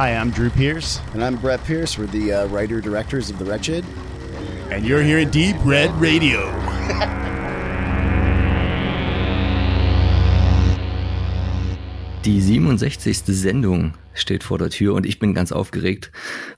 Hi, I'm Drew Pierce. And I'm Brett Pierce. We're the uh, writer directors of The Wretched. And you're here at Deep Red Radio. Die 67. Sendung steht vor der Tür und ich bin ganz aufgeregt,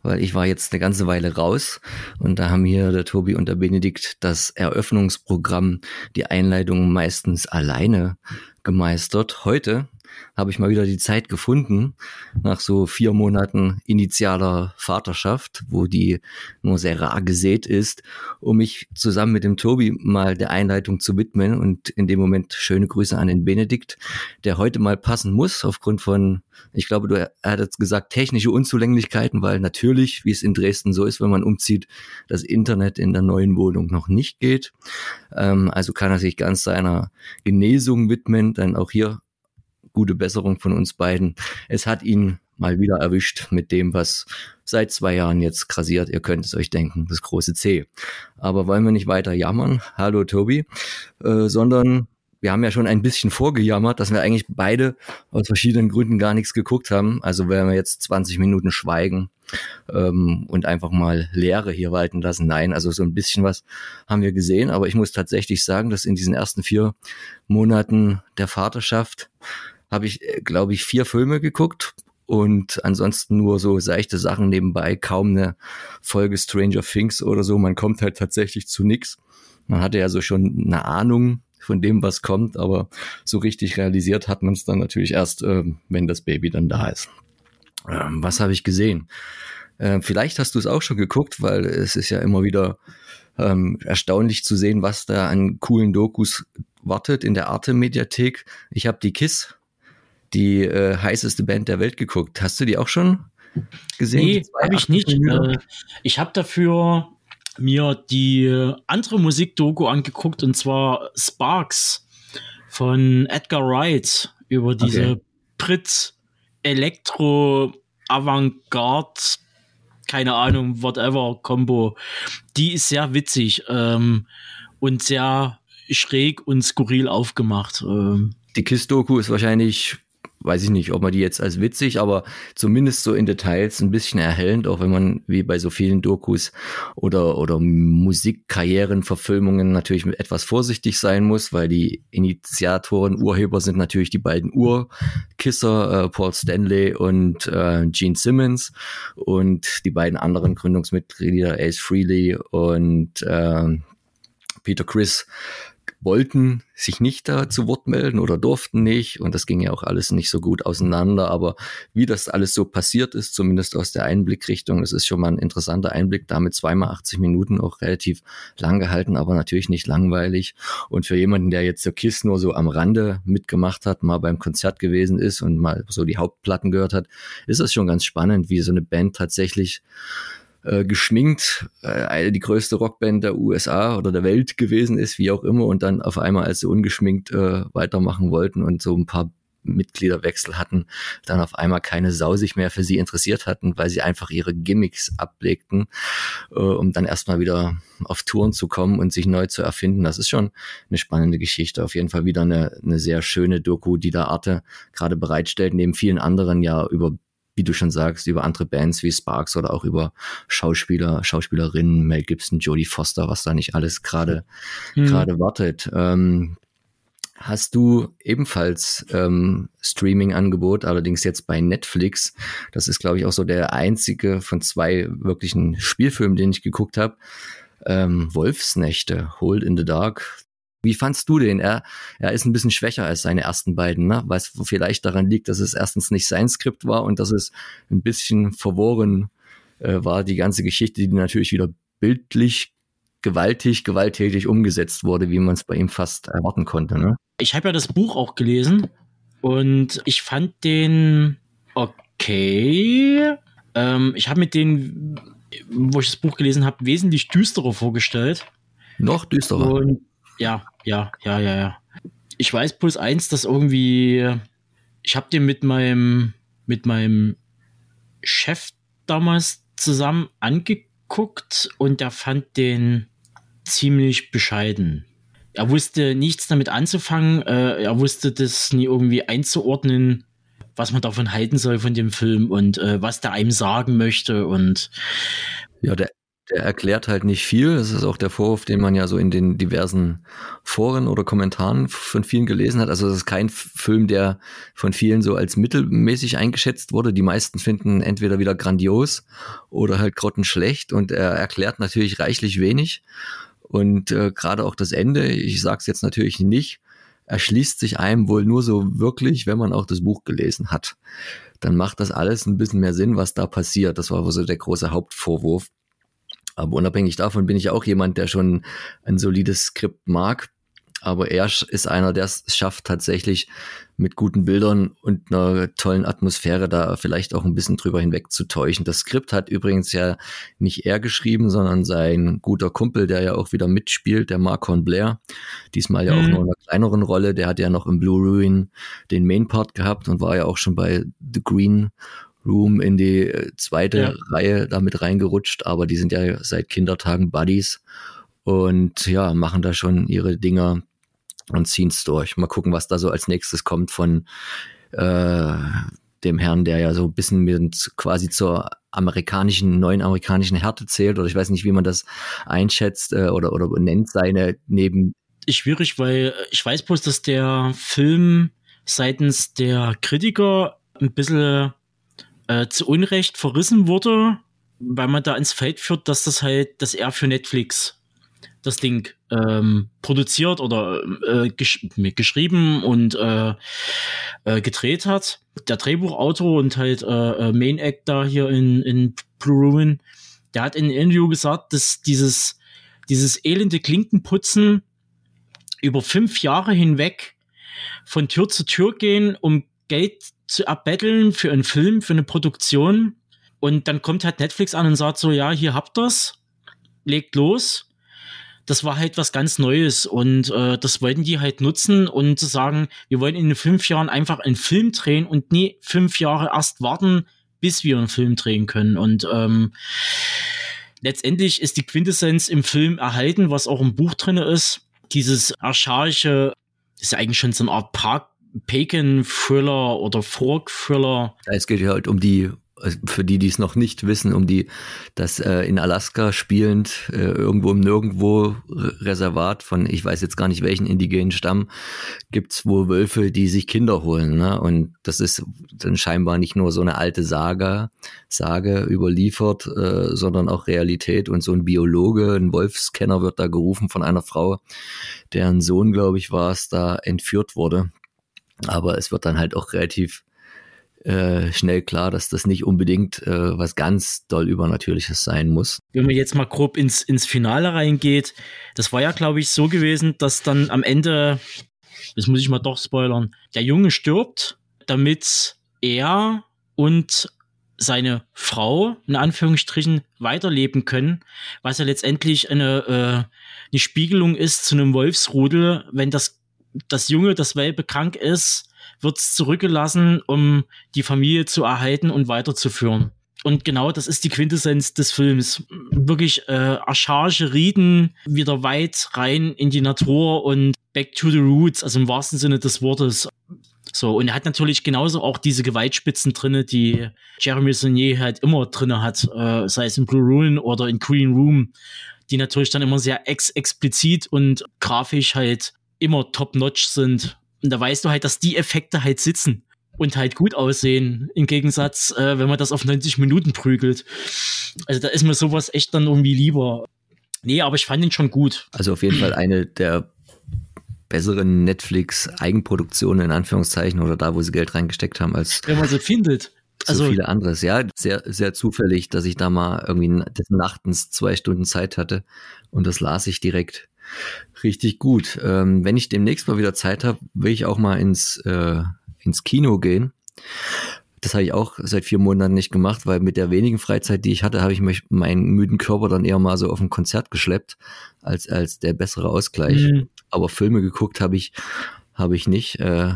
weil ich war jetzt eine ganze Weile raus und da haben hier der Tobi und der Benedikt das Eröffnungsprogramm, die Einleitung meistens alleine gemeistert. Heute habe ich mal wieder die Zeit gefunden, nach so vier Monaten initialer Vaterschaft, wo die nur sehr rar gesät ist, um mich zusammen mit dem Tobi mal der Einleitung zu widmen. Und in dem Moment schöne Grüße an den Benedikt, der heute mal passen muss, aufgrund von, ich glaube, du hattest gesagt, technische Unzulänglichkeiten, weil natürlich, wie es in Dresden so ist, wenn man umzieht, das Internet in der neuen Wohnung noch nicht geht. Ähm, also kann er sich ganz seiner Genesung widmen, denn auch hier gute Besserung von uns beiden. Es hat ihn mal wieder erwischt mit dem, was seit zwei Jahren jetzt krasiert. Ihr könnt es euch denken, das große C. Aber wollen wir nicht weiter jammern, hallo Tobi, äh, sondern wir haben ja schon ein bisschen vorgejammert, dass wir eigentlich beide aus verschiedenen Gründen gar nichts geguckt haben. Also werden wir jetzt 20 Minuten schweigen ähm, und einfach mal Leere hier walten lassen. Nein, also so ein bisschen was haben wir gesehen. Aber ich muss tatsächlich sagen, dass in diesen ersten vier Monaten der Vaterschaft habe ich, äh, glaube ich, vier Filme geguckt und ansonsten nur so seichte Sachen nebenbei, kaum eine Folge Stranger Things oder so. Man kommt halt tatsächlich zu nix. Man hatte ja so schon eine Ahnung von dem, was kommt, aber so richtig realisiert hat man es dann natürlich erst, äh, wenn das Baby dann da ist. Ähm, was habe ich gesehen? Äh, vielleicht hast du es auch schon geguckt, weil es ist ja immer wieder ähm, erstaunlich zu sehen, was da an coolen Dokus wartet in der Arte-Mediathek. Ich habe die KISS die äh, heißeste Band der Welt geguckt. Hast du die auch schon gesehen? Nee, habe ich nicht. Äh, ich habe dafür mir die andere Musikdoku angeguckt und zwar Sparks von Edgar Wright über diese okay. Brit Elektro Avantgarde keine Ahnung, whatever Combo. Die ist sehr witzig ähm, und sehr schräg und skurril aufgemacht. Ähm. Die KISS-Doku ist wahrscheinlich weiß ich nicht, ob man die jetzt als witzig, aber zumindest so in Details ein bisschen erhellend, auch wenn man wie bei so vielen Dokus oder, oder Musikkarrieren, Verfilmungen natürlich etwas vorsichtig sein muss, weil die Initiatoren, Urheber sind natürlich die beiden Urkisser, äh, Paul Stanley und äh, Gene Simmons und die beiden anderen Gründungsmitglieder, Ace Frehley und äh, Peter Chris wollten sich nicht da zu Wort melden oder durften nicht. Und das ging ja auch alles nicht so gut auseinander. Aber wie das alles so passiert ist, zumindest aus der Einblickrichtung, das ist schon mal ein interessanter Einblick. Damit zweimal 80 Minuten auch relativ lang gehalten, aber natürlich nicht langweilig. Und für jemanden, der jetzt so KISS nur so am Rande mitgemacht hat, mal beim Konzert gewesen ist und mal so die Hauptplatten gehört hat, ist das schon ganz spannend, wie so eine Band tatsächlich äh, geschminkt, äh, die größte Rockband der USA oder der Welt gewesen ist, wie auch immer, und dann auf einmal, als sie ungeschminkt äh, weitermachen wollten und so ein paar Mitgliederwechsel hatten, dann auf einmal keine Sau sich mehr für sie interessiert hatten, weil sie einfach ihre Gimmicks ablegten, äh, um dann erstmal wieder auf Touren zu kommen und sich neu zu erfinden. Das ist schon eine spannende Geschichte. Auf jeden Fall wieder eine, eine sehr schöne Doku, die da Arte gerade bereitstellt, neben vielen anderen ja über wie du schon sagst, über andere Bands wie Sparks oder auch über Schauspieler, Schauspielerinnen, Mel Gibson, Jodie Foster, was da nicht alles gerade mhm. gerade wartet. Ähm, hast du ebenfalls ähm, Streaming-Angebot, allerdings jetzt bei Netflix. Das ist, glaube ich, auch so der einzige von zwei wirklichen Spielfilmen, den ich geguckt habe. Ähm, Wolfsnächte, Hold in the Dark, wie fandst du den? Er, er ist ein bisschen schwächer als seine ersten beiden, ne? was vielleicht daran liegt, dass es erstens nicht sein Skript war und dass es ein bisschen verworren äh, war, die ganze Geschichte, die natürlich wieder bildlich gewaltig, gewalttätig umgesetzt wurde, wie man es bei ihm fast erwarten konnte. Ne? Ich habe ja das Buch auch gelesen und ich fand den okay. Ähm, ich habe mit den, wo ich das Buch gelesen habe, wesentlich düsterer vorgestellt. Noch düsterer. Und ja, ja, ja, ja, ja. Ich weiß plus eins, dass irgendwie, ich habe den mit meinem, mit meinem Chef damals zusammen angeguckt und der fand den ziemlich bescheiden. Er wusste nichts damit anzufangen, äh, er wusste das nie irgendwie einzuordnen. was man davon halten soll von dem Film und äh, was der einem sagen möchte und ja, der, der erklärt halt nicht viel. Das ist auch der Vorwurf, den man ja so in den diversen Foren oder Kommentaren von vielen gelesen hat. Also es ist kein Film, der von vielen so als mittelmäßig eingeschätzt wurde. Die meisten finden entweder wieder grandios oder halt grottenschlecht und er erklärt natürlich reichlich wenig. Und äh, gerade auch das Ende, ich sage es jetzt natürlich nicht, erschließt sich einem wohl nur so wirklich, wenn man auch das Buch gelesen hat. Dann macht das alles ein bisschen mehr Sinn, was da passiert. Das war wohl so der große Hauptvorwurf. Aber unabhängig davon bin ich auch jemand, der schon ein solides Skript mag. Aber er ist einer, der es schafft, tatsächlich mit guten Bildern und einer tollen Atmosphäre da vielleicht auch ein bisschen drüber hinweg zu täuschen. Das Skript hat übrigens ja nicht er geschrieben, sondern sein guter Kumpel, der ja auch wieder mitspielt, der Marcon Blair. Diesmal ja mhm. auch nur in einer kleineren Rolle. Der hat ja noch im Blue Ruin den Main Part gehabt und war ja auch schon bei The Green Room in die äh, zweite ja. Reihe damit reingerutscht, aber die sind ja seit Kindertagen Buddies und ja, machen da schon ihre Dinger und ziehen es durch. Mal gucken, was da so als nächstes kommt von äh, dem Herrn, der ja so ein bisschen mit quasi zur amerikanischen, neuen amerikanischen Härte zählt, oder ich weiß nicht, wie man das einschätzt äh, oder, oder nennt, seine neben. Schwierig, weil ich weiß bloß, dass der Film seitens der Kritiker ein bisschen äh, zu Unrecht verrissen wurde, weil man da ins Feld führt, dass das halt, dass er für Netflix das Ding ähm, produziert oder äh, gesch geschrieben und äh, äh, gedreht hat. Der Drehbuchautor und halt äh, äh Main Actor hier in, in Blue Ruin, der hat in einem Interview gesagt, dass dieses, dieses elende Klinkenputzen über fünf Jahre hinweg von Tür zu Tür gehen, um Geld zu erbetteln für einen Film, für eine Produktion. Und dann kommt halt Netflix an und sagt so, ja, hier habt ihr's, legt los. Das war halt was ganz Neues und äh, das wollten die halt nutzen und zu sagen, wir wollen in fünf Jahren einfach einen Film drehen und nie fünf Jahre erst warten, bis wir einen Film drehen können. Und ähm, letztendlich ist die Quintessenz im Film erhalten, was auch im Buch drin ist. Dieses archaische, ist ja eigentlich schon so eine Art Park Pagan-Thriller oder Folk-Thriller. Es geht ja halt um die, für die, die es noch nicht wissen, um die, das äh, in Alaska spielend, äh, irgendwo im Nirgendwo Reservat von, ich weiß jetzt gar nicht welchen indigenen Stamm, gibt's wo Wölfe, die sich Kinder holen. Ne? Und das ist dann scheinbar nicht nur so eine alte Sage, Sage überliefert, äh, sondern auch Realität. Und so ein Biologe, ein Wolfskenner wird da gerufen von einer Frau, deren Sohn, glaube ich, war es, da entführt wurde aber es wird dann halt auch relativ äh, schnell klar, dass das nicht unbedingt äh, was ganz doll Übernatürliches sein muss. Wenn man jetzt mal grob ins, ins Finale reingeht, das war ja, glaube ich, so gewesen, dass dann am Ende, das muss ich mal doch spoilern, der Junge stirbt, damit er und seine Frau in Anführungsstrichen weiterleben können, was ja letztendlich eine, äh, eine Spiegelung ist zu einem Wolfsrudel, wenn das das Junge, das Welpe krank ist, wird es zurückgelassen, um die Familie zu erhalten und weiterzuführen. Und genau das ist die Quintessenz des Films. Wirklich äh, Archage Rieden, wieder weit rein in die Natur und back to the roots, also im wahrsten Sinne des Wortes. So, und er hat natürlich genauso auch diese Gewaltspitzen drinne, die Jeremy Saunier halt immer drinne hat, äh, sei es in Blue Ruin oder in Green Room, die natürlich dann immer sehr ex explizit und grafisch halt immer top-notch sind. Und da weißt du halt, dass die Effekte halt sitzen und halt gut aussehen, im Gegensatz, äh, wenn man das auf 90 Minuten prügelt. Also da ist mir sowas echt dann irgendwie lieber. Nee, aber ich fand ihn schon gut. Also auf jeden Fall eine der besseren Netflix-Eigenproduktionen in Anführungszeichen oder da, wo sie Geld reingesteckt haben, als wenn man sie findet. Also so viele anderes, ja, sehr, sehr zufällig, dass ich da mal irgendwie des Nachtens zwei Stunden Zeit hatte und das las ich direkt. Richtig gut. Ähm, wenn ich demnächst mal wieder Zeit habe, will ich auch mal ins, äh, ins Kino gehen. Das habe ich auch seit vier Monaten nicht gemacht, weil mit der wenigen Freizeit, die ich hatte, habe ich mich meinen müden Körper dann eher mal so auf ein Konzert geschleppt, als, als der bessere Ausgleich. Mhm. Aber Filme geguckt habe ich, habe ich nicht. Äh,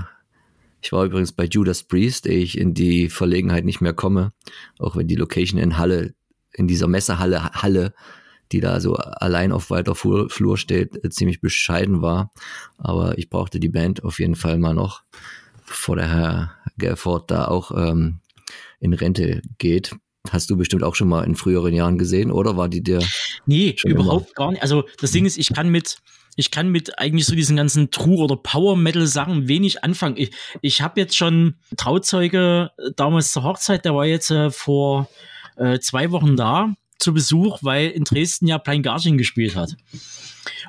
ich war übrigens bei Judas Priest, ehe ich in die Verlegenheit nicht mehr komme, auch wenn die Location in Halle, in dieser Messehalle Halle die da so allein auf weiter Flur steht, äh, ziemlich bescheiden war. Aber ich brauchte die Band auf jeden Fall mal noch. bevor der Herr Gelford da auch ähm, in Rente geht. Hast du bestimmt auch schon mal in früheren Jahren gesehen, oder war die dir? Nee, überhaupt immer? gar nicht. Also das Ding ist, ich kann mit, ich kann mit eigentlich so diesen ganzen True- oder Power-Metal-Sachen wenig anfangen. Ich, ich habe jetzt schon Trauzeuge damals zur Hochzeit, der war jetzt äh, vor äh, zwei Wochen da zu Besuch, weil in Dresden ja Plain gespielt hat.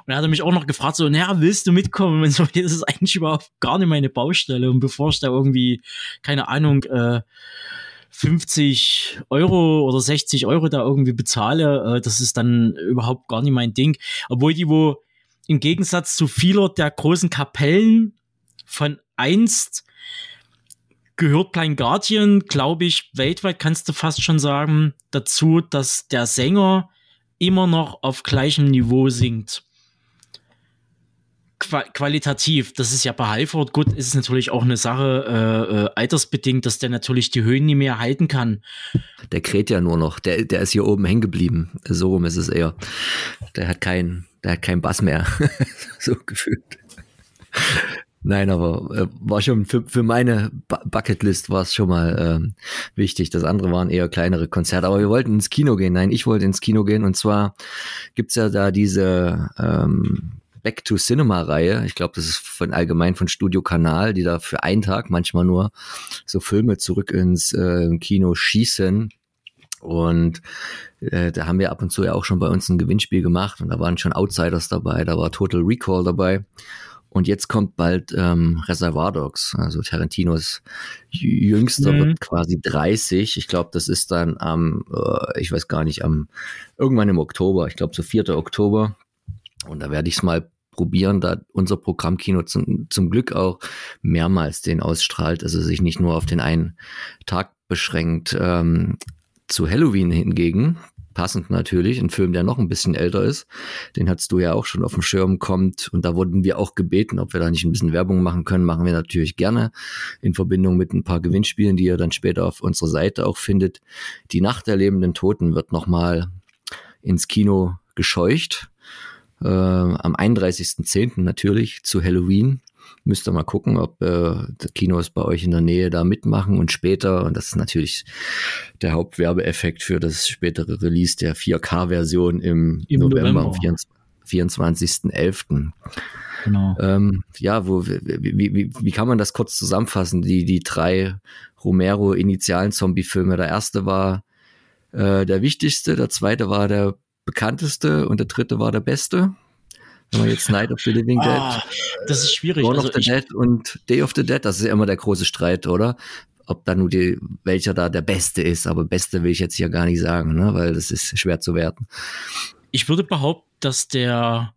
Und er hat mich auch noch gefragt, so, naja, willst du mitkommen? Und so, das ist eigentlich überhaupt gar nicht meine Baustelle. Und bevor ich da irgendwie, keine Ahnung, äh, 50 Euro oder 60 Euro da irgendwie bezahle, äh, das ist dann überhaupt gar nicht mein Ding. Obwohl die wo im Gegensatz zu vieler der großen Kapellen von einst gehört Blind Guardian, glaube ich, weltweit kannst du fast schon sagen, dazu, dass der Sänger immer noch auf gleichem Niveau singt. Qua qualitativ, das ist ja bei Halford gut, ist es natürlich auch eine Sache äh, äh, altersbedingt, dass der natürlich die Höhen nie mehr halten kann. Der kräht ja nur noch, der, der ist hier oben hängen geblieben. So rum ist es eher. Der hat keinen, der hat keinen Bass mehr. so gefühlt. Nein, aber äh, war schon für, für meine Bucketlist war es schon mal ähm, wichtig. Das andere waren eher kleinere Konzerte. Aber wir wollten ins Kino gehen. Nein, ich wollte ins Kino gehen. Und zwar gibt's ja da diese ähm, Back to Cinema Reihe. Ich glaube, das ist von allgemein von Studio Kanal, die da für einen Tag manchmal nur so Filme zurück ins äh, Kino schießen. Und äh, da haben wir ab und zu ja auch schon bei uns ein Gewinnspiel gemacht und da waren schon Outsiders dabei, da war Total Recall dabei. Und jetzt kommt bald ähm, Reservoir Dogs, also Tarantinos jüngster mhm. wird quasi 30. Ich glaube, das ist dann am, äh, ich weiß gar nicht, am irgendwann im Oktober, ich glaube so 4. Oktober. Und da werde ich es mal probieren, da unser Programmkino zum, zum Glück auch mehrmals den ausstrahlt, also sich nicht nur auf den einen Tag beschränkt. Ähm, zu Halloween hingegen, passend natürlich, ein Film, der noch ein bisschen älter ist, den hattest du ja auch schon auf dem Schirm kommt und da wurden wir auch gebeten, ob wir da nicht ein bisschen Werbung machen können, machen wir natürlich gerne in Verbindung mit ein paar Gewinnspielen, die ihr dann später auf unserer Seite auch findet. Die Nacht der lebenden Toten wird nochmal ins Kino gescheucht äh, am 31.10. natürlich zu Halloween. Müsst ihr mal gucken, ob äh, die Kinos bei euch in der Nähe da mitmachen und später, und das ist natürlich der Hauptwerbeeffekt für das spätere Release der 4K-Version im, Im, November, November. am 24.11. Genau. Ähm, ja, wo, wie, wie, wie kann man das kurz zusammenfassen? Die, die drei Romero-Initialen-Zombie-Filme. Der erste war äh, der wichtigste, der zweite war der bekannteste und der dritte war der beste. Wenn man jetzt Night of the Living Dead, ah, das ist schwierig. Dawn also of the Dead und Day of the Dead, das ist ja immer der große Streit, oder? Ob da nur die, welcher da der beste ist, aber beste will ich jetzt hier gar nicht sagen, ne? weil das ist schwer zu werten. Ich würde behaupten, dass der,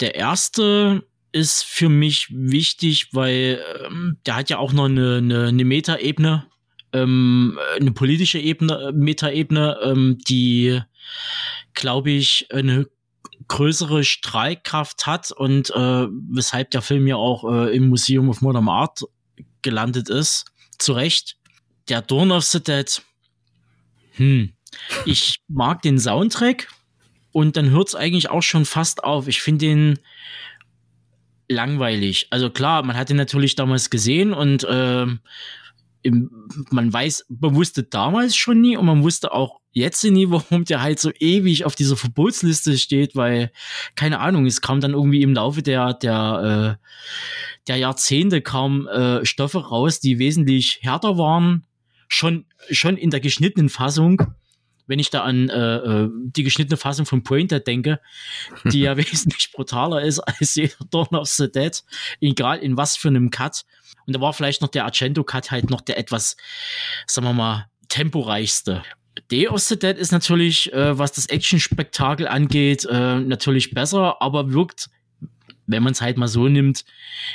der erste ist für mich wichtig, weil ähm, der hat ja auch noch eine, eine, eine Metaebene, ähm, eine politische Ebene, Metaebene, ähm, die glaube ich, eine größere Streitkraft hat und äh, weshalb der Film ja auch äh, im Museum of Modern Art gelandet ist. Zu Recht. Der Dawn of the Dead. Hm. Ich mag den Soundtrack und dann hört es eigentlich auch schon fast auf. Ich finde den langweilig. Also klar, man hat ihn natürlich damals gesehen und äh, im, man weiß, man wusste damals schon nie und man wusste auch jetzt nie, warum der halt so ewig auf dieser Verbotsliste steht, weil, keine Ahnung, es kam dann irgendwie im Laufe der, der, äh, der Jahrzehnte kamen äh, Stoffe raus, die wesentlich härter waren, schon, schon in der geschnittenen Fassung. Wenn ich da an äh, äh die geschnittene Fassung von Pointer denke, die ja wesentlich brutaler ist als jeder Dawn of the Dead, egal in was für einem Cut. Und da war vielleicht noch der Argento-Cut halt noch der etwas, sagen wir mal, temporeichste. Day of the Dead ist natürlich, äh, was das Action-Spektakel angeht, äh, natürlich besser, aber wirkt, wenn man es halt mal so nimmt,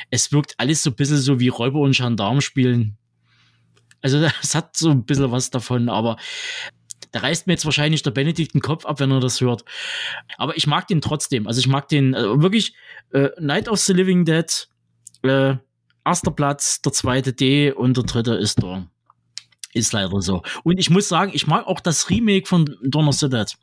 es wirkt alles so ein bisschen so wie Räuber und Gendarm spielen. Also es hat so ein bisschen was davon, aber da reißt mir jetzt wahrscheinlich der Benedikt den Kopf ab, wenn er das hört. Aber ich mag den trotzdem. Also ich mag den also wirklich äh, Night of the Living Dead, äh, erster Platz, der zweite D und der dritte ist da. Ist leider so. Und ich muss sagen, ich mag auch das Remake von the Dead.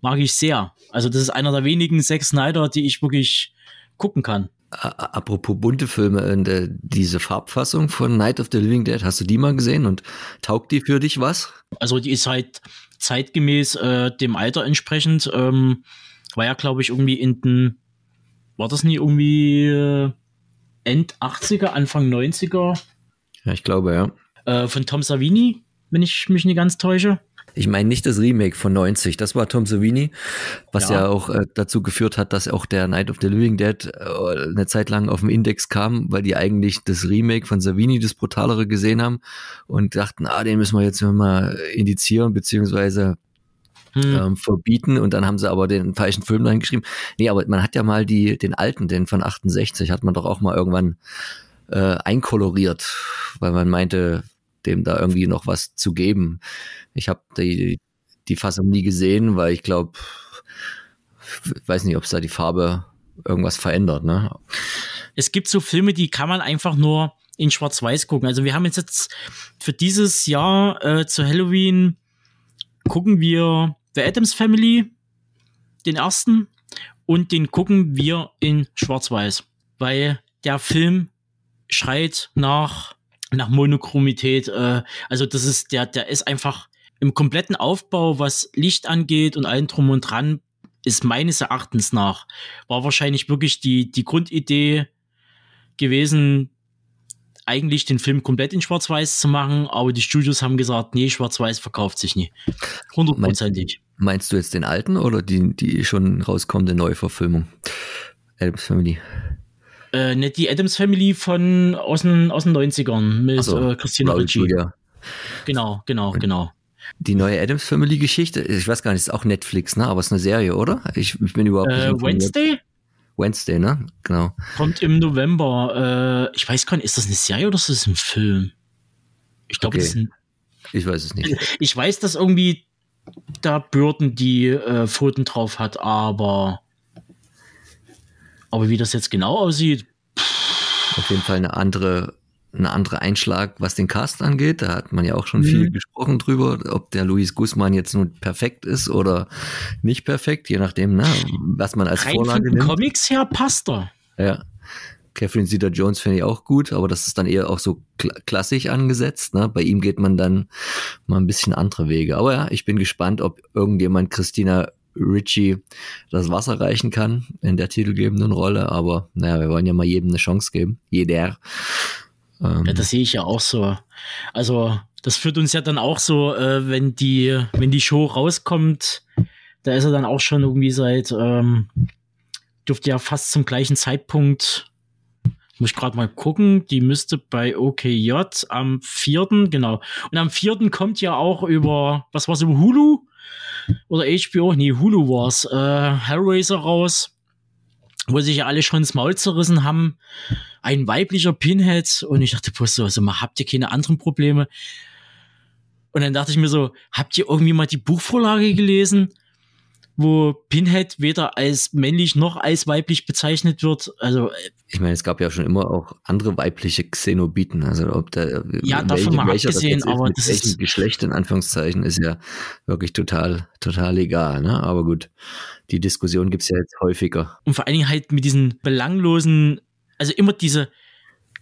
Mag ich sehr. Also, das ist einer der wenigen Zack Snyder, die ich wirklich gucken kann. apropos bunte Filme, äh, diese Farbfassung von Night of the Living Dead, hast du die mal gesehen und taugt die für dich was? Also die ist halt zeitgemäß äh, dem Alter entsprechend. Ähm, war ja, glaube ich, irgendwie in den, war das nie irgendwie äh, End 80er, Anfang 90er? Ja, ich glaube, ja. Äh, von Tom Savini, wenn ich mich nicht ganz täusche. Ich meine nicht das Remake von 90, das war Tom Savini, was ja, ja auch äh, dazu geführt hat, dass auch der Night of the Living Dead äh, eine Zeit lang auf dem Index kam, weil die eigentlich das Remake von Savini, das brutalere, gesehen haben und dachten, ah, den müssen wir jetzt mal indizieren, beziehungsweise hm. ähm, verbieten und dann haben sie aber den falschen Film reingeschrieben. Nee, aber man hat ja mal die, den alten, den von 68, hat man doch auch mal irgendwann äh, einkoloriert, weil man meinte, dem da irgendwie noch was zu geben. Ich habe die, die Fassung nie gesehen, weil ich glaube, weiß nicht, ob es da die Farbe irgendwas verändert. Ne? Es gibt so Filme, die kann man einfach nur in Schwarz-Weiß gucken. Also wir haben jetzt, für dieses Jahr äh, zu Halloween gucken wir The Adams Family, den ersten, und den gucken wir in Schwarz-Weiß, weil der Film schreit nach nach Monochromität. Äh, also das ist, der, der ist einfach im kompletten Aufbau, was Licht angeht und allen drum und dran, ist meines Erachtens nach, war wahrscheinlich wirklich die, die Grundidee gewesen, eigentlich den Film komplett in Schwarz-Weiß zu machen, aber die Studios haben gesagt, nee, Schwarz-Weiß verkauft sich nie. Hundertprozentig. Meinst, meinst du jetzt den alten oder die, die schon rauskommende Neuverfilmung? Adams Family. Äh, nicht die Adams Family von aus den, aus den 90ern mit so, äh, Christina Ricci. Genau, genau, genau. Die neue Adams Family Geschichte, ich weiß gar nicht, ist auch Netflix, ne? Aber es ist eine Serie, oder? Ich, ich bin überhaupt äh, nicht. Wednesday? Wednesday, ne? Genau. Kommt im November. Äh, ich weiß gar nicht, ist das eine Serie oder ist das ein Film? Ich glaube, okay. das ist ein. Ich weiß es nicht. Ich weiß, dass irgendwie da Burton die äh, Pfoten drauf hat, aber aber wie das jetzt genau aussieht. Auf jeden Fall eine andere, eine andere Einschlag, was den Cast angeht. Da hat man ja auch schon mhm. viel gesprochen drüber, ob der Luis Guzman jetzt nun perfekt ist oder nicht perfekt, je nachdem, ne, was man als Rein Vorlage von nimmt. Comics her passt er. Ja. Catherine Zeta Jones finde ich auch gut, aber das ist dann eher auch so kl klassisch angesetzt. Ne? Bei ihm geht man dann mal ein bisschen andere Wege. Aber ja, ich bin gespannt, ob irgendjemand Christina Richie das Wasser reichen kann in der titelgebenden Rolle. Aber naja, wir wollen ja mal jedem eine Chance geben. Jeder. Ähm, ja, das sehe ich ja auch so. Also, das führt uns ja dann auch so, äh, wenn die, wenn die Show rauskommt, da ist er dann auch schon irgendwie seit, ähm, dürfte ja fast zum gleichen Zeitpunkt muss ich gerade mal gucken, die müsste bei OKJ am 4. genau. Und am 4. kommt ja auch über, was war's, über Hulu? Oder HBO, nee, Hulu war's, äh, Hellraiser raus, wo sich ja alle schon ins Maul zerrissen haben. Ein weiblicher Pinhead und ich dachte, so, also mal, habt ihr keine anderen Probleme? Und dann dachte ich mir so, habt ihr irgendwie mal die Buchvorlage gelesen? Wo Pinhead weder als männlich noch als weiblich bezeichnet wird. Also äh, ich meine, es gab ja schon immer auch andere weibliche Xenobiten. Also ob da ja davon mal abgesehen, das aber das ist Geschlecht in Anführungszeichen ist ja wirklich total total egal. Ne? Aber gut, die Diskussion gibt's ja jetzt häufiger. Und vor allen Dingen halt mit diesen belanglosen, also immer diese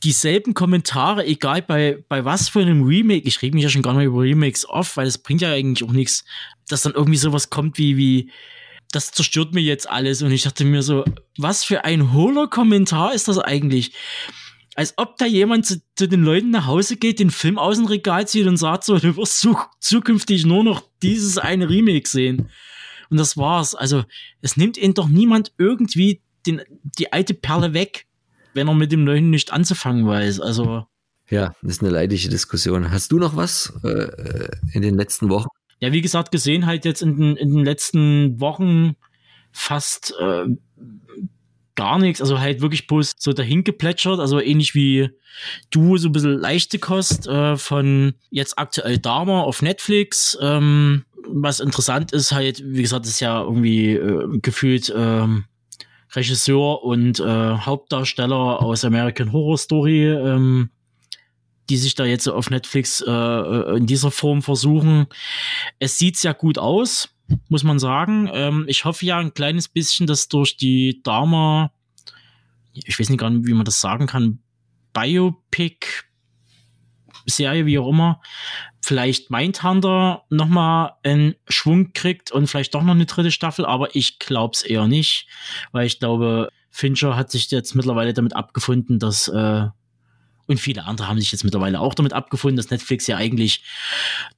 dieselben Kommentare, egal bei, bei was für einem Remake, ich rede mich ja schon gar nicht über Remakes off, weil das bringt ja eigentlich auch nichts, dass dann irgendwie sowas kommt wie, wie, das zerstört mir jetzt alles. Und ich dachte mir so, was für ein hohler Kommentar ist das eigentlich? Als ob da jemand zu, zu, den Leuten nach Hause geht, den Film aus dem Regal zieht und sagt so, du wirst zu, zukünftig nur noch dieses eine Remake sehen. Und das war's. Also, es nimmt ihn doch niemand irgendwie den, die alte Perle weg, wenn er mit dem Neuen nicht anzufangen weiß. Also. Ja, das ist eine leidige Diskussion. Hast du noch was äh, in den letzten Wochen? Ja, wie gesagt, gesehen halt jetzt in den, in den letzten Wochen fast äh, gar nichts, also halt wirklich bloß so dahin geplätschert, also ähnlich wie du, so ein bisschen leichte Kost äh, von jetzt aktuell Dharma auf Netflix. Ähm, was interessant ist halt, wie gesagt, ist ja irgendwie äh, gefühlt ähm, Regisseur und äh, Hauptdarsteller aus American Horror Story ähm, die sich da jetzt auf Netflix äh, äh, in dieser Form versuchen. Es sieht sehr gut aus, muss man sagen. Ähm, ich hoffe ja ein kleines bisschen, dass durch die Dharma ich weiß nicht gar nicht, wie man das sagen kann, Biopic, Serie, wie auch immer, vielleicht Mindhunter nochmal einen Schwung kriegt und vielleicht doch noch eine dritte Staffel, aber ich glaube es eher nicht, weil ich glaube, Fincher hat sich jetzt mittlerweile damit abgefunden, dass äh, und viele andere haben sich jetzt mittlerweile auch damit abgefunden, dass Netflix ja eigentlich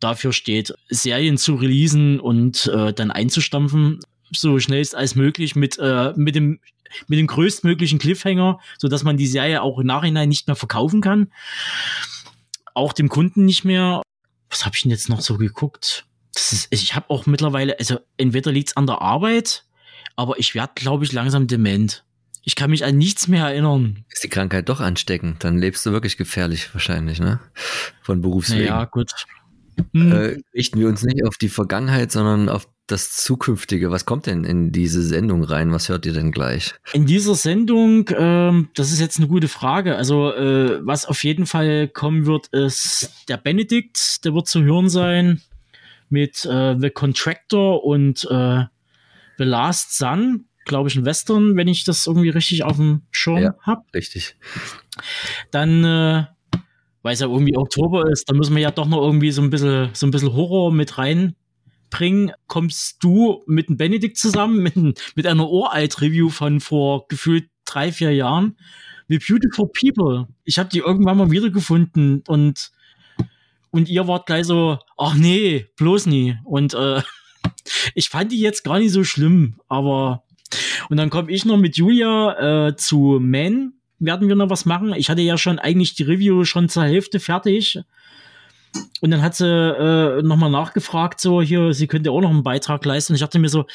dafür steht, Serien zu releasen und äh, dann einzustampfen, so schnellst als möglich mit, äh, mit dem mit dem größtmöglichen Cliffhanger, so dass man die Serie auch im Nachhinein nicht mehr verkaufen kann. Auch dem Kunden nicht mehr. Was habe ich denn jetzt noch so geguckt? Ist, ich habe auch mittlerweile, also entweder liegt's an der Arbeit, aber ich werde, glaube ich, langsam dement. Ich kann mich an nichts mehr erinnern. Ist die Krankheit doch ansteckend, dann lebst du wirklich gefährlich wahrscheinlich, ne? Von Berufswegen. Ja, gut. Hm. Äh, richten wir uns nicht auf die Vergangenheit, sondern auf das Zukünftige. Was kommt denn in diese Sendung rein? Was hört ihr denn gleich? In dieser Sendung, ähm, das ist jetzt eine gute Frage. Also, äh, was auf jeden Fall kommen wird, ist der Benedikt, der wird zu hören sein mit äh, The Contractor und äh, The Last Sun glaube ich, ein Western, wenn ich das irgendwie richtig auf dem Schirm ja, habe. Richtig. Dann, äh, weil es ja irgendwie Oktober ist, da müssen wir ja doch noch irgendwie so ein bisschen, so ein bisschen Horror mit reinbringen. Kommst du mit dem Benedikt zusammen, mit, mit einer Uralt-Review von vor gefühlt drei, vier Jahren? The Beautiful People. Ich habe die irgendwann mal wiedergefunden und und ihr wart gleich so, ach nee, bloß nie. Und äh, ich fand die jetzt gar nicht so schlimm, aber und dann komme ich noch mit Julia äh, zu Man. Werden wir noch was machen? Ich hatte ja schon eigentlich die Review schon zur Hälfte fertig. Und dann hat sie äh, nochmal nachgefragt, so hier, sie könnte auch noch einen Beitrag leisten. Ich dachte mir so,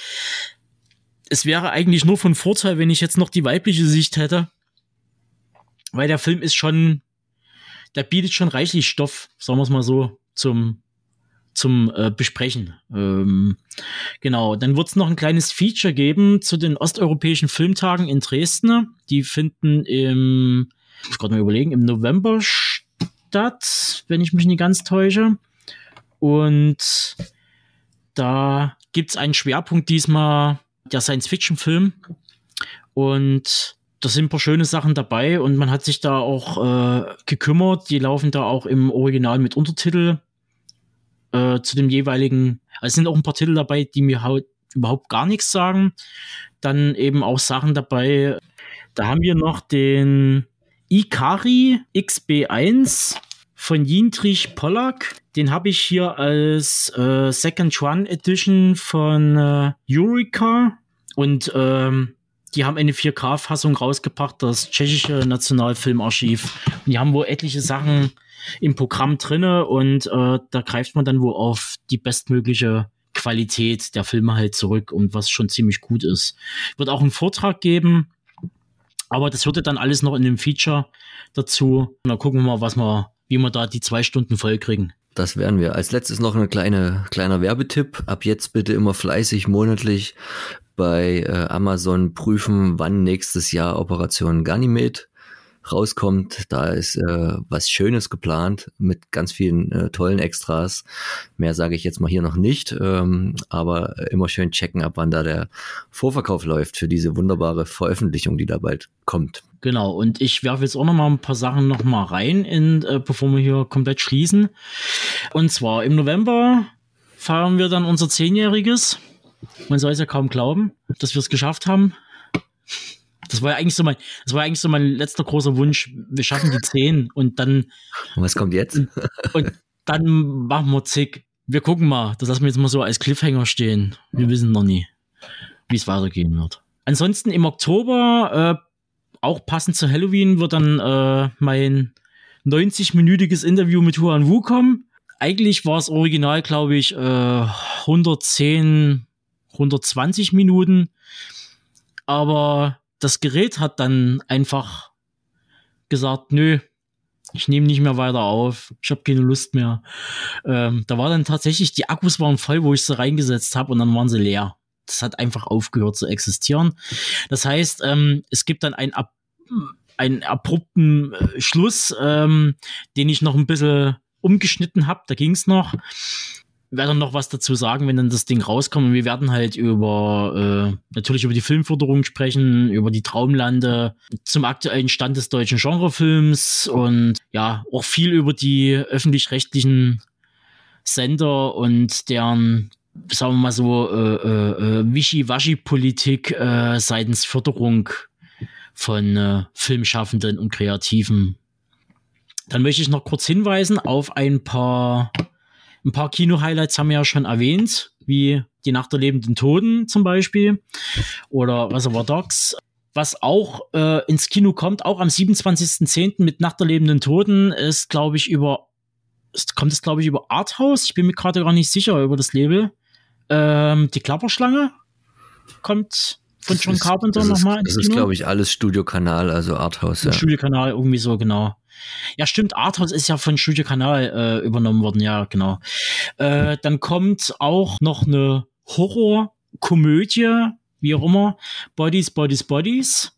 es wäre eigentlich nur von Vorteil, wenn ich jetzt noch die weibliche Sicht hätte. Weil der Film ist schon, der bietet schon reichlich Stoff, sagen wir es mal so, zum zum äh, Besprechen. Ähm, genau, dann wird es noch ein kleines Feature geben zu den osteuropäischen Filmtagen in Dresden. Die finden im, muss gerade mal überlegen, im November statt, wenn ich mich nicht ganz täusche. Und da gibt es einen Schwerpunkt diesmal, der Science-Fiction-Film. Und da sind ein paar schöne Sachen dabei und man hat sich da auch äh, gekümmert. Die laufen da auch im Original mit Untertitel äh, zu dem jeweiligen, also es sind auch ein paar Titel dabei, die mir halt überhaupt gar nichts sagen. Dann eben auch Sachen dabei. Da haben wir noch den Ikari XB1 von Jindrich Pollack. Den habe ich hier als äh, Second Run Edition von äh, Eureka. Und ähm, die haben eine 4K-Fassung rausgebracht, das tschechische Nationalfilmarchiv. Und die haben wohl etliche Sachen im Programm drinne und äh, da greift man dann wohl auf die bestmögliche Qualität der Filme halt zurück und was schon ziemlich gut ist. Wird auch einen Vortrag geben, aber das würde dann alles noch in dem Feature dazu. Und dann gucken wir mal, was wir, wie wir da die zwei Stunden voll kriegen. Das werden wir. Als letztes noch ein kleine, kleiner Werbetipp. Ab jetzt bitte immer fleißig monatlich bei äh, Amazon prüfen, wann nächstes Jahr Operation Ganymed rauskommt. Da ist äh, was Schönes geplant mit ganz vielen äh, tollen Extras. Mehr sage ich jetzt mal hier noch nicht, ähm, aber immer schön checken, ab wann da der Vorverkauf läuft für diese wunderbare Veröffentlichung, die da bald kommt. Genau, und ich werfe jetzt auch noch mal ein paar Sachen noch mal rein, in, äh, bevor wir hier komplett schließen. Und zwar im November feiern wir dann unser Zehnjähriges. Man soll es ja kaum glauben, dass wir es geschafft haben. Das war ja eigentlich so mein, das war eigentlich so mein letzter großer Wunsch. Wir schaffen die zehn und dann. Und was kommt jetzt? Und, und dann machen wir zig. Wir gucken mal. Das lassen wir jetzt mal so als Cliffhanger stehen. Wir wissen noch nie, wie es weitergehen wird. Ansonsten im Oktober, äh, auch passend zu Halloween, wird dann äh, mein 90-minütiges Interview mit Huan Wu kommen. Eigentlich war es original, glaube ich, äh, 110, 120 Minuten. Aber das Gerät hat dann einfach gesagt, nö, ich nehme nicht mehr weiter auf, ich habe keine Lust mehr. Ähm, da war dann tatsächlich, die Akkus waren voll, wo ich sie reingesetzt habe und dann waren sie leer. Das hat einfach aufgehört zu existieren. Das heißt, ähm, es gibt dann einen, ab, einen abrupten äh, Schluss, ähm, den ich noch ein bisschen umgeschnitten habe. Da ging es noch. Werde noch was dazu sagen, wenn dann das Ding rauskommt. Und wir werden halt über äh, natürlich über die Filmförderung sprechen, über die Traumlande, zum aktuellen Stand des deutschen Genrefilms und ja, auch viel über die öffentlich-rechtlichen Sender und deren sagen wir mal so, äh, äh, äh Wischi-Waschi-Politik äh, seitens Förderung von äh, Filmschaffenden und Kreativen. Dann möchte ich noch kurz hinweisen auf ein paar, ein paar Kino-Highlights haben wir ja schon erwähnt, wie Die Nacht der lebenden Toten zum Beispiel oder Reservoir Dogs. Was auch äh, ins Kino kommt, auch am 27.10. mit Nacht der lebenden Toten, ist, glaube ich, über, ist, kommt es, glaube ich, über Arthouse. Ich bin mir gerade gar nicht sicher über das Label. Ähm, die Klapperschlange kommt von John Carpenter nochmal ins Das ist, glaube ich, alles Studiokanal, also Arthouse. Ja. Studiokanal, irgendwie so, genau. Ja, stimmt, Arthouse ist ja von Studiokanal äh, übernommen worden, ja, genau. Äh, dann kommt auch noch eine Horror-Komödie, wie auch immer, Bodies, Bodies, Bodies.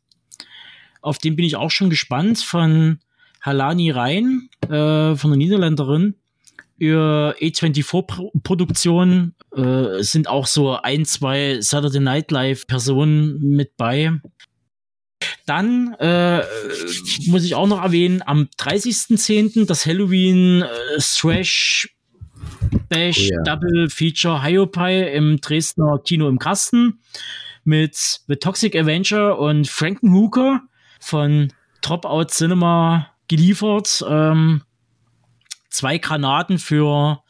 Auf den bin ich auch schon gespannt, von Halani Rhein, äh, von der Niederländerin für E24-Produktion äh, sind auch so ein, zwei Saturday Night Live-Personen mit bei. Dann äh, muss ich auch noch erwähnen, am 30.10. das Halloween äh, Thrash Bash oh ja. Double Feature Hyopai im Dresdner Kino im Kasten mit The Toxic Avenger und Frankenhooker von Dropout Cinema geliefert. Ähm, zwei Granaten für,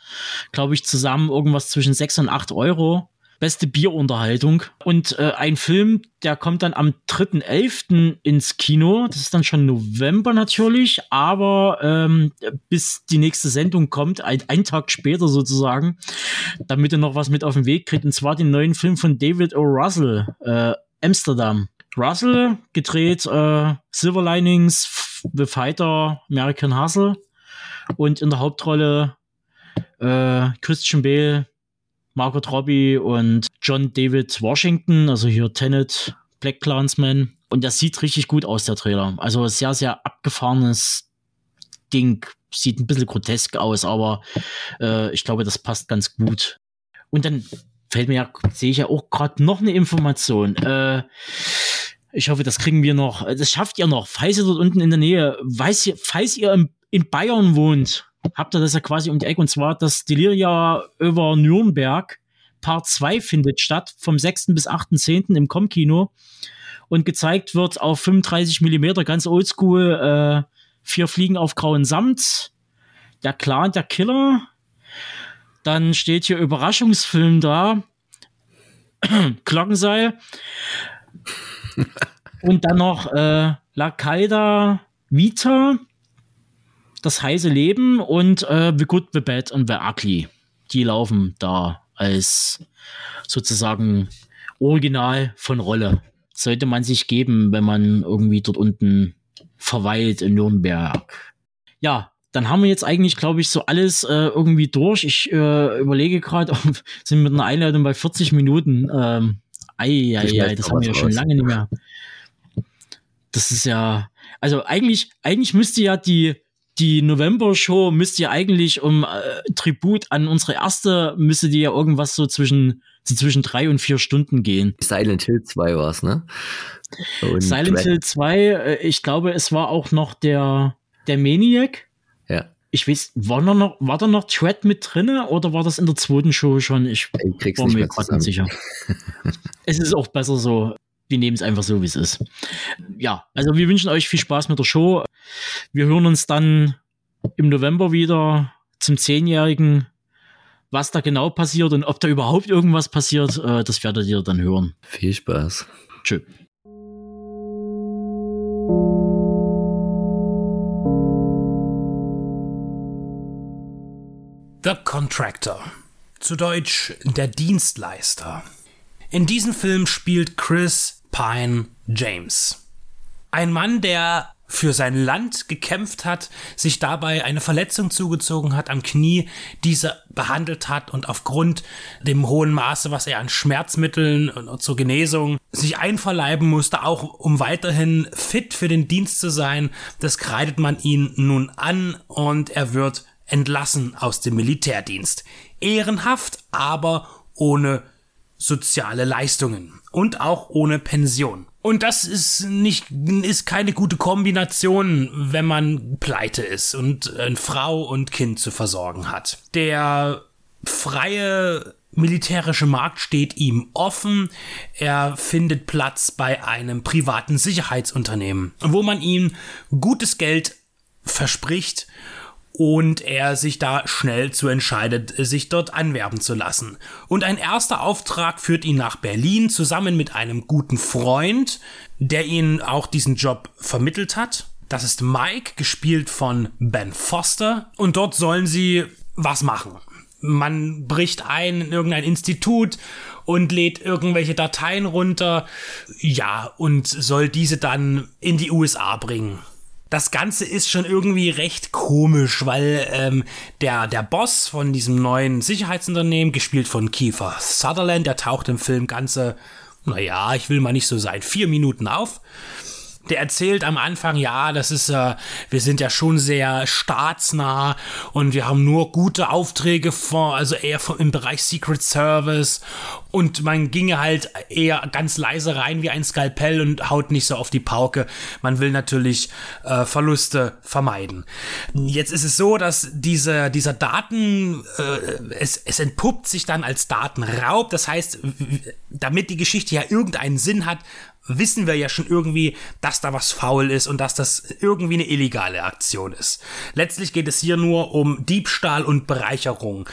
glaube ich, zusammen irgendwas zwischen sechs und acht Euro. Beste Bierunterhaltung. Und äh, ein Film, der kommt dann am 3.11. ins Kino. Das ist dann schon November natürlich, aber ähm, bis die nächste Sendung kommt, ein, ein Tag später sozusagen, damit ihr noch was mit auf den Weg kriegt. Und zwar den neuen Film von David O. Russell, äh, Amsterdam. Russell gedreht äh, Silver Linings, The Fighter, American Hustle. Und in der Hauptrolle äh, Christian Bale, Margot Robbie und John David Washington, also hier Tenet, Black Clansman. Und das sieht richtig gut aus, der Trailer. Also sehr, sehr abgefahrenes Ding. Sieht ein bisschen grotesk aus, aber äh, ich glaube, das passt ganz gut. Und dann fällt mir ja, sehe ich ja auch gerade noch eine Information. Äh, ich hoffe, das kriegen wir noch. Das schafft ihr noch. Falls ihr dort unten in der Nähe, weiß ihr, falls ihr in Bayern wohnt, habt ihr das ja quasi um die Ecke. Und zwar das Deliria über Nürnberg. Part 2 findet statt vom 6. bis 8.10. im Com-Kino. Und gezeigt wird auf 35 Millimeter, ganz oldschool, äh, vier Fliegen auf grauen Samt. Der Clan, der Killer. Dann steht hier Überraschungsfilm da. Glockenseil. Und dann noch äh, La Calda Vita das heiße Leben und äh, The Good, The Bad und The Ugly. Die laufen da als sozusagen Original von Rolle. Sollte man sich geben, wenn man irgendwie dort unten verweilt in Nürnberg. Ja, dann haben wir jetzt eigentlich, glaube ich, so alles äh, irgendwie durch. Ich äh, überlege gerade, sind mit einer Einleitung bei 40 Minuten. Ähm, ei, ei, ei, das haben wir ja schon lange nicht mehr. Das ist ja, also eigentlich, eigentlich müsste ja die, die November-Show müsste ja eigentlich um äh, Tribut an unsere erste, müsste die ja irgendwas so zwischen, so zwischen drei und vier Stunden gehen. Silent Hill 2 war es, ne? Und Silent Hill 2, äh, ich glaube, es war auch noch der, der Maniac. Ja. Ich weiß, war, noch, war da noch Thread mit drinne oder war das in der zweiten Show schon? Ich, ich war mir gerade nicht sicher. es ist auch besser so. Wir nehmen es einfach so, wie es ist. Ja, also wir wünschen euch viel Spaß mit der Show. Wir hören uns dann im November wieder zum Zehnjährigen. Was da genau passiert und ob da überhaupt irgendwas passiert, äh, das werdet ihr dann hören. Viel Spaß. Tschö. The Contractor. Zu Deutsch der Dienstleister. In diesem Film spielt Chris Pine James. Ein Mann, der für sein Land gekämpft hat, sich dabei eine Verletzung zugezogen hat am Knie, diese behandelt hat und aufgrund dem hohen Maße, was er an Schmerzmitteln zur Genesung sich einverleiben musste, auch um weiterhin fit für den Dienst zu sein, das kreidet man ihn nun an und er wird entlassen aus dem Militärdienst. ehrenhaft, aber ohne soziale Leistungen und auch ohne Pension. Und das ist nicht, ist keine gute Kombination, wenn man pleite ist und eine Frau und Kind zu versorgen hat. Der freie militärische Markt steht ihm offen. Er findet Platz bei einem privaten Sicherheitsunternehmen, wo man ihm gutes Geld verspricht und er sich da schnell zu entscheidet, sich dort anwerben zu lassen. Und ein erster Auftrag führt ihn nach Berlin zusammen mit einem guten Freund, der ihn auch diesen Job vermittelt hat. Das ist Mike, gespielt von Ben Foster. Und dort sollen sie was machen. Man bricht ein in irgendein Institut und lädt irgendwelche Dateien runter. Ja, und soll diese dann in die USA bringen das Ganze ist schon irgendwie recht komisch, weil ähm, der, der Boss von diesem neuen Sicherheitsunternehmen, gespielt von Kiefer Sutherland, der taucht im Film ganze, naja, ich will mal nicht so sein, vier Minuten auf der erzählt am Anfang, ja, das ist, äh, wir sind ja schon sehr staatsnah und wir haben nur gute Aufträge vor, also eher vom, im Bereich Secret Service und man ginge halt eher ganz leise rein wie ein Skalpell und haut nicht so auf die Pauke. Man will natürlich äh, Verluste vermeiden. Jetzt ist es so, dass diese, dieser Daten, äh, es, es entpuppt sich dann als Datenraub. Das heißt, damit die Geschichte ja irgendeinen Sinn hat, wissen wir ja schon irgendwie, dass da was faul ist und dass das irgendwie eine illegale Aktion ist. Letztlich geht es hier nur um Diebstahl und Bereicherung.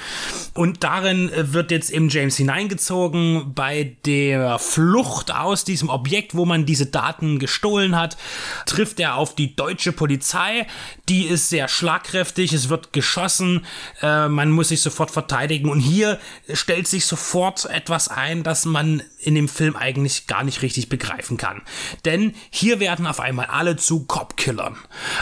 Und darin äh, wird jetzt eben James hineingezogen bei der Flucht aus diesem Objekt, wo man diese Daten gestohlen hat, trifft er auf die deutsche Polizei. Die ist sehr schlagkräftig, es wird geschossen, äh, man muss sich sofort verteidigen und hier stellt sich sofort etwas ein, das man in dem Film eigentlich gar nicht richtig begreifen kann. Denn hier werden auf einmal alle zu Cop-Killern.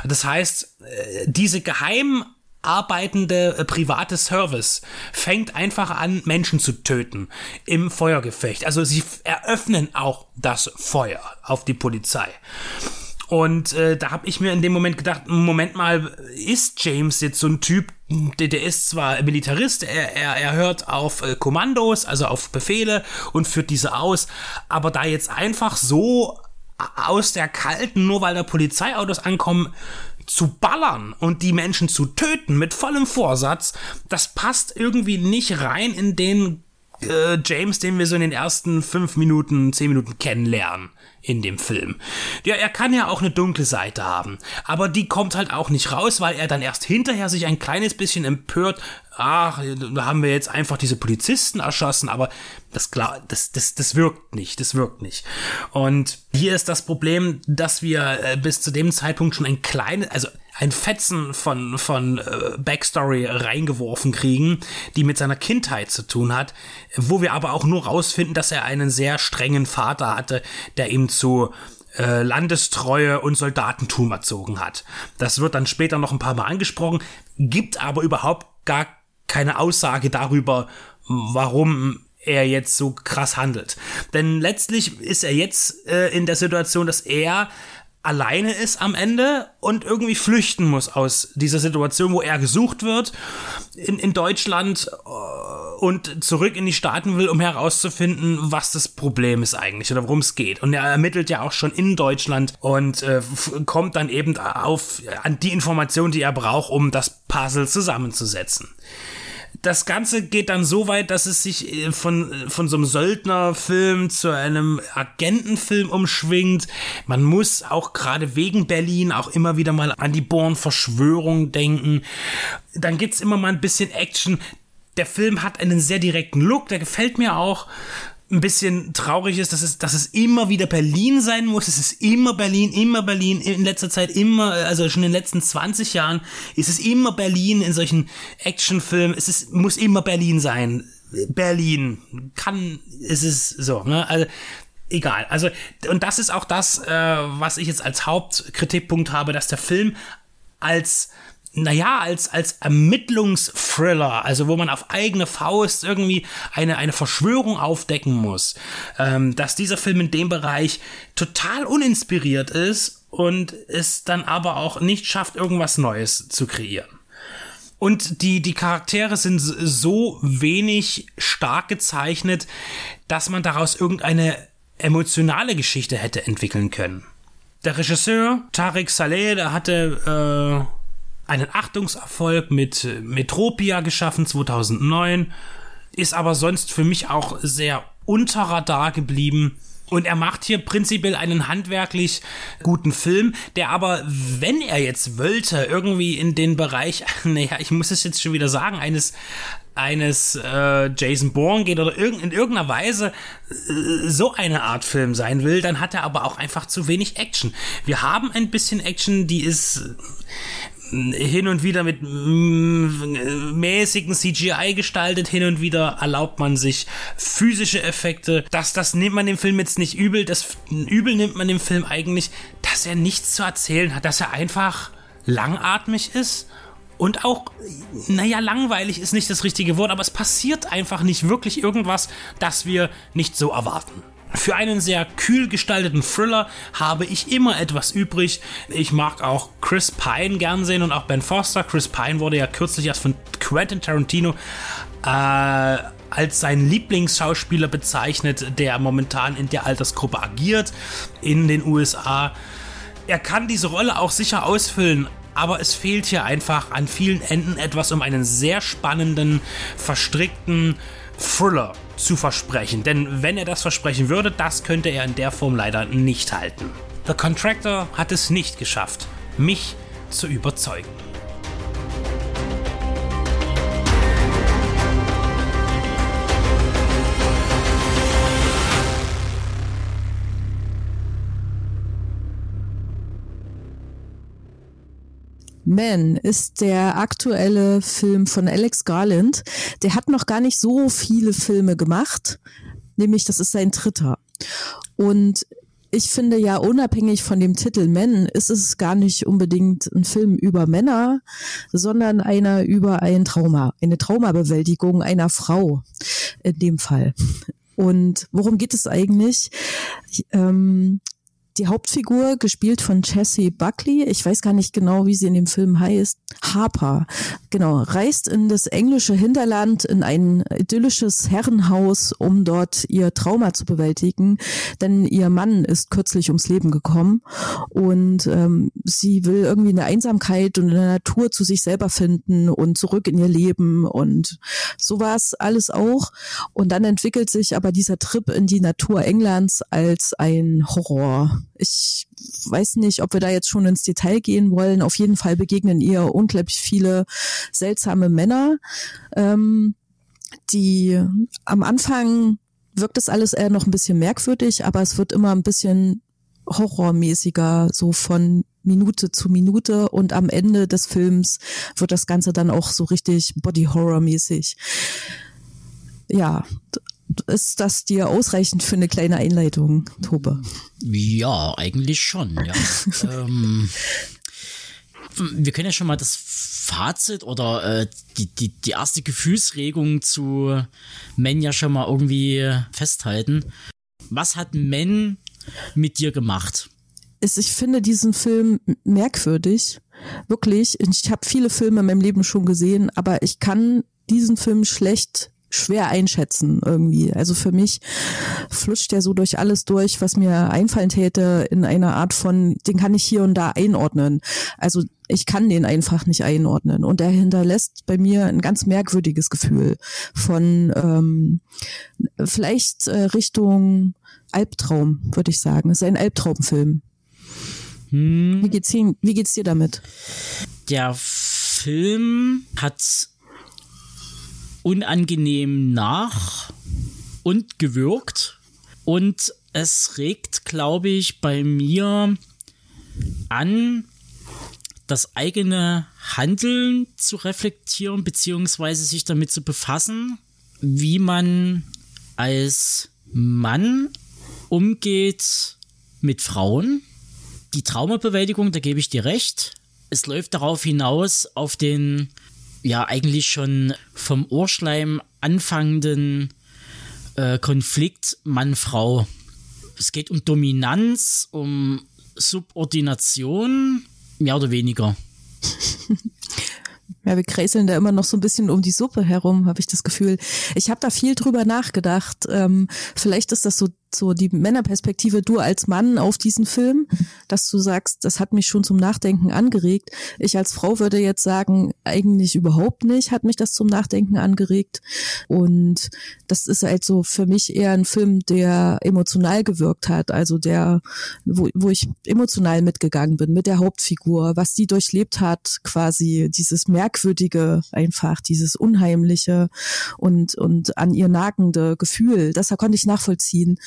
Das heißt, äh, diese geheim arbeitende äh, private Service fängt einfach an, Menschen zu töten im Feuergefecht. Also sie eröffnen auch das Feuer auf die Polizei. Und äh, da habe ich mir in dem Moment gedacht, Moment mal, ist James jetzt so ein Typ, der, der ist zwar Militarist, er, er, er hört auf äh, Kommandos, also auf Befehle und führt diese aus, aber da jetzt einfach so aus der kalten, nur weil da Polizeiautos ankommen, zu ballern und die Menschen zu töten mit vollem Vorsatz, das passt irgendwie nicht rein in den äh, James, den wir so in den ersten fünf Minuten, zehn Minuten kennenlernen in dem Film. Ja, er kann ja auch eine dunkle Seite haben, aber die kommt halt auch nicht raus, weil er dann erst hinterher sich ein kleines bisschen empört, ach, da haben wir jetzt einfach diese Polizisten erschossen, aber das das, das, das wirkt nicht, das wirkt nicht. Und hier ist das Problem, dass wir äh, bis zu dem Zeitpunkt schon ein kleines, also ein Fetzen von, von äh, Backstory reingeworfen kriegen, die mit seiner Kindheit zu tun hat, wo wir aber auch nur rausfinden, dass er einen sehr strengen Vater hatte, der ihm zu äh, Landestreue und Soldatentum erzogen hat. Das wird dann später noch ein paar Mal angesprochen, gibt aber überhaupt gar keine Aussage darüber, warum er jetzt so krass handelt. Denn letztlich ist er jetzt äh, in der Situation, dass er alleine ist am Ende und irgendwie flüchten muss aus dieser Situation, wo er gesucht wird in, in Deutschland äh, und zurück in die Staaten will, um herauszufinden, was das Problem ist eigentlich oder worum es geht. Und er ermittelt ja auch schon in Deutschland und äh, kommt dann eben auf an die Informationen, die er braucht, um das Puzzle zusammenzusetzen das Ganze geht dann so weit, dass es sich äh, von, von so einem Söldnerfilm zu einem Agentenfilm umschwingt. Man muss auch gerade wegen Berlin auch immer wieder mal an die Born-Verschwörung denken. Dann gibt's immer mal ein bisschen Action. Der Film hat einen sehr direkten Look, der gefällt mir auch ein bisschen traurig ist, dass es, dass es immer wieder Berlin sein muss. Es ist immer Berlin, immer Berlin. In letzter Zeit immer, also schon in den letzten 20 Jahren ist es immer Berlin in solchen Actionfilmen. Es ist, muss immer Berlin sein. Berlin kann, es ist so, ne? Also, egal. Also, und das ist auch das, äh, was ich jetzt als Hauptkritikpunkt habe, dass der Film als naja, als, als Ermittlungsthriller, also wo man auf eigene Faust irgendwie eine, eine Verschwörung aufdecken muss, ähm, dass dieser Film in dem Bereich total uninspiriert ist und es dann aber auch nicht schafft, irgendwas Neues zu kreieren. Und die, die Charaktere sind so wenig stark gezeichnet, dass man daraus irgendeine emotionale Geschichte hätte entwickeln können. Der Regisseur Tariq Saleh, der hatte äh, einen Achtungserfolg mit Metropia geschaffen 2009, ist aber sonst für mich auch sehr unter Radar geblieben. Und er macht hier prinzipiell einen handwerklich guten Film, der aber, wenn er jetzt wollte, irgendwie in den Bereich, naja, ich muss es jetzt schon wieder sagen, eines eines äh, Jason Bourne geht oder irg in irgendeiner Weise äh, so eine Art Film sein will, dann hat er aber auch einfach zu wenig Action. Wir haben ein bisschen Action, die ist hin und wieder mit mäßigen CGI gestaltet, hin und wieder erlaubt man sich physische Effekte. Das, das nimmt man dem Film jetzt nicht übel. Das übel nimmt man dem Film eigentlich, dass er nichts zu erzählen hat, dass er einfach langatmig ist und auch, naja, langweilig ist nicht das richtige Wort, aber es passiert einfach nicht wirklich irgendwas, das wir nicht so erwarten. Für einen sehr kühl gestalteten Thriller habe ich immer etwas übrig. Ich mag auch Chris Pine gern sehen und auch Ben Foster. Chris Pine wurde ja kürzlich erst von Quentin Tarantino äh, als sein Lieblingsschauspieler bezeichnet, der momentan in der Altersgruppe agiert in den USA. Er kann diese Rolle auch sicher ausfüllen, aber es fehlt hier einfach an vielen Enden etwas, um einen sehr spannenden, verstrickten Thriller zu versprechen. Denn wenn er das versprechen würde, das könnte er in der Form leider nicht halten. The Contractor hat es nicht geschafft, mich zu überzeugen. Man ist der aktuelle Film von Alex Garland. Der hat noch gar nicht so viele Filme gemacht, nämlich das ist sein dritter. Und ich finde ja unabhängig von dem Titel Men ist es gar nicht unbedingt ein Film über Männer, sondern einer über ein Trauma, eine Traumabewältigung einer Frau in dem Fall. Und worum geht es eigentlich? Ähm, die Hauptfigur, gespielt von Jessie Buckley, ich weiß gar nicht genau, wie sie in dem Film heißt, Harper, genau, reist in das englische Hinterland in ein idyllisches Herrenhaus, um dort ihr Trauma zu bewältigen, denn ihr Mann ist kürzlich ums Leben gekommen und ähm, sie will irgendwie eine Einsamkeit und eine Natur zu sich selber finden und zurück in ihr Leben und so es alles auch. Und dann entwickelt sich aber dieser Trip in die Natur Englands als ein Horror ich weiß nicht, ob wir da jetzt schon ins Detail gehen wollen. Auf jeden Fall begegnen ihr unglaublich viele seltsame Männer, ähm, die am Anfang wirkt es alles eher noch ein bisschen merkwürdig, aber es wird immer ein bisschen horrormäßiger, so von Minute zu Minute und am Ende des Films wird das Ganze dann auch so richtig Body Horror mäßig. Ja, ist das dir ausreichend für eine kleine Einleitung, Tobe? Ja, eigentlich schon, ja. ähm, wir können ja schon mal das Fazit oder äh, die, die, die erste Gefühlsregung zu Men ja schon mal irgendwie festhalten. Was hat Men mit dir gemacht? ich finde diesen Film merkwürdig. Wirklich. Ich habe viele Filme in meinem Leben schon gesehen, aber ich kann diesen Film schlecht schwer einschätzen irgendwie. Also für mich flutscht der so durch alles durch, was mir einfallen täte in einer Art von, den kann ich hier und da einordnen. Also ich kann den einfach nicht einordnen. Und er hinterlässt bei mir ein ganz merkwürdiges Gefühl von ähm, vielleicht äh, Richtung Albtraum, würde ich sagen. Es ist ein Albtraumfilm. Hm. Wie geht's, wie geht's dir damit? Der Film hat unangenehm nach und gewirkt. Und es regt, glaube ich, bei mir an, das eigene Handeln zu reflektieren, beziehungsweise sich damit zu befassen, wie man als Mann umgeht mit Frauen. Die Traumabewältigung, da gebe ich dir recht. Es läuft darauf hinaus, auf den ja eigentlich schon vom Ohrschleim anfangenden äh, Konflikt Mann-Frau. Es geht um Dominanz, um Subordination, mehr oder weniger. Ja, wir kräseln da immer noch so ein bisschen um die Suppe herum, habe ich das Gefühl. Ich habe da viel drüber nachgedacht. Ähm, vielleicht ist das so so die Männerperspektive du als Mann auf diesen Film, dass du sagst, das hat mich schon zum Nachdenken angeregt. Ich als Frau würde jetzt sagen, eigentlich überhaupt nicht hat mich das zum Nachdenken angeregt. Und das ist halt so für mich eher ein Film, der emotional gewirkt hat, also der, wo, wo ich emotional mitgegangen bin mit der Hauptfigur, was die durchlebt hat, quasi dieses merkwürdige einfach, dieses unheimliche und, und an ihr nagende Gefühl, das konnte ich nachvollziehen.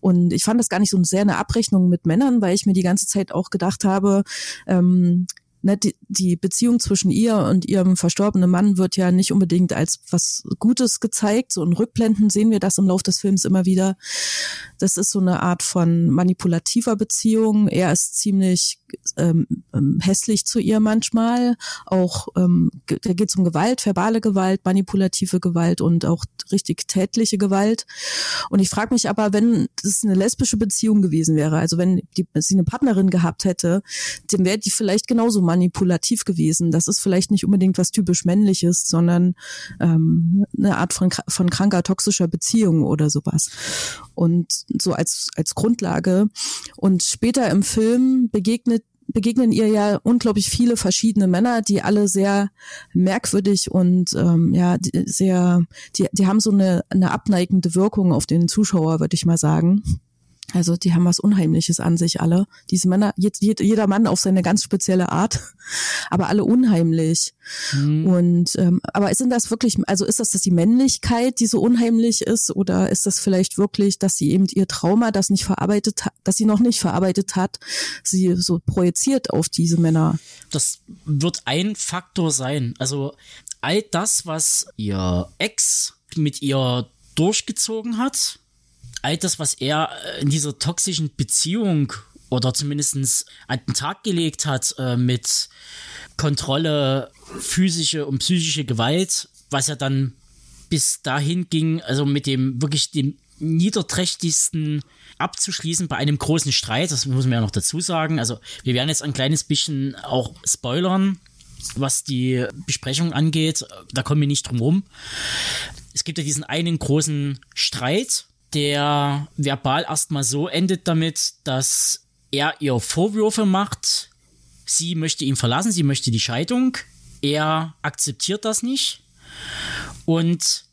Und ich fand das gar nicht so sehr eine Abrechnung mit Männern, weil ich mir die ganze Zeit auch gedacht habe, ähm, ne, die, die Beziehung zwischen ihr und ihrem verstorbenen Mann wird ja nicht unbedingt als was Gutes gezeigt. So in Rückblenden sehen wir das im Laufe des Films immer wieder. Das ist so eine Art von manipulativer Beziehung. Er ist ziemlich ähm, ähm hässlich zu ihr manchmal. Auch ähm, da geht es um Gewalt, verbale Gewalt, manipulative Gewalt und auch richtig tätliche Gewalt. Und ich frage mich aber, wenn es eine lesbische Beziehung gewesen wäre, also wenn die, sie eine Partnerin gehabt hätte, dann wäre die vielleicht genauso manipulativ gewesen. Das ist vielleicht nicht unbedingt was typisch männliches, sondern ähm, eine Art von, von kranker, toxischer Beziehung oder sowas. Und so als, als Grundlage. Und später im Film begegnet begegnen ihr ja unglaublich viele verschiedene Männer, die alle sehr merkwürdig und ähm, ja sehr, die, die haben so eine, eine abneigende Wirkung auf den Zuschauer, würde ich mal sagen. Also die haben was Unheimliches an sich alle. Diese Männer, jeder Mann auf seine ganz spezielle Art, aber alle unheimlich. Mhm. Und ähm, aber sind das wirklich, also ist das, dass die Männlichkeit, die so unheimlich ist, oder ist das vielleicht wirklich, dass sie eben ihr Trauma, das nicht verarbeitet hat, dass sie noch nicht verarbeitet hat, sie so projiziert auf diese Männer? Das wird ein Faktor sein. Also all das, was ihr Ex mit ihr durchgezogen hat, all das, was er äh, in dieser toxischen Beziehung oder zumindest an den Tag gelegt hat äh, mit Kontrolle, physische und psychische Gewalt, was ja dann bis dahin ging, also mit dem wirklich dem niederträchtigsten abzuschließen bei einem großen Streit, das muss man ja noch dazu sagen. Also wir werden jetzt ein kleines bisschen auch spoilern, was die Besprechung angeht. Da kommen wir nicht drum rum. Es gibt ja diesen einen großen Streit der verbal erstmal so endet damit, dass er ihr Vorwürfe macht, sie möchte ihn verlassen, sie möchte die Scheidung, er akzeptiert das nicht und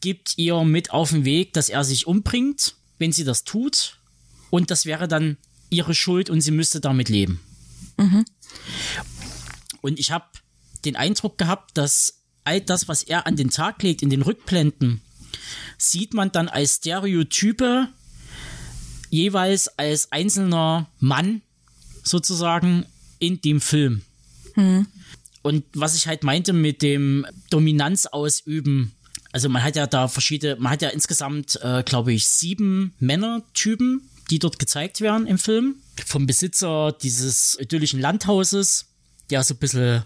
gibt ihr mit auf den Weg, dass er sich umbringt, wenn sie das tut und das wäre dann ihre Schuld und sie müsste damit leben. Mhm. Und ich habe den Eindruck gehabt, dass all das, was er an den Tag legt in den Rückblenden, sieht man dann als Stereotype jeweils als einzelner Mann sozusagen in dem Film. Hm. Und was ich halt meinte mit dem Dominanz ausüben, also man hat ja da verschiedene, man hat ja insgesamt, äh, glaube ich, sieben Männertypen, die dort gezeigt werden im Film. Vom Besitzer dieses idyllischen Landhauses, der so ein bisschen,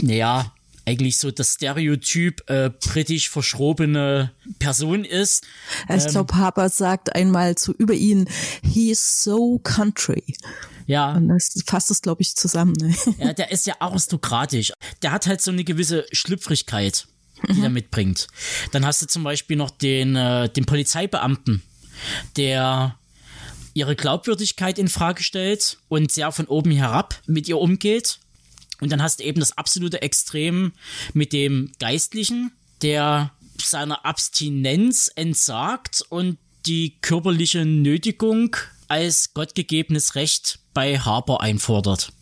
naja, eigentlich so das Stereotyp äh, britisch verschrobene Person ist. Ich glaube, ähm, Harper sagt einmal zu über ihn, he is so country. Ja. Und das fasst es, glaube ich, zusammen. Ne? Ja, der ist ja aristokratisch. Der hat halt so eine gewisse Schlüpfrigkeit, die mhm. er mitbringt. Dann hast du zum Beispiel noch den, äh, den Polizeibeamten, der ihre Glaubwürdigkeit in Frage stellt und sehr von oben herab mit ihr umgeht und dann hast du eben das absolute Extrem mit dem Geistlichen, der seiner Abstinenz entsagt und die körperliche Nötigung als gottgegebenes Recht bei Harper einfordert.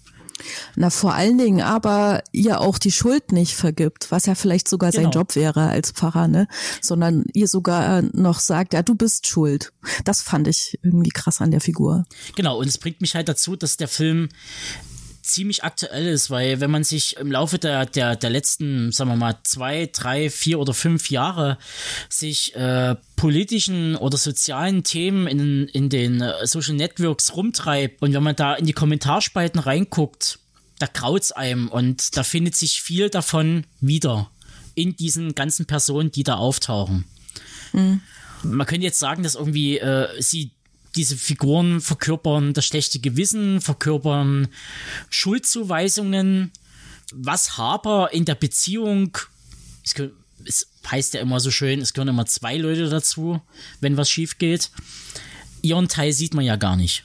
Na, vor allen Dingen aber ihr auch die Schuld nicht vergibt, was ja vielleicht sogar genau. sein Job wäre als Pfarrer, ne? Sondern ihr sogar noch sagt, ja, du bist schuld. Das fand ich irgendwie krass an der Figur. Genau, und es bringt mich halt dazu, dass der Film ziemlich aktuell ist, weil wenn man sich im Laufe der, der, der letzten, sagen wir mal, zwei, drei, vier oder fünf Jahre sich äh, politischen oder sozialen Themen in, in den äh, Social Networks rumtreibt und wenn man da in die Kommentarspalten reinguckt, da graut's einem und da findet sich viel davon wieder in diesen ganzen Personen, die da auftauchen. Mhm. Man könnte jetzt sagen, dass irgendwie äh, sie diese Figuren verkörpern das schlechte Gewissen, verkörpern Schuldzuweisungen was Harper in der Beziehung, es, es heißt ja immer so schön, es gehören immer zwei Leute dazu, wenn was schief geht. Ihren Teil sieht man ja gar nicht.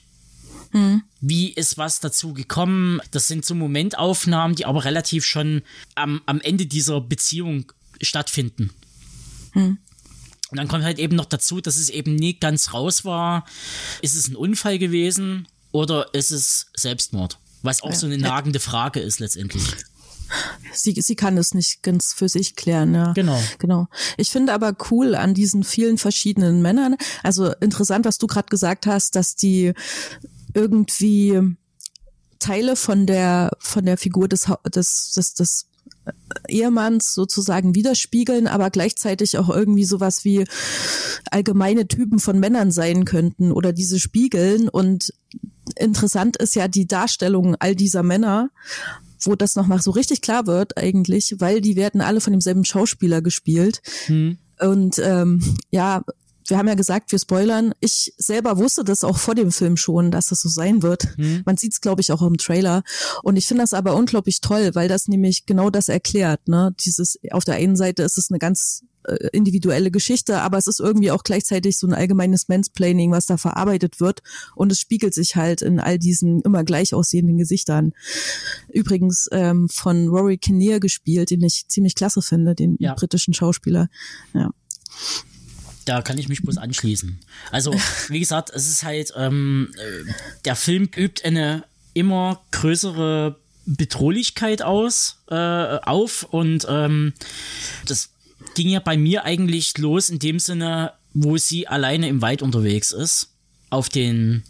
Hm. Wie ist was dazu gekommen? Das sind so Momentaufnahmen, die aber relativ schon am, am Ende dieser Beziehung stattfinden. Hm. Und dann kommt halt eben noch dazu, dass es eben nie ganz raus war. Ist es ein Unfall gewesen oder ist es Selbstmord? Was auch so eine nagende Frage ist letztendlich. Sie, sie kann es nicht ganz für sich klären, ja. Genau. Genau. Ich finde aber cool an diesen vielen verschiedenen Männern, also interessant, was du gerade gesagt hast, dass die irgendwie Teile von der von der Figur des des des, des Ehemanns sozusagen widerspiegeln, aber gleichzeitig auch irgendwie sowas wie allgemeine Typen von Männern sein könnten oder diese spiegeln. Und interessant ist ja die Darstellung all dieser Männer, wo das nochmal so richtig klar wird eigentlich, weil die werden alle von demselben Schauspieler gespielt. Hm. Und ähm, ja, wir haben ja gesagt, wir spoilern. Ich selber wusste das auch vor dem Film schon, dass das so sein wird. Hm. Man sieht es, glaube ich, auch im Trailer. Und ich finde das aber unglaublich toll, weil das nämlich genau das erklärt. Ne? Dieses auf der einen Seite ist es eine ganz äh, individuelle Geschichte, aber es ist irgendwie auch gleichzeitig so ein allgemeines Mansplaining, was da verarbeitet wird. Und es spiegelt sich halt in all diesen immer gleich aussehenden Gesichtern. Übrigens ähm, von Rory Kinnear gespielt, den ich ziemlich klasse finde, den Ja. britischen Schauspieler. Ja. Da kann ich mich bloß anschließen. Also, wie gesagt, es ist halt, ähm, äh, der Film übt eine immer größere Bedrohlichkeit aus, äh, auf und ähm, das ging ja bei mir eigentlich los in dem Sinne, wo sie alleine im Wald unterwegs ist, auf den,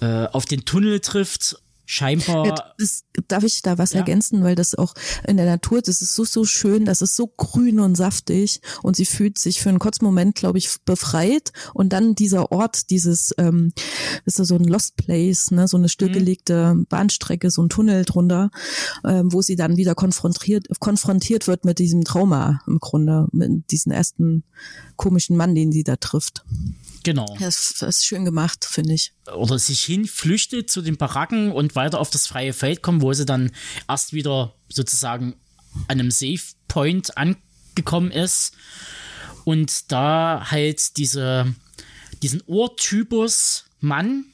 äh, auf den Tunnel trifft, scheinbar. Das, darf ich da was Ja. ergänzen, weil das auch in der Natur, das ist so, so schön, das ist so grün und saftig und sie fühlt sich für einen kurzen Moment, glaube ich, befreit und dann dieser Ort, dieses, ähm, ist so ein Lost Place, ne, so eine stillgelegte Bahnstrecke, so ein Tunnel drunter, ähm, wo sie dann wieder konfrontiert, konfrontiert wird mit diesem Trauma im Grunde, mit diesem ersten komischen Mann, den sie da trifft. genau. Das, das ist schön gemacht, finde ich. oder sich hinflüchtet zu den Baracken und weiter auf das freie Feld kommt, wo sie dann erst wieder sozusagen an einem Safe Point angekommen ist und da halt diese, diesen Urtypus Mann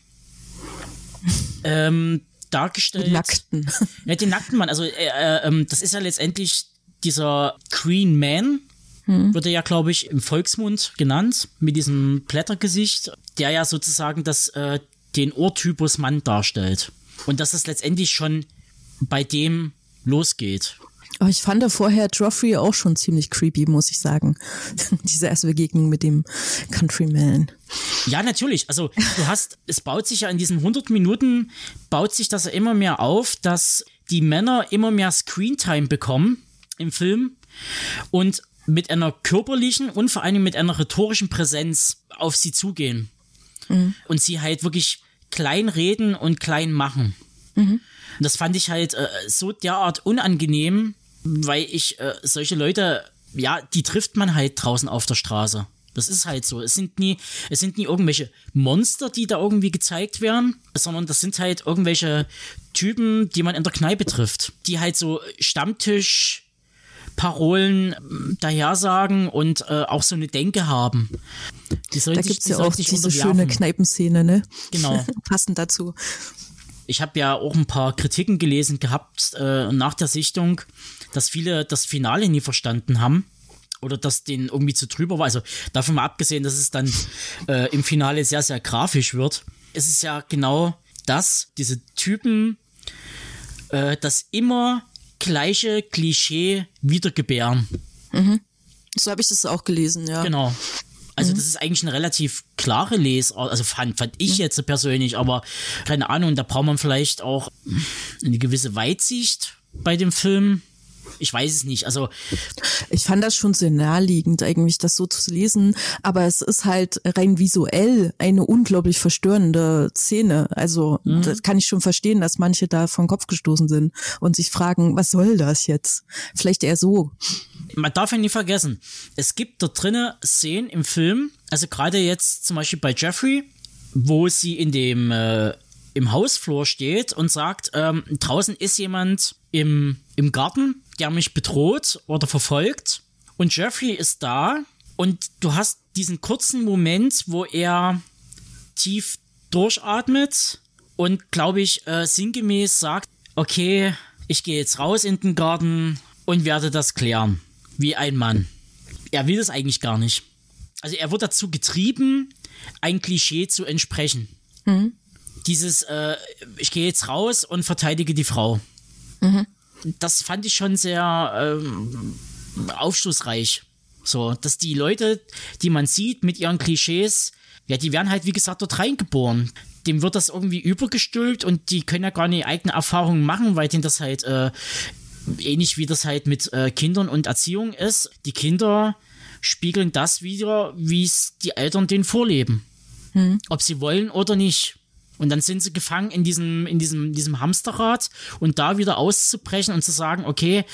ähm, dargestellt. Den Nackten. Ja, den nackten Mann. Also, äh, äh, ähm, das ist ja letztendlich dieser Green Man, wird er ja, glaube ich, im Volksmund genannt, mit diesem Blättergesicht, der ja sozusagen das, äh, den Urtypus Mann darstellt. Und dass es letztendlich schon bei dem losgeht. Aber ich fand vorher Joffrey auch schon ziemlich creepy, muss ich sagen. Diese erste Begegnung mit dem Countryman. Ja, natürlich. Also du hast, es baut sich ja in diesen 100 Minuten, baut sich das ja immer mehr auf, dass die Männer immer mehr Screentime bekommen im Film und mit einer körperlichen und vor allem mit einer rhetorischen Präsenz auf sie zugehen. Und sie halt wirklich klein reden und klein machen. Und das fand ich halt äh, so derart unangenehm, weil ich äh, solche Leute, ja, die trifft man halt draußen auf der Straße. Das ist halt so. Es sind nie, es sind nie irgendwelche Monster, die da irgendwie gezeigt werden, sondern das sind halt irgendwelche Typen, die man in der Kneipe trifft, die halt so Stammtisch Parolen ähm, dahersagen und äh, auch so eine Denke haben. Die sollen Da gibt's die ja auch diese schöne Kneipenszene, ne? Genau. Passend dazu. Ich habe ja auch ein paar Kritiken gelesen gehabt äh, nach der Sichtung, dass viele das Finale nie verstanden haben oder dass denen irgendwie zu drüber war. Also davon mal abgesehen, dass es dann äh, im Finale sehr, sehr grafisch wird. Es ist ja genau das, diese Typen, äh, das immer gleiche Klischee wiedergebären. So habe ich das auch gelesen, ja. Genau. Also das ist eigentlich eine relativ klare Lesart, also fand, fand ich jetzt persönlich, aber keine Ahnung, da braucht man vielleicht auch eine gewisse Weitsicht bei dem Film. Ich weiß es nicht. Also Ich fand das schon sehr naheliegend, eigentlich das so zu lesen, aber es ist halt rein visuell eine unglaublich verstörende Szene. Also das kann ich schon verstehen, dass manche da vom Kopf gestoßen sind und sich fragen, was soll das jetzt? Vielleicht eher so. man darf ja nie vergessen, es gibt dort drinnen Szenen im Film, also gerade jetzt zum Beispiel bei Jeffrey, wo sie in dem, äh, im Hausflur steht und sagt, ähm, draußen ist jemand im, im Garten, der mich bedroht oder verfolgt. Und Jeffrey ist da und du hast diesen kurzen Moment, wo er tief durchatmet und, glaube ich, äh, sinngemäß sagt, okay, ich gehe jetzt raus in den Garten und werde das klären. Wie ein Mann. Er will das eigentlich gar nicht. Also er wird dazu getrieben, ein Klischee zu entsprechen. Mhm. Dieses, äh, ich gehe jetzt raus und verteidige die Frau. Mhm. Das fand ich schon sehr ähm, aufschlussreich. So, dass die Leute, die man sieht mit ihren Klischees, ja, die werden halt, wie gesagt, dort reingeboren. Dem wird das irgendwie übergestülpt und die können ja gar nicht eigene Erfahrungen machen, weil denen das halt äh, ähnlich wie das halt mit äh, Kindern und Erziehung ist. Die Kinder spiegeln das wieder, wie es die Eltern denen vorleben. Hm. Ob sie wollen oder nicht. Und dann sind sie gefangen in diesem, in diesem, diesem Hamsterrad und da wieder auszubrechen und zu sagen, okay,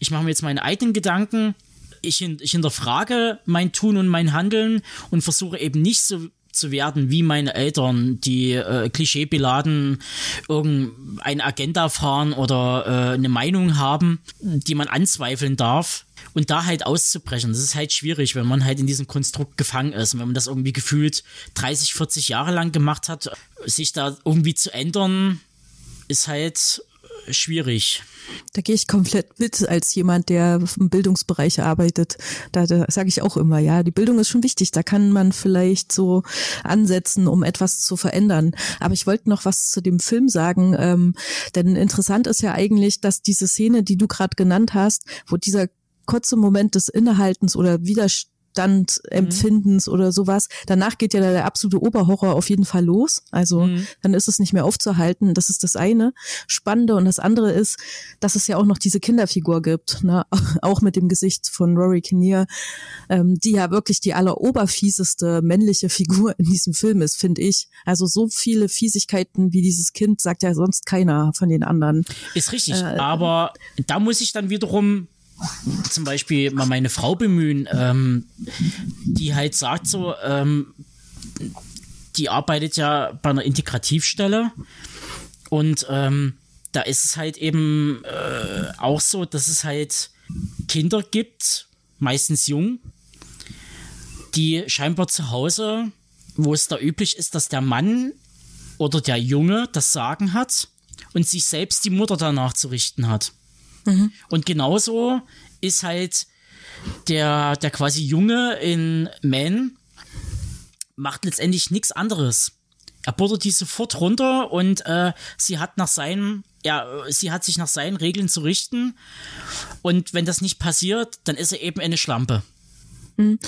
ich mache mir jetzt meine eigenen Gedanken, ich, ich hinterfrage mein Tun und mein Handeln und versuche eben nicht so zu werden wie meine Eltern, die äh, klischeebeladen irgendeine Agenda fahren oder äh, eine Meinung haben, die man anzweifeln darf. Und da halt auszubrechen, das ist halt schwierig, wenn man halt in diesem Konstrukt gefangen ist. Und wenn man das irgendwie gefühlt 30, 40 Jahre lang gemacht hat, sich da irgendwie zu ändern, ist halt schwierig. Da gehe ich komplett mit als jemand, der im Bildungsbereich arbeitet. Da, da sage ich auch immer, ja, die Bildung ist schon wichtig. Da kann man vielleicht so ansetzen, um etwas zu verändern. Aber ich wollte noch was zu dem Film sagen, ähm, denn interessant ist ja eigentlich, dass diese Szene, die du gerade genannt hast, wo dieser kurze Moment des Innehaltens oder Widerstands Standempfindens mhm. oder sowas. Danach geht ja der absolute Oberhorror auf jeden Fall los. Also mhm. dann ist es nicht mehr aufzuhalten. Das ist das eine Spannende. Und das andere ist, dass es ja auch noch diese Kinderfigur gibt, ne? auch mit dem Gesicht von Rory Kinnear, ähm, die ja wirklich die alleroberfieseste männliche Figur in diesem Film ist, finde ich. Also so viele Fiesigkeiten wie dieses Kind sagt ja sonst keiner von den anderen. Ist richtig, äh, aber da muss ich dann wiederum zum Beispiel mal meine Frau bemühen, ähm, die halt sagt so, ähm, die arbeitet ja bei einer Integrativstelle und ähm, da ist es halt eben äh, auch so, dass es halt Kinder gibt, meistens jung, die scheinbar zu Hause, wo es da üblich ist, dass der Mann oder der Junge das Sagen hat und sich selbst die Mutter danach zu richten hat. Mhm. Und genauso ist halt der, der quasi Junge in Man macht letztendlich nichts anderes. Er buttert die sofort runter und äh, sie hat nach seinen, ja, sie hat sich nach seinen Regeln zu richten. Und wenn das nicht passiert, dann ist er eben eine Schlampe. Mhm.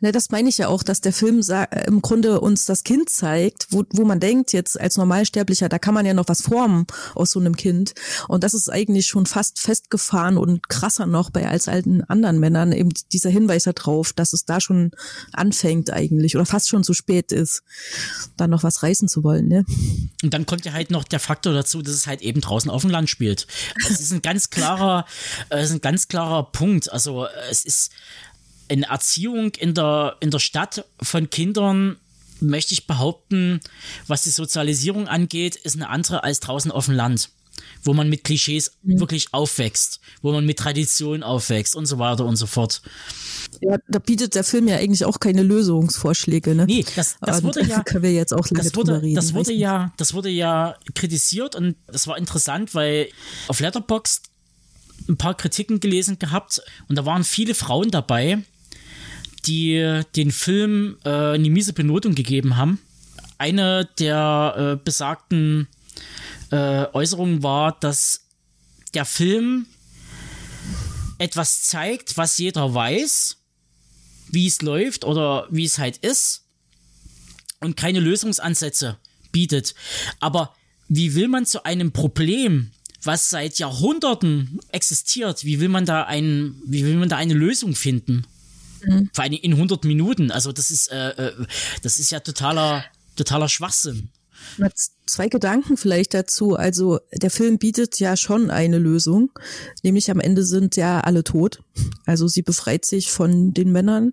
Ne, das meine ich ja auch, dass der Film im Grunde uns das Kind zeigt, wo, wo man denkt, jetzt als Normalsterblicher, da kann man ja noch was formen aus so einem Kind. Und das ist eigentlich schon fast festgefahren und krasser noch bei als alten anderen Männern, eben dieser Hinweis darauf, dass es da schon anfängt eigentlich oder fast schon zu spät ist, da noch was reißen zu wollen. Ne? Und dann kommt ja halt noch der Faktor dazu, dass es halt eben draußen auf dem Land spielt. Es ist ein ganz klarer, es ist ein ganz klarer Punkt. Also es ist eine Erziehung in der, in der Stadt von Kindern, möchte ich behaupten, was die Sozialisierung angeht, ist eine andere als draußen auf dem Land, wo man mit Klischees mhm. wirklich aufwächst, wo man mit Tradition aufwächst und so weiter und so fort. Ja, da bietet der Film ja eigentlich auch keine Lösungsvorschläge, ne? Nee, das, das wurde ja, können wir jetzt auch das wurde, reden, das wurde ja, das wurde ja kritisiert und das war interessant, weil auf Letterboxd ein paar Kritiken gelesen gehabt und da waren viele Frauen dabei, die den Film äh, eine miese Benotung gegeben haben. Eine der äh, besagten äh, Äußerungen war, dass der Film etwas zeigt, was jeder weiß, wie es läuft oder wie es halt ist und keine Lösungsansätze bietet. Aber wie will man zu einem Problem, was seit Jahrhunderten existiert, wie will man da ein, wie will man da eine Lösung finden? Mhm. Vor allem in 100 Minuten. Also das ist, äh, äh, das ist ja totaler, totaler Schwachsinn. Zwei Gedanken vielleicht dazu. Also der Film bietet ja schon eine Lösung, nämlich am Ende sind ja alle tot. Also sie befreit sich von den Männern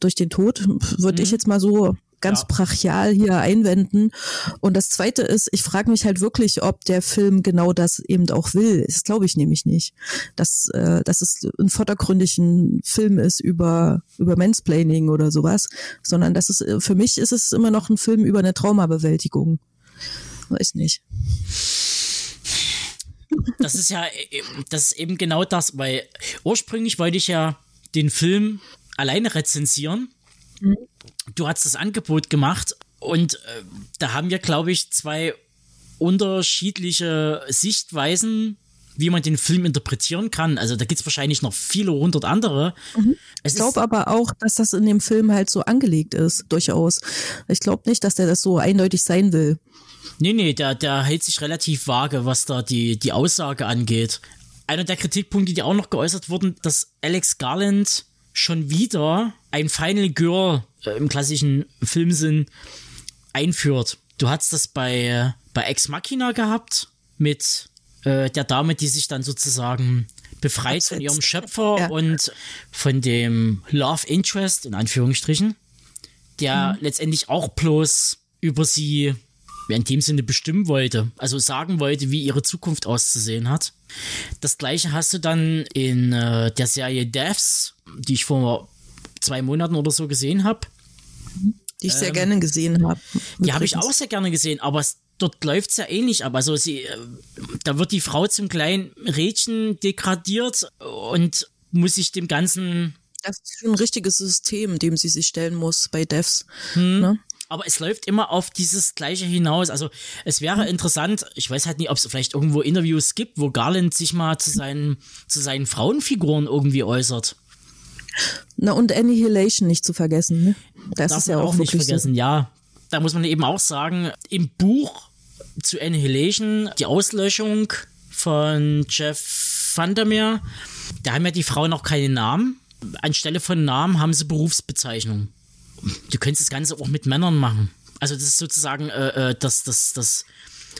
durch den Tod, würde mhm. ich jetzt mal so ganz Ja. brachial hier einwenden. Und das Zweite ist, ich frage mich halt wirklich, ob der Film genau das eben auch will. Das glaube ich nämlich nicht. Dass, äh, dass es ein vordergründig ein Film ist über, über Mansplaining oder sowas, sondern dass es, äh, für mich ist es immer noch ein Film über eine Traumabewältigung. Weiß nicht. das ist ja, äh, das ist eben genau das, weil ursprünglich wollte ich ja den Film alleine rezensieren. Du hast das Angebot gemacht und äh, da haben wir, glaube ich, zwei unterschiedliche Sichtweisen, wie man den Film interpretieren kann. Also da gibt es wahrscheinlich noch viele hundert andere. Es Ich glaube aber auch, dass das in dem Film halt so angelegt ist, durchaus. Ich glaube nicht, dass der das so eindeutig sein will. Nee, nee, der, der hält sich relativ vage, was da die, die Aussage angeht. Einer der Kritikpunkte, die auch noch geäußert wurden, dass Alex Garland schon wieder ein Final Girl äh, im klassischen Filmsinn einführt. Du hattest das bei, bei Ex Machina gehabt mit äh, der Dame, die sich dann sozusagen befreit von ihrem Schöpfer Ja. und von dem Love Interest, in Anführungsstrichen, der Mhm. letztendlich auch bloß über sie in dem Sinne bestimmen wollte, also sagen wollte, wie ihre Zukunft auszusehen hat. Das gleiche hast du dann in äh, der Serie Devs, die ich vor zwei Monaten oder so gesehen habe. Die ich sehr gerne gesehen habe. Ähm, Die habe ich auch sehr gerne gesehen, aber es, dort läuft es ja ähnlich ab. Also sie, äh, da wird die Frau zum kleinen Rädchen degradiert und muss sich dem Ganzen Das ist ein richtiges System, dem sie sich stellen muss bei Devs. Hm. Ne? Aber es läuft immer auf dieses Gleiche hinaus. Also es wäre interessant, ich weiß halt nicht, ob es vielleicht irgendwo Interviews gibt, wo Garland sich mal zu seinen, zu seinen Frauenfiguren irgendwie äußert. Na und Annihilation nicht zu vergessen. Ne? Das Darf ist ja man auch, nicht wirklich vergessen, ja. Da muss man eben auch sagen, im Buch zu Annihilation, die Auslöschung von Jeff Vandermeer, da haben ja die Frauen noch keine Namen. Anstelle von Namen haben sie Berufsbezeichnungen. Du könntest das Ganze auch mit Männern machen. Also das ist sozusagen, äh, äh, das, das, das,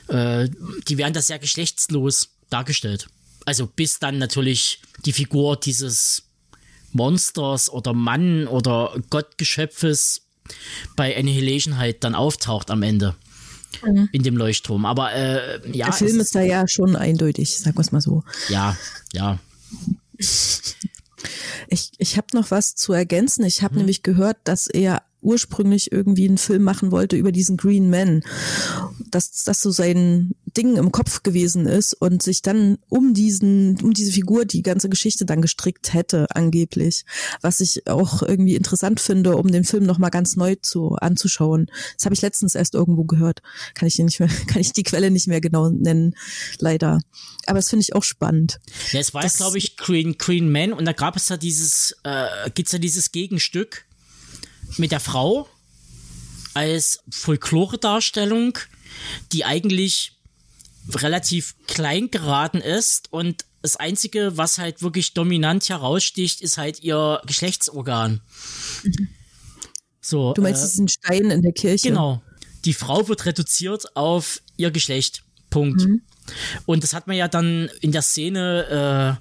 äh, die werden da sehr geschlechtslos dargestellt. Also bis dann natürlich die Figur dieses Monsters oder Mann oder Gottgeschöpfes bei Annihilation halt dann auftaucht am Ende. In dem Leuchtturm. Aber äh, ja, Der Film ist da ja schon eindeutig, sagen wir es mal so. ja, ja. Ich, ich habe noch was zu ergänzen. Ich Mhm. habe nämlich gehört, dass er ursprünglich irgendwie einen Film machen wollte über diesen Green Man. Dass das so sein Ding im Kopf gewesen ist und sich dann um diesen, um diese Figur die ganze Geschichte dann gestrickt hätte, angeblich. Was ich auch irgendwie interessant finde, um den Film nochmal ganz neu zu anzuschauen. Das habe ich letztens erst irgendwo gehört. Kann ich nicht mehr, kann ich die Quelle nicht mehr genau nennen, leider. Aber das finde ich auch spannend. Ja, es war Das- glaube ich, Green, Green Man und da gab es ja dieses, äh, gibt's ja dieses Gegenstück mit der Frau als Folklore-Darstellung, die eigentlich relativ klein geraten ist und das Einzige, was halt wirklich dominant heraussticht, ist halt ihr Geschlechtsorgan. So, Du meinst äh, diesen Stein in der Kirche? Genau. Die Frau wird reduziert auf ihr Geschlecht. Punkt. Und das hat man ja dann in der Szene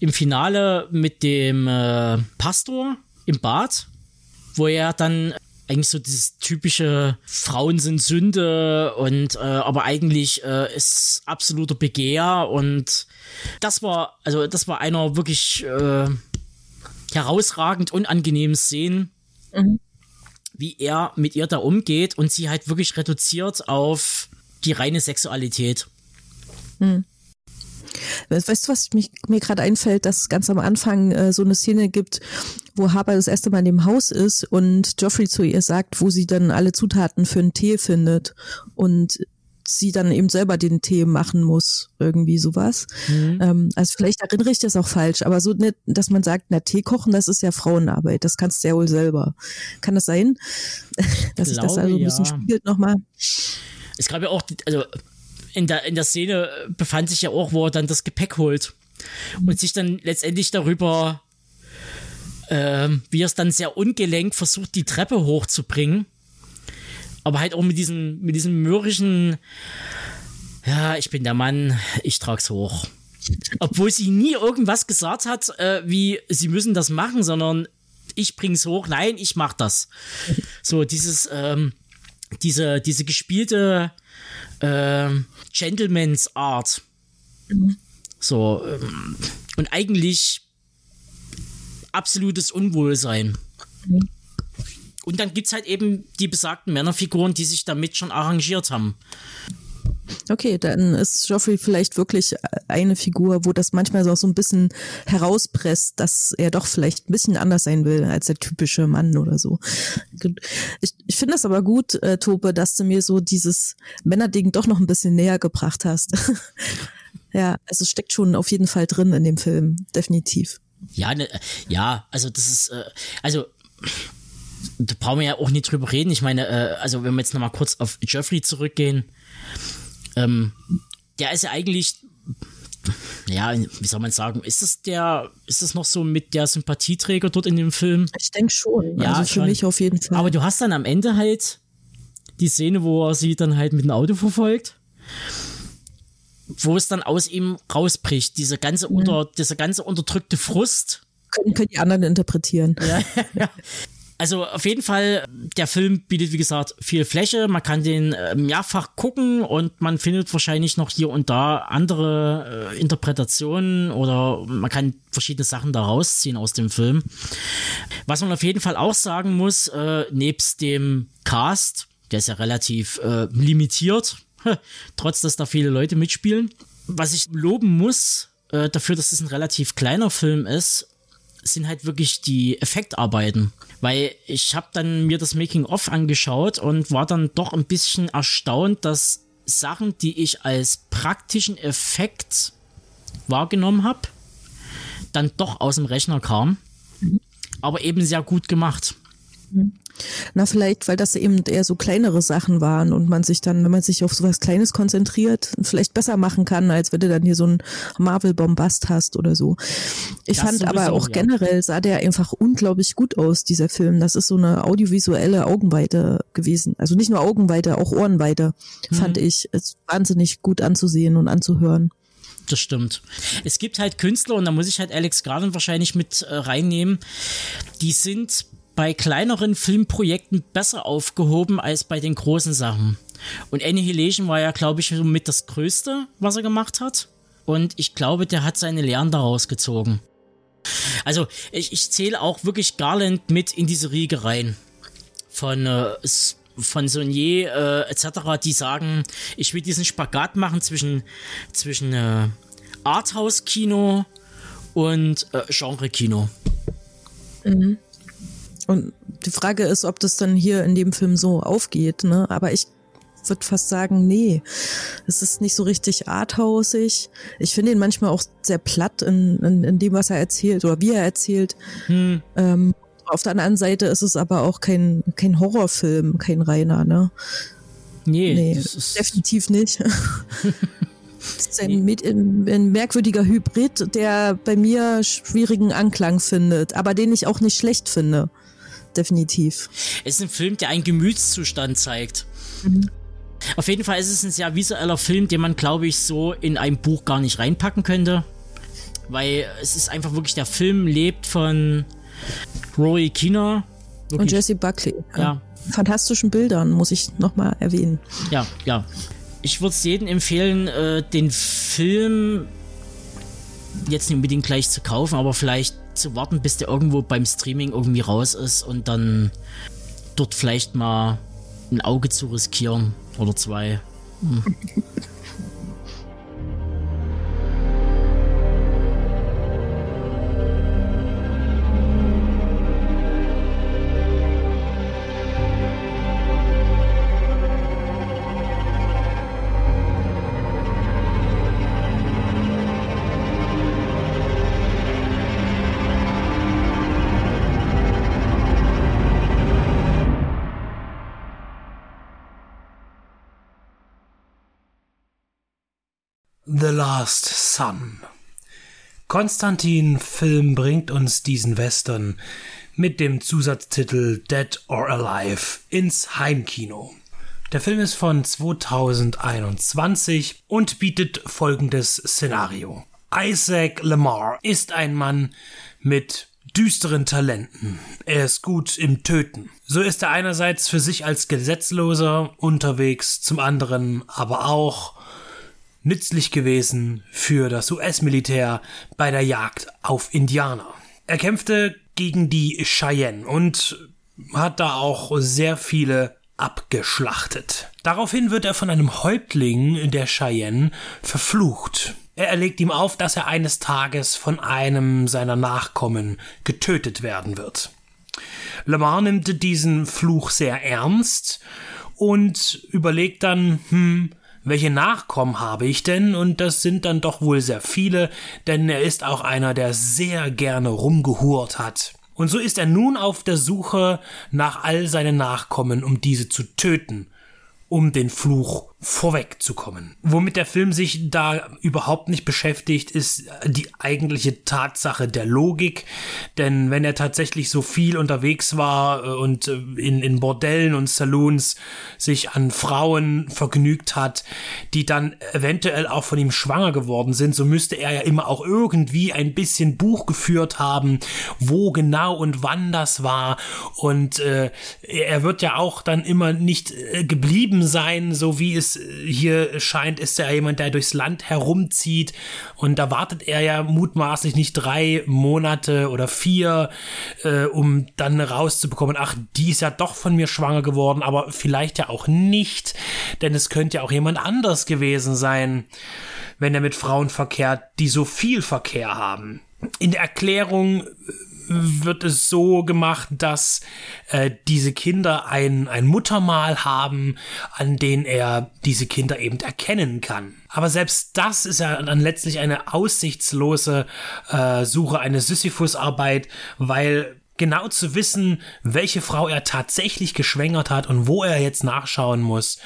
äh, im Finale mit dem äh, Pastor im Bad, wo er dann eigentlich so dieses typische Frauen sind Sünde und äh, aber eigentlich äh, ist absoluter Begehr und das war also das war einer wirklich äh, herausragend unangenehmen Szenen wie er mit ihr da umgeht und sie halt wirklich reduziert auf die reine Sexualität. We- Weißt du, was mich, mir gerade einfällt, dass es ganz am Anfang äh, so eine Szene gibt, wo Harper das erste Mal in dem Haus ist und Joffrey zu ihr sagt, wo sie dann alle Zutaten für einen Tee findet und sie dann eben selber den Tee machen muss, irgendwie sowas. Ähm, also vielleicht erinnere ich das auch falsch, aber so nicht, dass man sagt, na Tee kochen, das ist ja Frauenarbeit, das kannst du ja wohl selber. Kann das sein? dass sich das Glaube, also ein bisschen ja. spiegelt nochmal? Es gab ja auch, also in der, in der Szene befand sich ja auch, wo er dann das Gepäck holt und sich dann letztendlich darüber, ähm, wie er es dann sehr ungelenk versucht, die Treppe hochzubringen. Aber halt auch mit diesem, mit diesem mürrischen, ja, ich bin der Mann, ich trag's hoch. Obwohl sie nie irgendwas gesagt hat, äh, wie sie müssen das machen, sondern ich bring's hoch, nein, ich mach das. So, dieses, ähm, diese, diese gespielte äh, Gentleman's Art. So, ähm, und eigentlich absolutes Unwohlsein. Und dann gibt's halt eben die besagten Männerfiguren, die sich damit schon arrangiert haben. Okay, dann ist Joffrey vielleicht wirklich eine Figur, wo das manchmal so, so ein bisschen herauspresst, dass er doch vielleicht ein bisschen anders sein will als der typische Mann oder so. Ich, ich finde das aber gut, äh, Tobe, dass du mir so dieses Männerding doch noch ein bisschen näher gebracht hast. ja, also steckt schon auf jeden Fall drin in dem Film, definitiv. Ja, ne, ja, also das ist, äh, also da brauchen wir ja auch nicht drüber reden. Ich meine, äh, also wenn wir jetzt nochmal kurz auf Jeffrey zurückgehen, ähm, der ist ja eigentlich, ja, wie soll man sagen, ist es der, ist es noch so mit der Sympathieträger dort in dem Film? Ich denke schon. Ja, also für schon. mich auf jeden Fall. Aber du hast dann am Ende halt die Szene, wo er sie dann halt mit dem Auto verfolgt. Wo es dann aus ihm rausbricht, diese ganze unter, dieser ganze unterdrückte Frust, können, können die anderen interpretieren. ja. Also auf jeden Fall, der Film bietet, wie gesagt, viel Fläche. Man kann den äh, mehrfach gucken und man findet wahrscheinlich noch hier und da andere äh, Interpretationen oder man kann verschiedene Sachen da rausziehen aus dem Film. Was man auf jeden Fall auch sagen muss, äh, nebst dem Cast, der ist ja relativ äh, limitiert, trotz dass da viele Leute mitspielen. Was ich loben muss, äh, dafür, dass es ein relativ kleiner Film ist, sind halt wirklich die Effektarbeiten. Weil ich habe dann mir das Making-of angeschaut und war dann doch ein bisschen erstaunt, dass Sachen, die ich als praktischen Effekt wahrgenommen habe, dann doch aus dem Rechner kamen. Aber eben sehr gut gemacht. Na, vielleicht, weil das eben eher so kleinere Sachen waren und man sich dann, wenn man sich auf sowas Kleines konzentriert, vielleicht besser machen kann, als wenn du dann hier so ein Marvel-Bombast hast oder so. Ich Das fand sowieso, aber auch ja. generell sah der einfach unglaublich gut aus, dieser Film. Das ist so eine audiovisuelle Augenweite gewesen. Also nicht nur Augenweite, auch Ohrenweite, Mhm. fand ich. Es wahnsinnig gut anzusehen und anzuhören. Das stimmt. Es gibt halt Künstler, und da muss ich halt Alex Garland wahrscheinlich mit äh, reinnehmen, die sind bei kleineren Filmprojekten besser aufgehoben als bei den großen Sachen. Und Annihilation war ja, glaube ich, mit das Größte, was er gemacht hat. Und ich glaube, der hat seine Lehren daraus gezogen. Also, ich, ich zähle auch wirklich Garland mit in diese Riege rein. Von, äh, von Sonier äh, etc., die sagen, ich will diesen Spagat machen zwischen, zwischen äh, Arthouse-Kino und äh, Genre-Kino. Und die Frage ist, ob das dann hier in dem Film so aufgeht, ne? Aber ich würde fast sagen, nee, es ist nicht so richtig arthausig. Ich finde ihn manchmal auch sehr platt in, in, in dem, was er erzählt oder wie er erzählt. Ähm, auf der anderen Seite ist es aber auch kein, kein Horrorfilm, kein reiner, ne? Nee, Nee, definitiv nicht. Das ist ein, ein, ein merkwürdiger Hybrid, der bei mir schwierigen Anklang findet, aber den ich auch nicht schlecht finde. Definitiv. es ist ein Film, der einen Gemütszustand zeigt. Auf jeden Fall ist es ein sehr visueller Film, den man, glaube ich, so in ein Buch gar nicht reinpacken könnte. Weil es ist einfach wirklich, der Film lebt von Rory Kina. Und Jesse Buckley. Ja. Fantastischen Bildern, muss ich nochmal erwähnen. ja, ja. Ich würde es jedem empfehlen, äh, den Film jetzt nicht unbedingt gleich zu kaufen, aber vielleicht zu warten, bis der irgendwo beim Streaming irgendwie raus ist und dann dort vielleicht mal ein Auge zu riskieren oder zwei. The Last Sun. Konstantin Film bringt uns diesen Western mit dem Zusatztitel Dead or Alive ins Heimkino. Der Film ist von 2021 und bietet folgendes Szenario. Isaac Lamar ist ein Mann mit düsteren Talenten. Er ist gut im Töten. So ist er einerseits für sich als Gesetzloser unterwegs, zum anderen aber auch nützlich gewesen für das US-Militär bei der Jagd auf Indianer. Er kämpfte gegen die Cheyenne und hat da auch sehr viele abgeschlachtet. Daraufhin wird er von einem Häuptling der Cheyenne verflucht. Er erlegt ihm auf, dass er eines Tages von einem seiner Nachkommen getötet werden wird. Lamar nimmt diesen Fluch sehr ernst und überlegt dann, hm, welche Nachkommen habe ich denn? Und das sind dann doch wohl sehr viele, denn er ist auch einer, der sehr gerne rumgehurt hat. Und so ist er nun auf der Suche nach all seinen Nachkommen, um diese zu töten, um den Fluch vorwegzukommen. Womit der Film sich da überhaupt nicht beschäftigt, ist die eigentliche Tatsache der Logik. Denn wenn er tatsächlich so viel unterwegs war äh, und äh, in, in Bordellen und Saloons sich an Frauen vergnügt hat, die dann eventuell auch von ihm schwanger geworden sind, so müsste er ja immer auch irgendwie ein bisschen Buch geführt haben, wo genau und wann das war. Und äh, er wird ja auch dann immer nicht äh, geblieben sein, so wie es hier scheint, ist er jemand, der durchs Land herumzieht. Und da wartet er ja mutmaßlich nicht drei Monate oder vier, äh, um dann rauszubekommen, ach, die ist ja doch von mir schwanger geworden, aber vielleicht ja auch nicht, denn es könnte ja auch jemand anders gewesen sein, wenn er mit Frauen verkehrt, die so viel Verkehr haben. In der Erklärung wird es so gemacht, dass äh, diese Kinder ein, ein Muttermal haben, an den er diese Kinder eben erkennen kann. Aber selbst das ist ja dann letztlich eine aussichtslose äh, Suche, eine Sisyphus-Arbeit, weil genau zu wissen, welche Frau er tatsächlich geschwängert hat und wo er jetzt nachschauen muss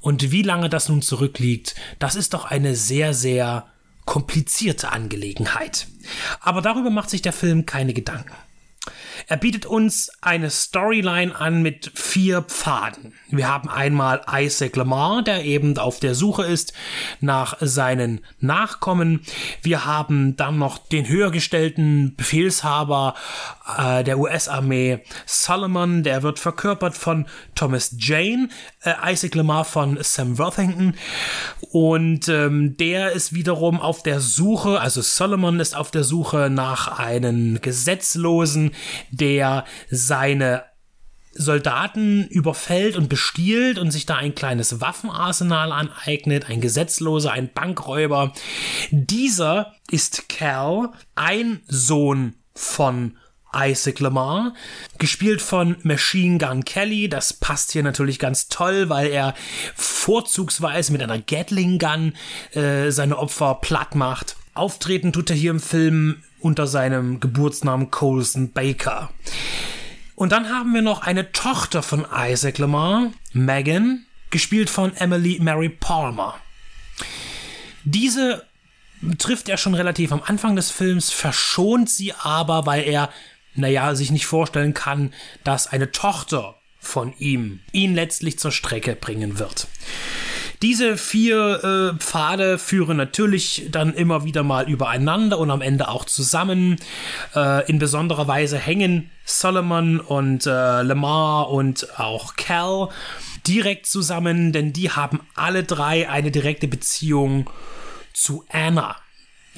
und wie lange das nun zurückliegt, das ist doch eine sehr, sehr komplizierte Angelegenheit. Aber darüber macht sich der Film keine Gedanken. Er bietet uns eine Storyline an mit vier Pfaden. Wir haben einmal Isaac Lamar, der eben auf der Suche ist nach seinen Nachkommen. Wir haben dann noch den höhergestellten Befehlshaber äh, der US-Armee Solomon, der wird verkörpert von Thomas Jane, äh, Isaac Lamar von Sam Worthington und ähm, der ist wiederum auf der Suche, also Solomon ist auf der Suche nach einem Gesetzlosen, der seine Soldaten überfällt und bestiehlt und sich da ein kleines Waffenarsenal aneignet, ein Gesetzloser, ein Bankräuber. Dieser ist Cal, ein Sohn von Isaac Lamar, gespielt von Machine Gun Kelly. Das passt hier natürlich ganz toll, weil er vorzugsweise mit einer Gatling Gun äh, seine Opfer platt macht. Auftreten tut er hier im Film unter seinem Geburtsnamen Colson Baker. Und dann haben wir noch eine Tochter von Isaac Lamar, Megan, gespielt von Emily Mary Palmer. Diese trifft er schon relativ am Anfang des Films, verschont sie aber, weil er, naja, sich nicht vorstellen kann, dass eine Tochter von ihm ihn letztlich zur Strecke bringen wird. Diese vier äh, Pfade führen natürlich dann immer wieder mal übereinander und am Ende auch zusammen. Äh, in besonderer Weise hängen Solomon und äh, Lamar und auch Cal direkt zusammen, denn die haben alle drei eine direkte Beziehung zu Anna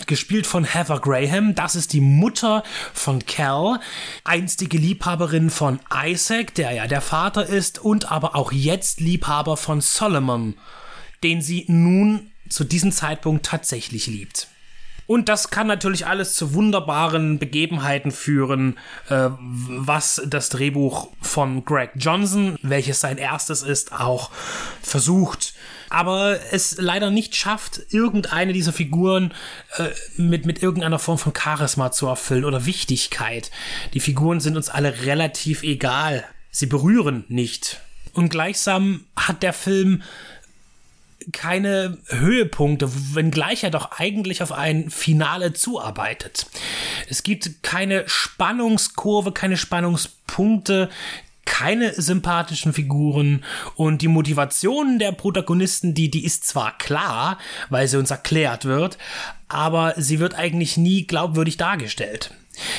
gespielt von Heather Graham. Das ist die Mutter von Cal, einstige Liebhaberin von Isaac, der ja der Vater ist, und aber auch jetzt Liebhaber von Solomon, den sie nun zu diesem Zeitpunkt tatsächlich liebt. Und das kann natürlich alles zu wunderbaren Begebenheiten führen, äh, was das Drehbuch von Greg Johnson, welches sein erstes ist, auch versucht. Aber es leider nicht schafft, irgendeine dieser Figuren äh, mit, mit irgendeiner Form von Charisma zu erfüllen oder Wichtigkeit. Die Figuren sind uns alle relativ egal. Sie berühren nicht. Und gleichsam hat der Film keine Höhepunkte, wenngleich er doch eigentlich auf ein Finale zuarbeitet. Es gibt keine Spannungskurve, keine Spannungspunkte, keine sympathischen Figuren und die Motivation der Protagonisten, die, die ist zwar klar, weil sie uns erklärt wird, aber sie wird eigentlich nie glaubwürdig dargestellt.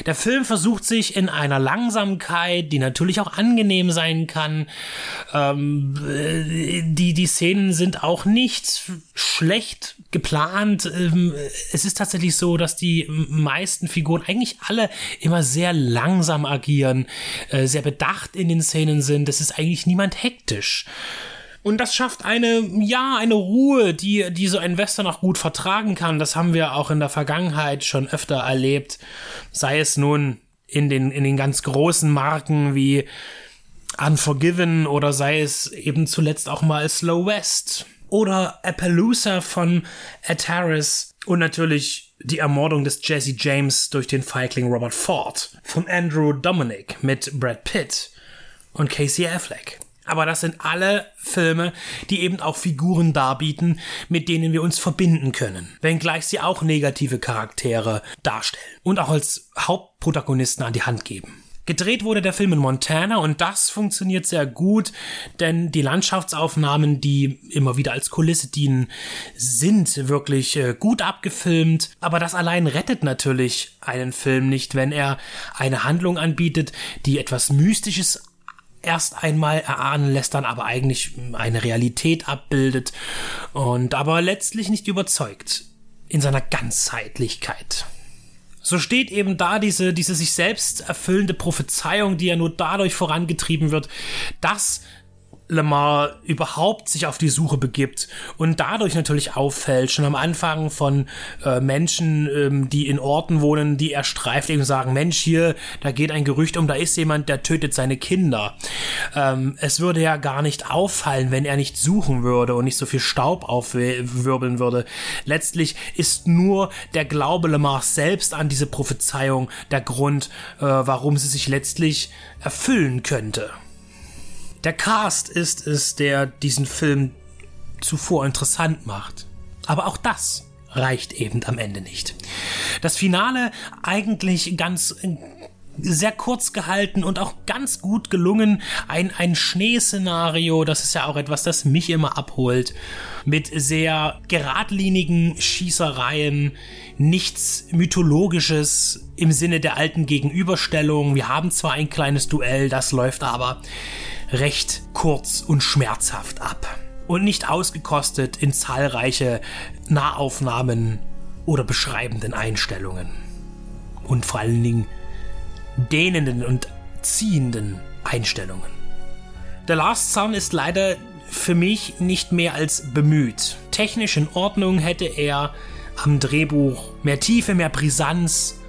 Der Film versucht sich in einer Langsamkeit, die natürlich auch angenehm sein kann. Ähm, äh, die, die Szenen sind auch nicht schlecht geplant. Ähm, es ist tatsächlich so, dass die meisten Figuren eigentlich alle immer sehr langsam agieren, äh, sehr bedacht in den Szenen sind. Es ist eigentlich niemand hektisch. Und das schafft eine, ja, eine Ruhe, die, die so ein Western auch gut vertragen kann. Das haben wir auch in der Vergangenheit schon öfter erlebt. Sei es nun in den, in den ganz großen Marken wie Unforgiven oder sei es eben zuletzt auch mal Slow West oder Appaloosa von Ed Harris und natürlich die Ermordung des Jesse James durch den Feigling Robert Ford von Andrew Dominic mit Brad Pitt und Casey Affleck. Aber das sind alle Filme, die eben auch Figuren darbieten, mit denen wir uns verbinden können. Wenngleich sie auch negative Charaktere darstellen und auch als Hauptprotagonisten an die Hand geben. Gedreht wurde der Film in Montana und das funktioniert sehr gut, denn die Landschaftsaufnahmen, die immer wieder als Kulisse dienen, sind wirklich äh, gut abgefilmt. Aber das allein rettet natürlich einen Film nicht, wenn er eine Handlung anbietet, die etwas Mystisches erst einmal erahnen lässt, dann aber eigentlich eine Realität abbildet und aber letztlich nicht überzeugt in seiner Ganzheitlichkeit. So steht eben da diese, diese sich selbst erfüllende Prophezeiung, die ja nur dadurch vorangetrieben wird, dass Lamar überhaupt sich auf die Suche begibt und dadurch natürlich auffällt, schon am Anfang von äh, Menschen, ähm, die in Orten wohnen, die er streift, eben sagen, Mensch, hier, da geht ein Gerücht um, da ist jemand, der tötet seine Kinder. Ähm, es würde ja gar nicht auffallen, wenn er nicht suchen würde und nicht so viel Staub aufwirbeln würde. Letztlich ist nur der Glaube Lamars selbst an diese Prophezeiung der Grund, äh, warum sie sich letztlich erfüllen könnte. Der Cast ist es, der diesen Film zuvor interessant macht. Aber auch das reicht eben am Ende nicht. Das Finale eigentlich ganz sehr kurz gehalten und auch ganz gut gelungen. Ein, ein Schneeszenario, das ist ja auch etwas, das mich immer abholt. Mit sehr geradlinigen Schießereien, nichts Mythologisches im Sinne der alten Gegenüberstellung. Wir haben zwar ein kleines Duell, das läuft aber recht kurz und schmerzhaft ab und nicht ausgekostet in zahlreiche Nahaufnahmen oder beschreibenden Einstellungen. Und vor allen Dingen dehnenden und ziehenden Einstellungen. The Last Sun ist leider für mich nicht mehr als bemüht. Technisch in Ordnung hätte er am Drehbuch mehr Tiefe, mehr Brisanz,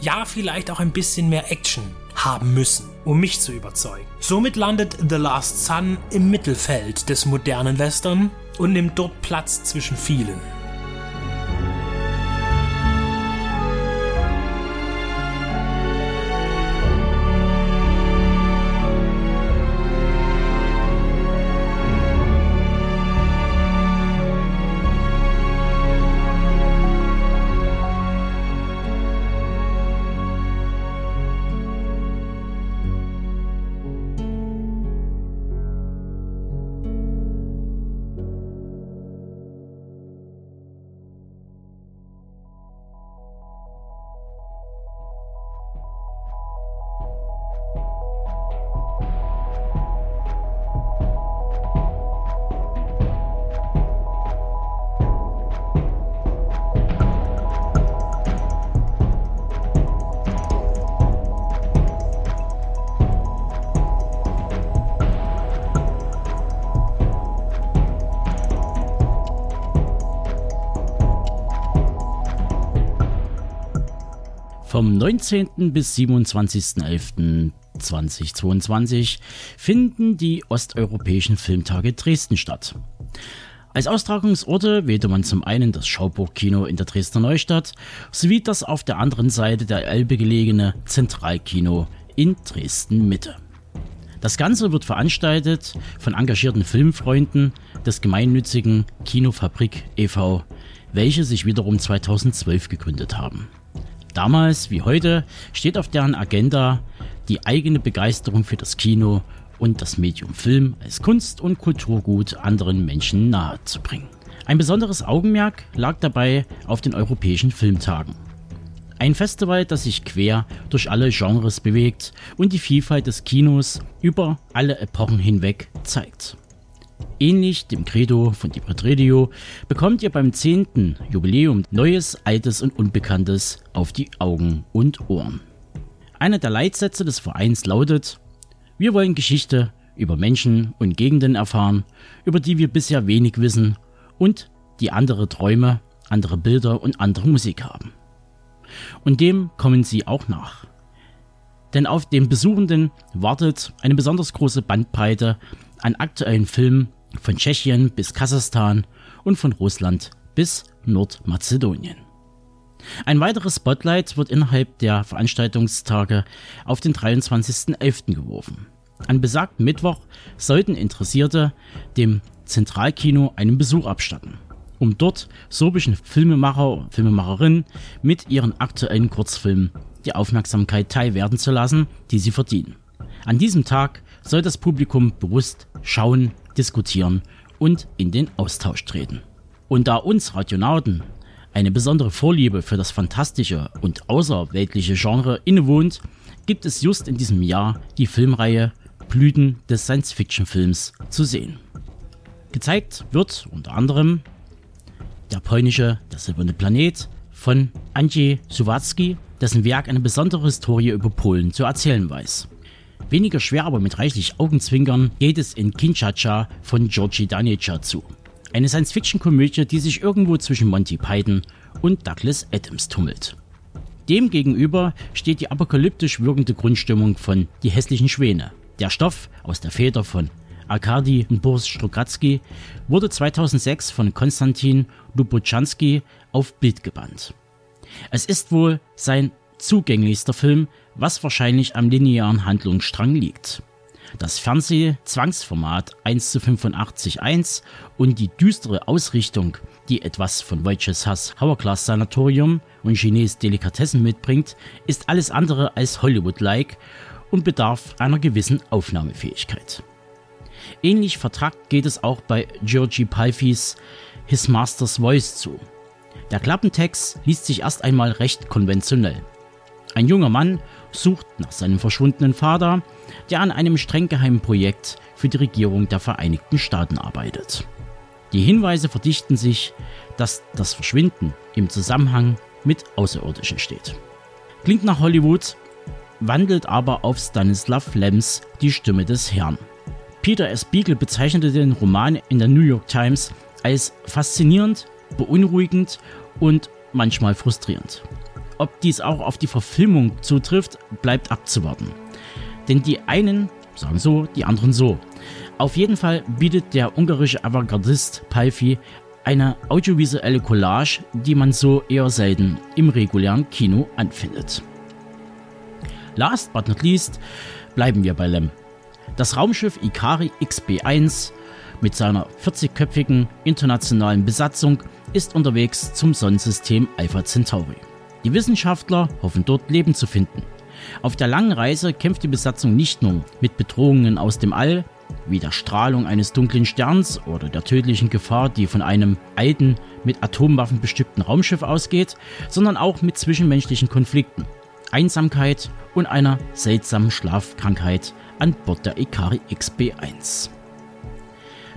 ja vielleicht auch ein bisschen mehr Action haben müssen, um mich zu überzeugen. Somit landet The Last Sun im Mittelfeld des modernen Western und nimmt dort Platz zwischen vielen. 19. bis 27.11.2022 finden die osteuropäischen Filmtage Dresden statt. Als Austragungsorte wählte man zum einen das Schauburg-Kino in der Dresdner Neustadt sowie das auf der anderen Seite der Elbe gelegene Zentralkino in Dresden-Mitte. Das Ganze wird veranstaltet von engagierten Filmfreunden des gemeinnützigen Kinofabrik e.V., welche sich wiederum 2012 gegründet haben. Damals wie heute steht auf deren Agenda die eigene Begeisterung für das Kino und das Medium Film als Kunst- und Kulturgut anderen Menschen nahezubringen. Ein besonderes Augenmerk lag dabei auf den europäischen Filmtagen. Ein Festival, das sich quer durch alle Genres bewegt und die Vielfalt des Kinos über alle Epochen hinweg zeigt. Ähnlich dem Credo von Red Radio bekommt ihr beim 10. Jubiläum Neues, Altes und Unbekanntes auf die Augen und Ohren. Einer der Leitsätze des Vereins lautet, wir wollen Geschichte über Menschen und Gegenden erfahren, über die wir bisher wenig wissen und die andere Träume, andere Bilder und andere Musik haben. Und dem kommen sie auch nach. Denn auf den Besuchenden wartet eine besonders große Bandbreite an aktuellen Filmen von Tschechien bis Kasachstan und von Russland bis Nordmazedonien. Ein weiteres Spotlight wird innerhalb der Veranstaltungstage auf den 23.11. geworfen. An besagten Mittwoch sollten Interessierte dem Zentralkino einen Besuch abstatten, um dort sorbischen Filmemacher und Filmemacherinnen mit ihren aktuellen Kurzfilmen die Aufmerksamkeit teilwerden zu lassen, die sie verdienen. An diesem Tag soll das Publikum bewusst schauen, diskutieren und in den Austausch treten. Und da uns Radionauten eine besondere Vorliebe für das fantastische und außerweltliche Genre innewohnt, gibt es just in diesem Jahr die Filmreihe Blüten des Science-Fiction-Films zu sehen. Gezeigt wird unter anderem der polnische Der silberne Planet von Andrzej Suwacki, dessen Werk eine besondere Historie über Polen zu erzählen weiß. Weniger schwer, aber mit reichlich Augenzwinkern geht es in Kinchacha von Georgi Danica zu. Eine Science-Fiction-Komödie, die sich irgendwo zwischen Monty Python und Douglas Adams tummelt. Demgegenüber steht die apokalyptisch wirkende Grundstimmung von Die hässlichen Schwäne. Der Stoff aus der Feder von Arkadi und Boris Strugatsky wurde 2006 von Konstantin Lubochanski auf Bild gebannt. Es ist wohl sein zugänglichster Film, was wahrscheinlich am linearen Handlungsstrang liegt. Das Fernseh-Zwangsformat 1 zu 85.1 und die düstere Ausrichtung, die etwas von Wojciech Hass Hourglass Sanatorium und Chines Delikatessen mitbringt, ist alles andere als Hollywood-like und bedarf einer gewissen Aufnahmefähigkeit. Ähnlich vertragt geht es auch bei Georgie Palfis His Master's Voice zu. Der Klappentext liest sich erst einmal recht konventionell. Ein junger Mann sucht nach seinem verschwundenen Vater, der an einem streng geheimen Projekt für die Regierung der Vereinigten Staaten arbeitet. Die Hinweise verdichten sich, dass das Verschwinden im Zusammenhang mit Außerirdischen steht. Klingt nach Hollywood, wandelt aber auf Stanislav Lems Die Stimme des Herrn. Peter S. Beagle bezeichnete den Roman in der New York Times als faszinierend, beunruhigend und manchmal frustrierend. Ob dies auch auf die Verfilmung zutrifft, bleibt abzuwarten. Denn die einen sagen so, die anderen so. Auf jeden Fall bietet der ungarische Avantgardist Palfi eine audiovisuelle Collage, die man so eher selten im regulären Kino anfindet. Last but not least bleiben wir bei Lem. Das Raumschiff Ikari XB-1 mit seiner 40-köpfigen internationalen Besatzung ist unterwegs zum Sonnensystem Alpha Centauri. Die Wissenschaftler hoffen dort Leben zu finden. Auf der langen Reise kämpft die Besatzung nicht nur mit Bedrohungen aus dem All, wie der Strahlung eines dunklen Sterns oder der tödlichen Gefahr, die von einem alten, mit Atomwaffen bestückten Raumschiff ausgeht, sondern auch mit zwischenmenschlichen Konflikten, Einsamkeit und einer seltsamen Schlafkrankheit an Bord der Ikari XB-1.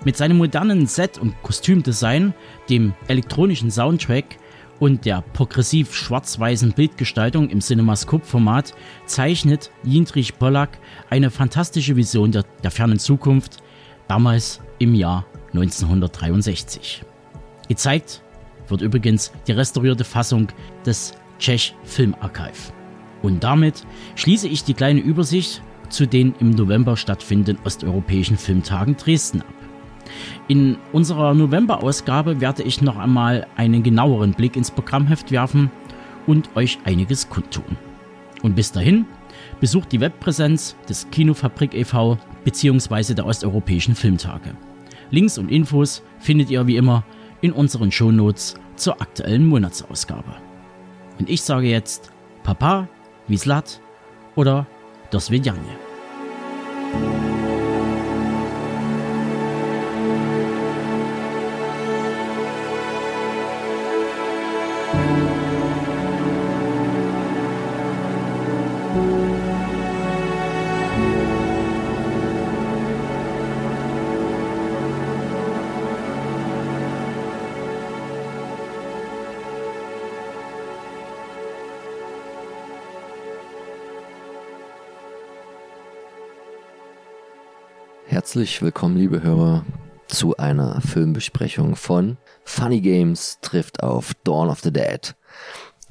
Mit seinem modernen Set- und Kostümdesign, dem elektronischen Soundtrack und der progressiv schwarz-weißen Bildgestaltung im CinemaScope-Format zeichnet Jindrich Pollack eine fantastische Vision der, der fernen Zukunft, damals im Jahr 1963. Gezeigt wird übrigens die restaurierte Fassung des Czech Filmarchiv. Und damit schließe ich die kleine Übersicht zu den im November stattfindenden osteuropäischen Filmtagen Dresden ab. In unserer November-Ausgabe werde ich noch einmal einen genaueren Blick ins Programmheft werfen und euch einiges kundtun. Und bis dahin, besucht die Webpräsenz des Kinofabrik e.V. bzw. der Osteuropäischen Filmtage. Links und Infos findet ihr wie immer in unseren Shownotes zur aktuellen Monatsausgabe. Und ich sage jetzt Papa, Wislat oder Das Vidjanje. Herzlich willkommen, liebe Hörer, zu einer Filmbesprechung von Funny Games trifft auf Dawn of the Dead.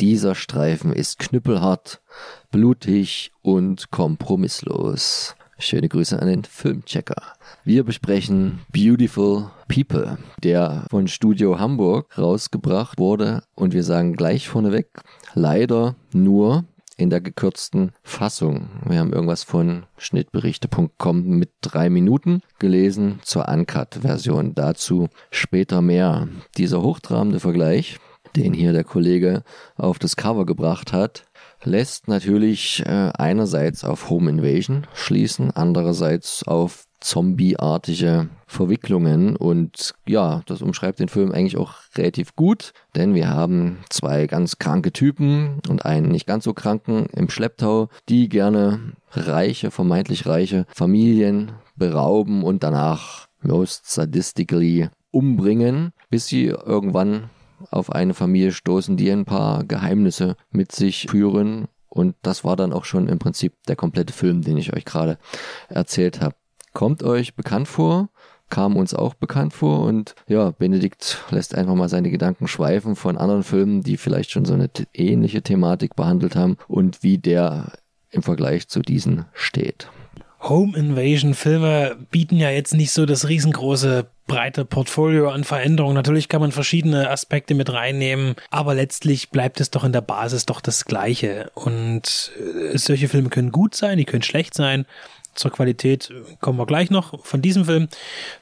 Dieser Streifen ist knüppelhart, blutig und kompromisslos. Schöne Grüße an den Filmchecker. Wir besprechen Beautiful People, der von Studio Hamburg rausgebracht wurde und wir sagen gleich vorneweg, leider nur in der gekürzten Fassung. Wir haben irgendwas von schnittberichte.com mit drei Minuten gelesen zur Uncut-Version. Dazu später mehr. Dieser hochtrabende Vergleich, den hier der Kollege auf das Cover gebracht hat, lässt natürlich äh, einerseits auf Home Invasion schließen, andererseits auf zombieartige Verwicklungen und ja, das umschreibt den Film eigentlich auch relativ gut, denn wir haben zwei ganz kranke Typen und einen nicht ganz so kranken im Schlepptau, die gerne reiche, vermeintlich reiche Familien berauben und danach most sadistically umbringen, bis sie irgendwann auf eine Familie stoßen, die ein paar Geheimnisse mit sich führen und das war dann auch schon im Prinzip der komplette Film, den ich euch gerade erzählt habe. Kommt euch bekannt vor? Kam uns auch bekannt vor und ja, Benedikt lässt einfach mal seine Gedanken schweifen von anderen Filmen, die vielleicht schon so eine ähnliche Thematik behandelt haben und wie der im Vergleich zu diesen steht. Home Invasion Filme bieten ja jetzt nicht so das riesengroße breite Portfolio an Veränderungen. Natürlich kann man verschiedene Aspekte mit reinnehmen, aber letztlich bleibt es doch in der Basis doch das Gleiche. Und äh, solche Filme können gut sein, die können schlecht sein zur Qualität kommen wir gleich noch von diesem Film.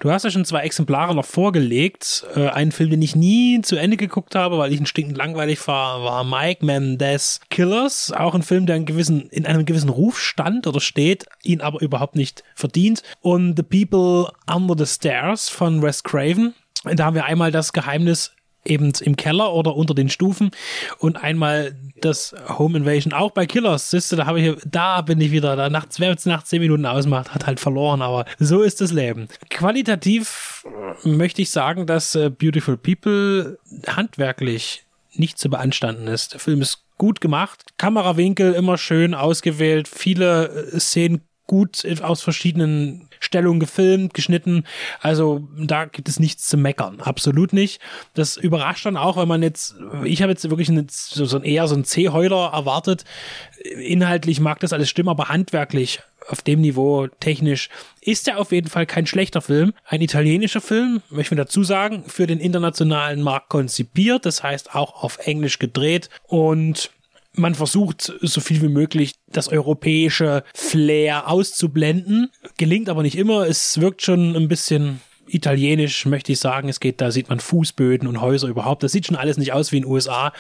Du hast ja schon zwei Exemplare noch vorgelegt. Äh, einen Film, den ich nie zu Ende geguckt habe, weil ich ein stinkend langweilig war, war Mike Mendez Killers. Auch ein Film, der in, gewissen, in einem gewissen Ruf stand oder steht, ihn aber überhaupt nicht verdient. Und The People Under the Stairs von Wes Craven. Da haben wir einmal das Geheimnis eben im Keller oder unter den Stufen und einmal das Home Invasion auch bei Killers. Siehst du, da habe ich, da bin ich wieder, da nachts, wer es nach zehn Minuten ausmacht, hat halt verloren, aber so ist das Leben. Qualitativ möchte ich sagen, dass äh, Beautiful People handwerklich nicht zu beanstanden ist. Der Film ist gut gemacht, Kamerawinkel immer schön ausgewählt, viele äh, Szenen gut aus verschiedenen Stellungen gefilmt, geschnitten. Also da gibt es nichts zu meckern. Absolut nicht. Das überrascht dann auch, wenn man jetzt, ich habe jetzt wirklich eine, so, so ein eher so ein C-Heuler erwartet. Inhaltlich mag das alles stimmen, aber handwerklich auf dem Niveau technisch ist er auf jeden Fall kein schlechter Film. Ein italienischer Film, möchte ich dazu sagen, für den internationalen Markt konzipiert, das heißt auch auf Englisch gedreht und man versucht so viel wie möglich das europäische Flair auszublenden. Gelingt aber nicht immer. Es wirkt schon ein bisschen italienisch, möchte ich sagen. Es geht, da sieht man Fußböden und Häuser überhaupt. Das sieht schon alles nicht aus wie in den USA.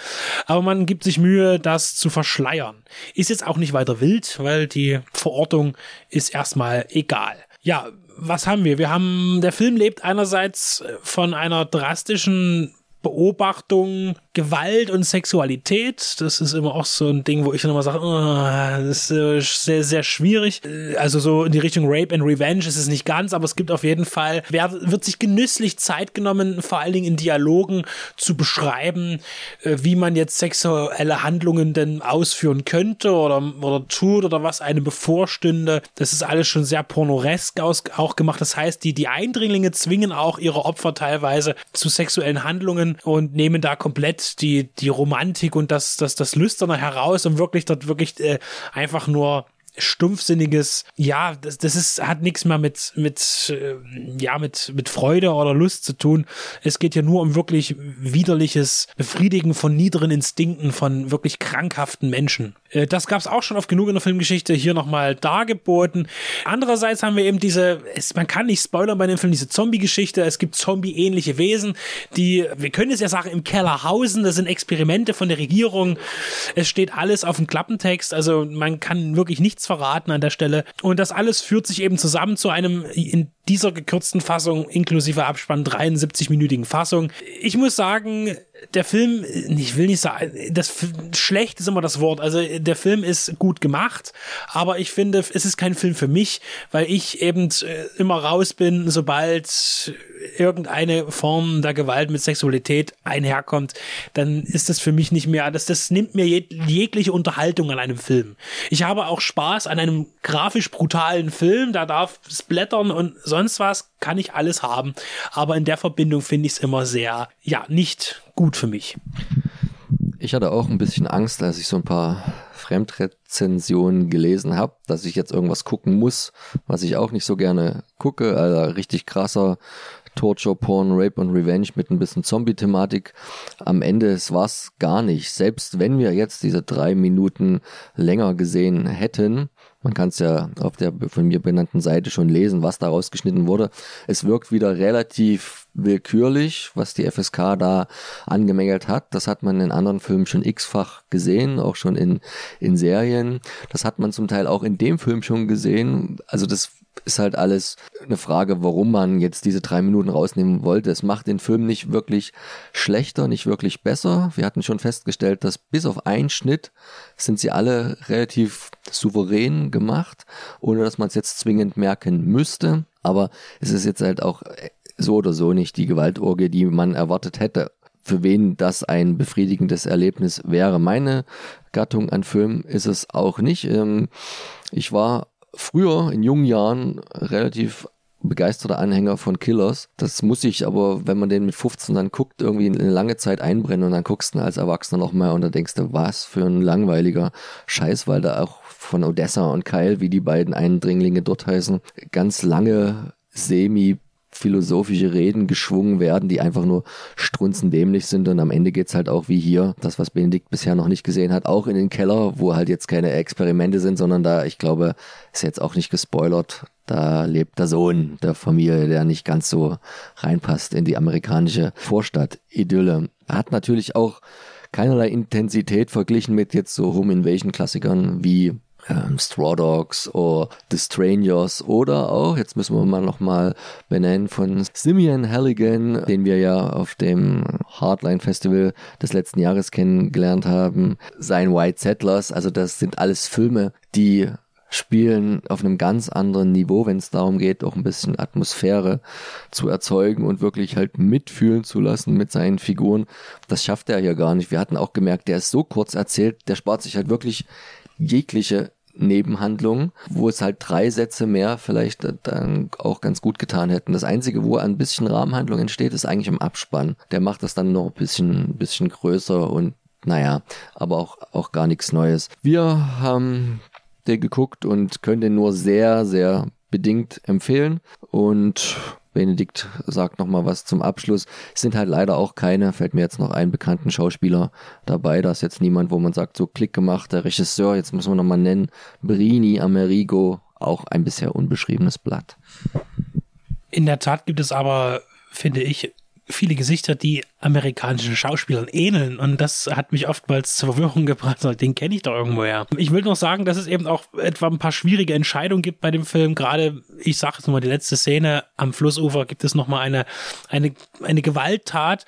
Aber man gibt sich Mühe, das zu verschleiern. Ist jetzt auch nicht weiter wild, weil die Verortung ist erstmal egal. Ja, was haben wir? Wir haben, der Film lebt einerseits von einer drastischen Beobachtung Gewalt und Sexualität. Das ist immer auch so ein Ding, wo ich dann immer sage, oh, das ist sehr, sehr schwierig. Also so in die Richtung Rape and Revenge ist es nicht ganz, aber es gibt auf jeden Fall, wer, wird sich genüsslich Zeit genommen, vor allen Dingen in Dialogen zu beschreiben, äh, wie man jetzt sexuelle Handlungen denn ausführen könnte oder, oder tut oder was einem bevorstünde. Das ist alles schon sehr pornoresk aus, auch gemacht. Das heißt, die, die Eindringlinge zwingen auch ihre Opfer teilweise zu sexuellen Handlungen und nehmen da komplett die, die Romantik und das, das, das Lüsterne heraus, um wirklich dort wirklich äh, einfach nur stumpfsinniges, ja, das, das ist, hat nichts mehr mit, mit, äh, ja, mit, mit Freude oder Lust zu tun. Es geht ja nur um wirklich widerliches Befriedigen von niederen Instinkten von wirklich krankhaften Menschen. Äh, das gab es auch schon oft genug in der Filmgeschichte, hier nochmal dargeboten. Andererseits haben wir eben diese, es, man kann nicht spoilern bei dem Film, diese Zombie-Geschichte. Es gibt Zombie-ähnliche Wesen, die, wir können es ja sagen, im Keller hausen. Das sind Experimente von der Regierung. Es steht alles auf dem Klappentext. Also man kann wirklich nichts verraten an der Stelle. Und das alles führt sich eben zusammen zu einem in dieser gekürzten Fassung inklusive Abspann 73-minütigen Fassung. Ich muss sagen, der Film, ich will nicht sagen, das schlecht ist immer das Wort. Also der Film ist gut gemacht, aber ich finde, es ist kein Film für mich, weil ich eben äh, immer raus bin, sobald irgendeine Form der Gewalt mit Sexualität einherkommt, dann ist das für mich nicht mehr, das, das nimmt mir jeg jegliche Unterhaltung an einem Film. Ich habe auch Spaß an einem grafisch brutalen Film, da darf splattern und sonst was, kann ich alles haben. Aber in der Verbindung finde ich es immer sehr, ja, nicht gut für mich. Ich hatte auch ein bisschen Angst, als ich so ein paar Fremdrezensionen gelesen habe, dass ich jetzt irgendwas gucken muss, was ich auch nicht so gerne gucke. Also richtig krasser Torture, Porn, Rape und Revenge mit ein bisschen Zombie-Thematik. Am Ende war es gar nicht. Selbst wenn wir jetzt diese drei Minuten länger gesehen hätten, man kann es ja auf der von mir benannten Seite schon lesen, was da rausgeschnitten wurde. Es wirkt wieder relativ willkürlich, was die FSK da angemängelt hat. Das hat man in anderen Filmen schon x-fach gesehen, auch schon in, in Serien. Das hat man zum Teil auch in dem Film schon gesehen. Also das ist halt alles eine Frage, warum man jetzt diese drei Minuten rausnehmen wollte. Es macht den Film nicht wirklich schlechter, nicht wirklich besser. Wir hatten schon festgestellt, dass bis auf einen Schnitt sind sie alle relativ souverän gemacht, ohne dass man es jetzt zwingend merken müsste. Aber es ist jetzt halt auch so oder so nicht die Gewaltorgie, die man erwartet hätte. Für wen das ein befriedigendes Erlebnis wäre. Meine Gattung an Film ist es auch nicht. Ähm, ich war früher in jungen Jahren relativ begeisterter Anhänger von Killers. Das muss ich aber, wenn man den mit 15 dann guckt, irgendwie eine lange Zeit einbrennen und dann guckst du als Erwachsener nochmal und dann denkst du, was für ein langweiliger Scheiß, weil da auch von Odessa und Kyle, wie die beiden Eindringlinge dort heißen, ganz lange semi philosophische Reden geschwungen werden, die einfach nur strunzendämlich sind und am Ende geht's halt auch wie hier, das was Benedikt bisher noch nicht gesehen hat, auch in den Keller, wo halt jetzt keine Experimente sind, sondern da, ich glaube, ist jetzt auch nicht gespoilert, da lebt der Sohn der Familie, der nicht ganz so reinpasst in die amerikanische Vorstadt-Idylle. Hat natürlich auch keinerlei Intensität verglichen mit jetzt so Home Invasion Klassikern wie ähm, Straw Dogs oder The Strangers oder auch, jetzt müssen wir mal nochmal benennen, von Simeon Halligan, den wir ja auf dem Hardline Festival des letzten Jahres kennengelernt haben, sein White Settlers, also das sind alles Filme, die spielen auf einem ganz anderen Niveau, wenn es darum geht, auch ein bisschen Atmosphäre zu erzeugen und wirklich halt mitfühlen zu lassen mit seinen Figuren. Das schafft er hier gar nicht. Wir hatten auch gemerkt, der ist so kurz erzählt, der spart sich halt wirklich jegliche Nebenhandlungen, wo es halt drei Sätze mehr vielleicht dann auch ganz gut getan hätten. Das Einzige, wo ein bisschen Rahmenhandlung entsteht, ist eigentlich im Abspann. Der macht das dann noch ein bisschen, bisschen größer und naja, aber auch, auch gar nichts Neues. Wir haben den geguckt und können den nur sehr, sehr bedingt empfehlen und Benedikt sagt noch mal was zum Abschluss. Es sind halt leider auch keine, fällt mir jetzt noch ein bekannten Schauspieler dabei. Da ist jetzt niemand, wo man sagt, so Klick gemacht, der Regisseur, jetzt muss man noch mal nennen, Brini Amerigo, auch ein bisher unbeschriebenes Blatt. In der Tat gibt es aber, finde ich, viele Gesichter, die amerikanischen Schauspielern ähneln. Und das hat mich oftmals zur Verwirrung gebracht. Den kenne ich doch irgendwoher. Ich will noch sagen, dass es eben auch etwa ein paar schwierige Entscheidungen gibt bei dem Film. Gerade, ich sage jetzt nochmal, die letzte Szene am Flussufer gibt es nochmal eine, eine, eine Gewalttat,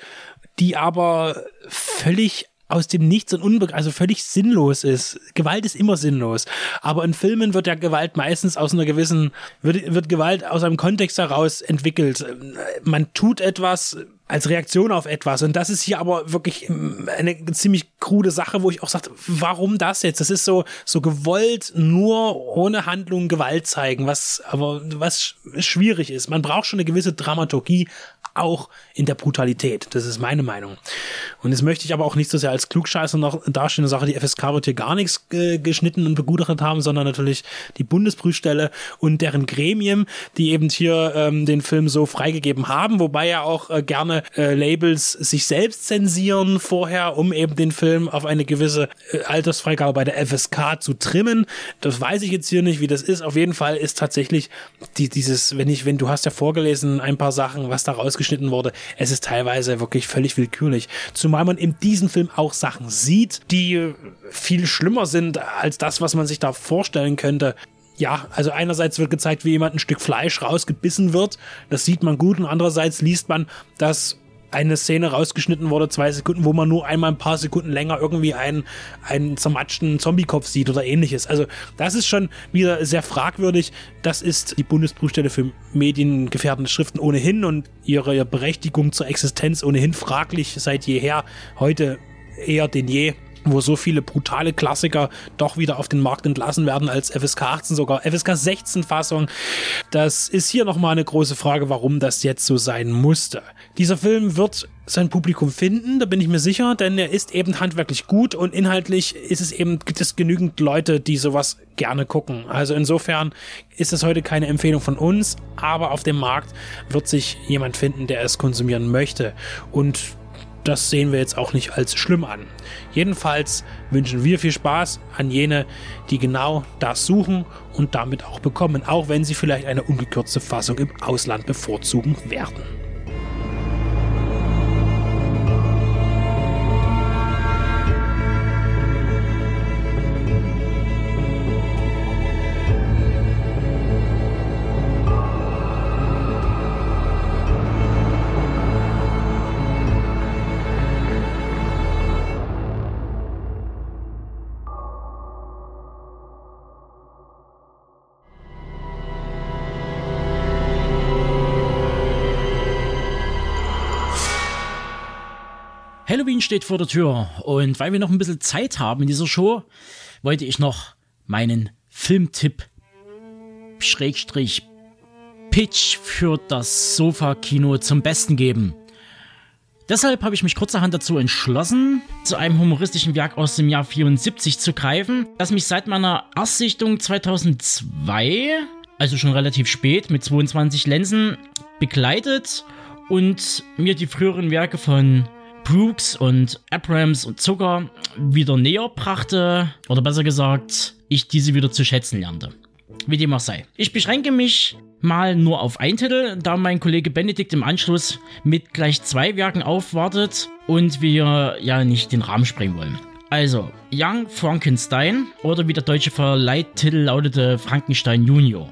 die aber völlig aus dem Nichts und unbe also völlig sinnlos ist. Gewalt ist immer sinnlos. Aber in Filmen wird ja Gewalt meistens aus einer gewissen, wird, wird Gewalt aus einem Kontext heraus entwickelt. Man tut etwas, als Reaktion auf etwas. Und das ist hier aber wirklich eine ziemlich krude Sache, wo ich auch sage, warum das jetzt? Das ist so, so gewollt nur ohne Handlung Gewalt zeigen, was aber was schwierig ist. Man braucht schon eine gewisse Dramaturgie, auch in der Brutalität. Das ist meine Meinung. Und jetzt möchte ich aber auch nicht so sehr als Klugscheißer noch darstellen, Sache, die FSK wird hier gar nichts äh, geschnitten und begutachtet haben, sondern natürlich die Bundesprüfstelle und deren Gremien, die eben hier ähm, den Film so freigegeben haben, wobei ja auch äh, gerne äh, Labels sich selbst zensieren vorher, um eben den Film auf eine gewisse äh, Altersfreigabe bei der FSK zu trimmen. Das weiß ich jetzt hier nicht, wie das ist. Auf jeden Fall ist tatsächlich die, dieses, wenn ich, wenn du hast ja vorgelesen, ein paar Sachen, was da rausgeschnitten wurde. Es ist teilweise wirklich völlig willkürlich. Zumal man in diesem Film auch Sachen sieht, die viel schlimmer sind als das, was man sich da vorstellen könnte ja, also einerseits wird gezeigt, wie jemand ein Stück Fleisch rausgebissen wird. Das sieht man gut. Und andererseits liest man, dass eine Szene rausgeschnitten wurde, zwei Sekunden, wo man nur einmal ein paar Sekunden länger irgendwie einen, einen zermatschten Zombie-Kopf sieht oder ähnliches. Also das ist schon wieder sehr fragwürdig. Das ist die Bundesprüfstelle für mediengefährdende Schriften ohnehin und ihre Berechtigung zur Existenz ohnehin fraglich seit jeher. Heute eher denn je wo so viele brutale Klassiker doch wieder auf den Markt entlassen werden als FSK 18, sogar FSK 16 Fassung. Das ist hier nochmal eine große Frage, warum das jetzt so sein musste. Dieser Film wird sein Publikum finden, da bin ich mir sicher, denn er ist eben handwerklich gut und inhaltlich ist es eben, gibt es genügend Leute, die sowas gerne gucken. Also insofern ist es heute keine Empfehlung von uns, aber auf dem Markt wird sich jemand finden, der es konsumieren möchte. Und das sehen wir jetzt auch nicht als schlimm an. Jedenfalls wünschen wir viel Spaß an jene, die genau das suchen und damit auch bekommen, auch wenn sie vielleicht eine ungekürzte Fassung im Ausland bevorzugen werden. Steht vor der Tür und weil wir noch ein bisschen Zeit haben in dieser Show, wollte ich noch meinen Filmtipp Schrägstrich Pitch für das Sofa-Kino zum Besten geben. Deshalb habe ich mich kurzerhand dazu entschlossen, zu einem humoristischen Werk aus dem Jahr 74 zu greifen, das mich seit meiner Erstsichtung 2002, also schon relativ spät, mit 22 Linsen begleitet und mir die früheren Werke von Brooks und Abrams und Zucker wieder näher brachte, oder besser gesagt, ich diese wieder zu schätzen lernte. Wie dem auch sei. Ich beschränke mich mal nur auf einen Titel, da mein Kollege Benedikt im Anschluss mit gleich zwei Werken aufwartet und wir ja nicht den Rahmen sprengen wollen. Also, Young Frankenstein oder wie der deutsche Verleihtitel lautete Frankenstein Junior.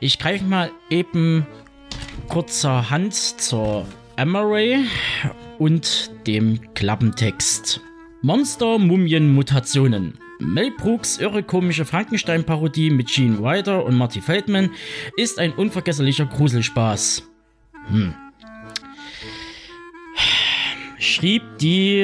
Ich greife mal eben kurzerhand zur Emery und dem Klappentext. Monster, Mumien, Mutationen. Mel Brooks irre komische Frankenstein-Parodie mit Gene Wilder und Marty Feldman ist ein unvergesslicher Gruselspaß. Hm. Schrieb die.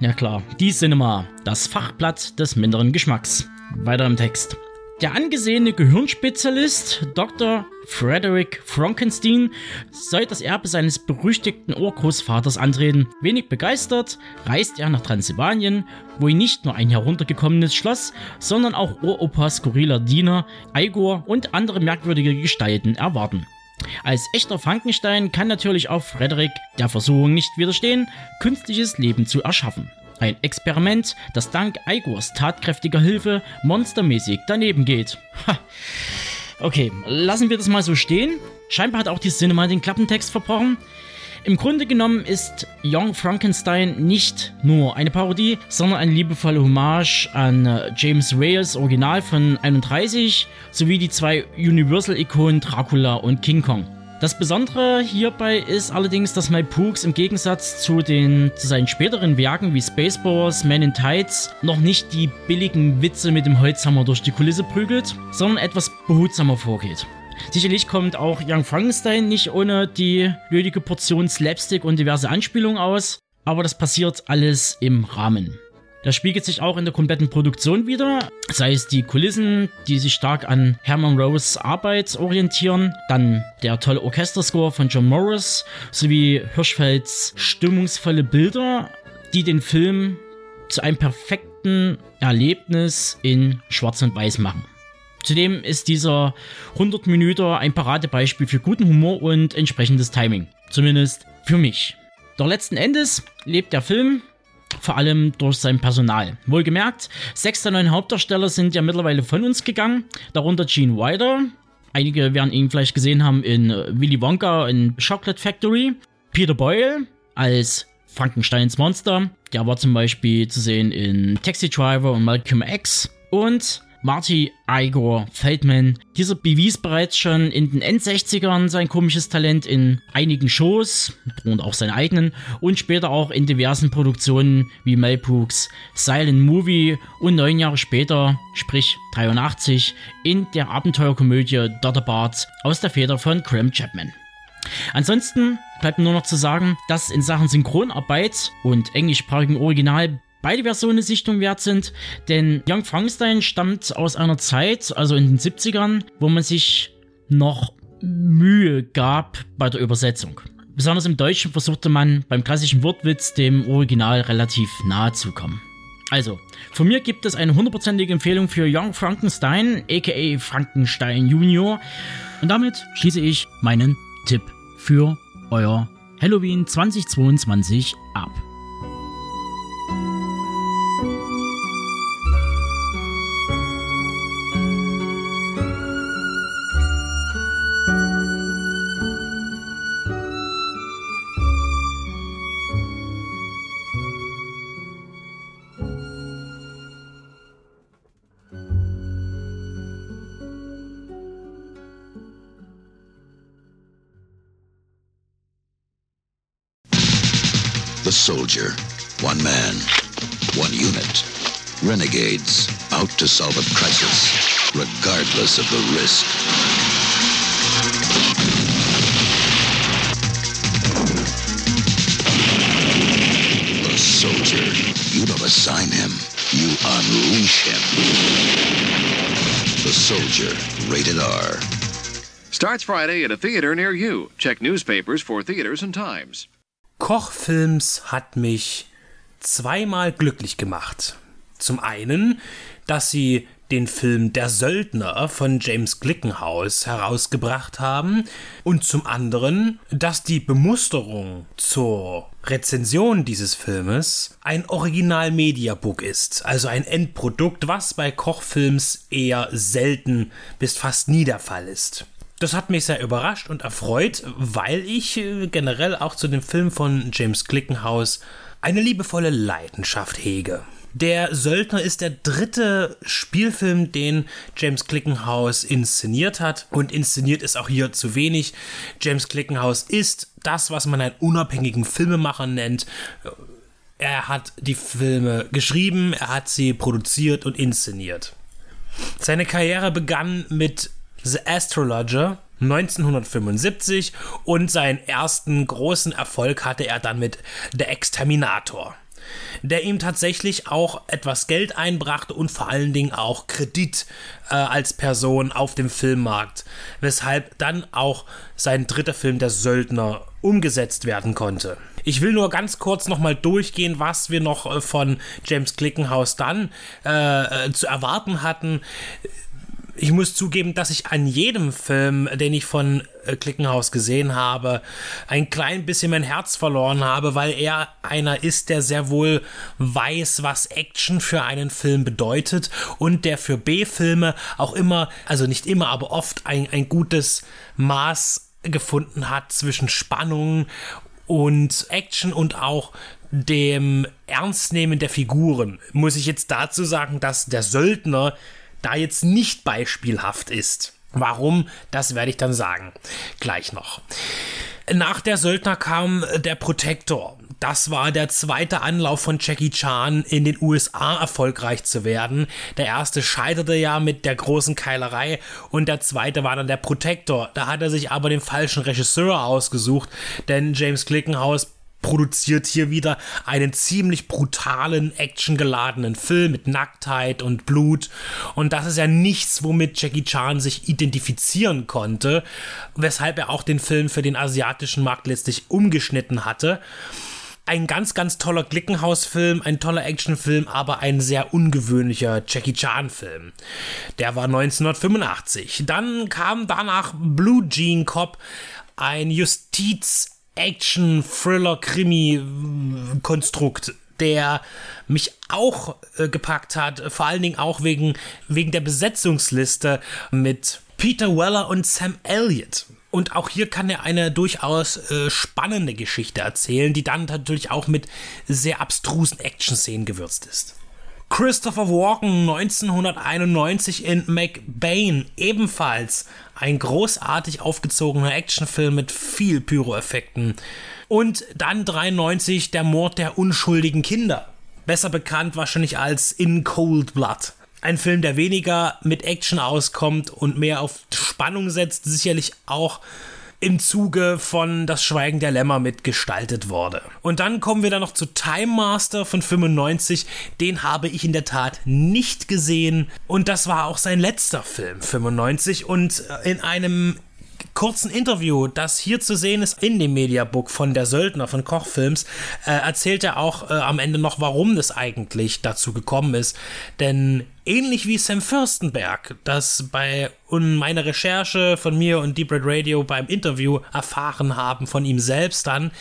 Ja klar, die Cinema, das Fachblatt des minderen Geschmacks. Weiter im Text. Der angesehene Gehirnspezialist Dr. Frederick Frankenstein soll das Erbe seines berüchtigten Urgroßvaters antreten. Wenig begeistert reist er nach Transsilvanien, wo ihn nicht nur ein heruntergekommenes Schloss, sondern auch Uropas skurriler Diener, Igor und andere merkwürdige Gestalten erwarten. Als echter Frankenstein kann natürlich auch Frederick der Versuchung nicht widerstehen, künstliches Leben zu erschaffen. Ein Experiment, das dank Igors tatkräftiger Hilfe monstermäßig daneben geht. Ha. Okay, lassen wir das mal so stehen. Scheinbar hat auch die Cinema den Klappentext verbrochen. Im Grunde genommen ist Young Frankenstein nicht nur eine Parodie, sondern eine liebevolle Hommage an äh, James Wales Original von 31 sowie die zwei Universal-Ikonen Dracula und King Kong. Das Besondere hierbei ist allerdings, dass Pooks im Gegensatz zu, den, zu seinen späteren Werken wie Spaceballs, Man in Tights noch nicht die billigen Witze mit dem Holzhammer durch die Kulisse prügelt, sondern etwas behutsamer vorgeht. Sicherlich kommt auch Young Frankenstein nicht ohne die nötige Portion Slapstick und diverse Anspielungen aus, aber das passiert alles im Rahmen. Das spiegelt sich auch in der kompletten Produktion wieder, sei es die Kulissen, die sich stark an Herman Rose Arbeit orientieren, dann der tolle Orchesterscore von John Morris sowie Hirschfelds stimmungsvolle Bilder, die den Film zu einem perfekten Erlebnis in Schwarz und Weiß machen. Zudem ist dieser 100 Minuten ein Paradebeispiel für guten Humor und entsprechendes Timing. Zumindest für mich. Doch letzten Endes lebt der Film vor allem durch sein Personal. Wohlgemerkt, sechs der neuen Hauptdarsteller sind ja mittlerweile von uns gegangen, darunter Gene Wilder. Einige werden ihn vielleicht gesehen haben in Willy Wonka in Chocolate Factory. Peter Boyle als Frankensteins Monster. Der war zum Beispiel zu sehen in Taxi Driver und Malcolm X. Und Marty Igor Feldman. Dieser bewies bereits schon in den End-60ern sein komisches Talent in einigen Shows und auch seine eigenen und später auch in diversen Produktionen wie Mel Brooks Silent Movie und neun Jahre später, sprich 83, in der Abenteuerkomödie Dotterbart aus der Feder von Graham Chapman. Ansonsten bleibt nur noch zu sagen, dass in Sachen Synchronarbeit und englischsprachigen Original beide Versionen Sichtung wert sind, denn Young Frankenstein stammt aus einer Zeit, also in den 70ern, wo man sich noch Mühe gab bei der Übersetzung. Besonders im Deutschen versuchte man beim klassischen Wortwitz dem Original relativ nahe zu kommen. Also, von mir gibt es eine hundertprozentige Empfehlung für Young Frankenstein, aka Frankenstein Junior. Und damit schließe ich meinen Tipp für euer Halloween 2022 ab. The soldier. One man. One unit. Renegades out to solve a crisis, regardless of the risk. The soldier. You don't assign him. You unleash him. The soldier. Rated R. Starts Friday at a theater near you. Check newspapers for theaters and times. Kochfilms hat mich zweimal glücklich gemacht. Zum einen, dass sie den Film Der Söldner von James Glickenhaus herausgebracht haben und zum anderen, dass die Bemusterung zur Rezension dieses Filmes ein Original-Mediabook ist, also ein Endprodukt, was bei Kochfilms eher selten bis fast nie der Fall ist. Das hat mich sehr überrascht und erfreut, weil ich äh, generell auch zu dem Film von James Glickenhaus eine liebevolle Leidenschaft hege. Der Söldner ist der dritte Spielfilm, den James Glickenhaus inszeniert hat. Und inszeniert ist auch hier zu wenig. James Glickenhaus ist das, was man einen unabhängigen Filmemacher nennt. Er hat die Filme geschrieben, er hat sie produziert und inszeniert. Seine Karriere begann mit The Astrologer 1975 und seinen ersten großen Erfolg hatte er dann mit The Exterminator, der ihm tatsächlich auch etwas Geld einbrachte und vor allen Dingen auch Kredit äh, als Person auf dem Filmmarkt, weshalb dann auch sein dritter Film Der Söldner umgesetzt werden konnte. Ich will nur ganz kurz nochmal durchgehen, was wir noch äh, von James Glickenhaus dann äh, äh, zu erwarten hatten ich muss zugeben, dass ich an jedem Film, den ich von äh, Klickenhaus gesehen habe, ein klein bisschen mein Herz verloren habe, weil er einer ist, der sehr wohl weiß, was Action für einen Film bedeutet und der für B-Filme auch immer, also nicht immer, aber oft ein, ein gutes Maß gefunden hat zwischen Spannung und Action und auch dem Ernstnehmen der Figuren. Muss ich jetzt dazu sagen, dass der Söldner da jetzt nicht beispielhaft ist. Warum, das werde ich dann sagen. Gleich noch. Nach der Söldner kam der Protector. Das war der zweite Anlauf von Jackie Chan in den USA erfolgreich zu werden. Der erste scheiterte ja mit der großen Keilerei und der zweite war dann der Protector. Da hat er sich aber den falschen Regisseur ausgesucht, denn James Glickenhaus produziert hier wieder einen ziemlich brutalen, actiongeladenen Film mit Nacktheit und Blut. Und das ist ja nichts, womit Jackie Chan sich identifizieren konnte, weshalb er auch den Film für den asiatischen Markt letztlich umgeschnitten hatte. Ein ganz, ganz toller Glickenhaus-Film, ein toller Actionfilm, aber ein sehr ungewöhnlicher Jackie Chan-Film. Der war 1985. Dann kam danach Blue Jean Cop, ein Justiz- Action, Thriller, Krimi-Konstrukt, der mich auch äh, gepackt hat, vor allen Dingen auch wegen, wegen der Besetzungsliste mit Peter Weller und Sam Elliott. Und auch hier kann er eine durchaus äh, spannende Geschichte erzählen, die dann natürlich auch mit sehr abstrusen Action-Szenen gewürzt ist. Christopher Walken 1991 in McBain ebenfalls ein großartig aufgezogener Actionfilm mit viel Pyroeffekten. Und dann 93 der Mord der unschuldigen Kinder. Besser bekannt wahrscheinlich als In Cold Blood. Ein Film, der weniger mit Action auskommt und mehr auf Spannung setzt, sicherlich auch im Zuge von Das Schweigen der Lämmer mitgestaltet wurde. Und dann kommen wir dann noch zu Time Master von 95. Den habe ich in der Tat nicht gesehen. Und das war auch sein letzter Film, 95. Und äh, in einem kurzen Interview, das hier zu sehen ist in dem Mediabook von der Söldner von Kochfilms, äh, erzählt er auch äh, am Ende noch, warum das eigentlich dazu gekommen ist. Denn ähnlich wie Sam Fürstenberg, das bei und meine Recherche von mir und Deep Red Radio beim Interview erfahren haben von ihm selbst dann,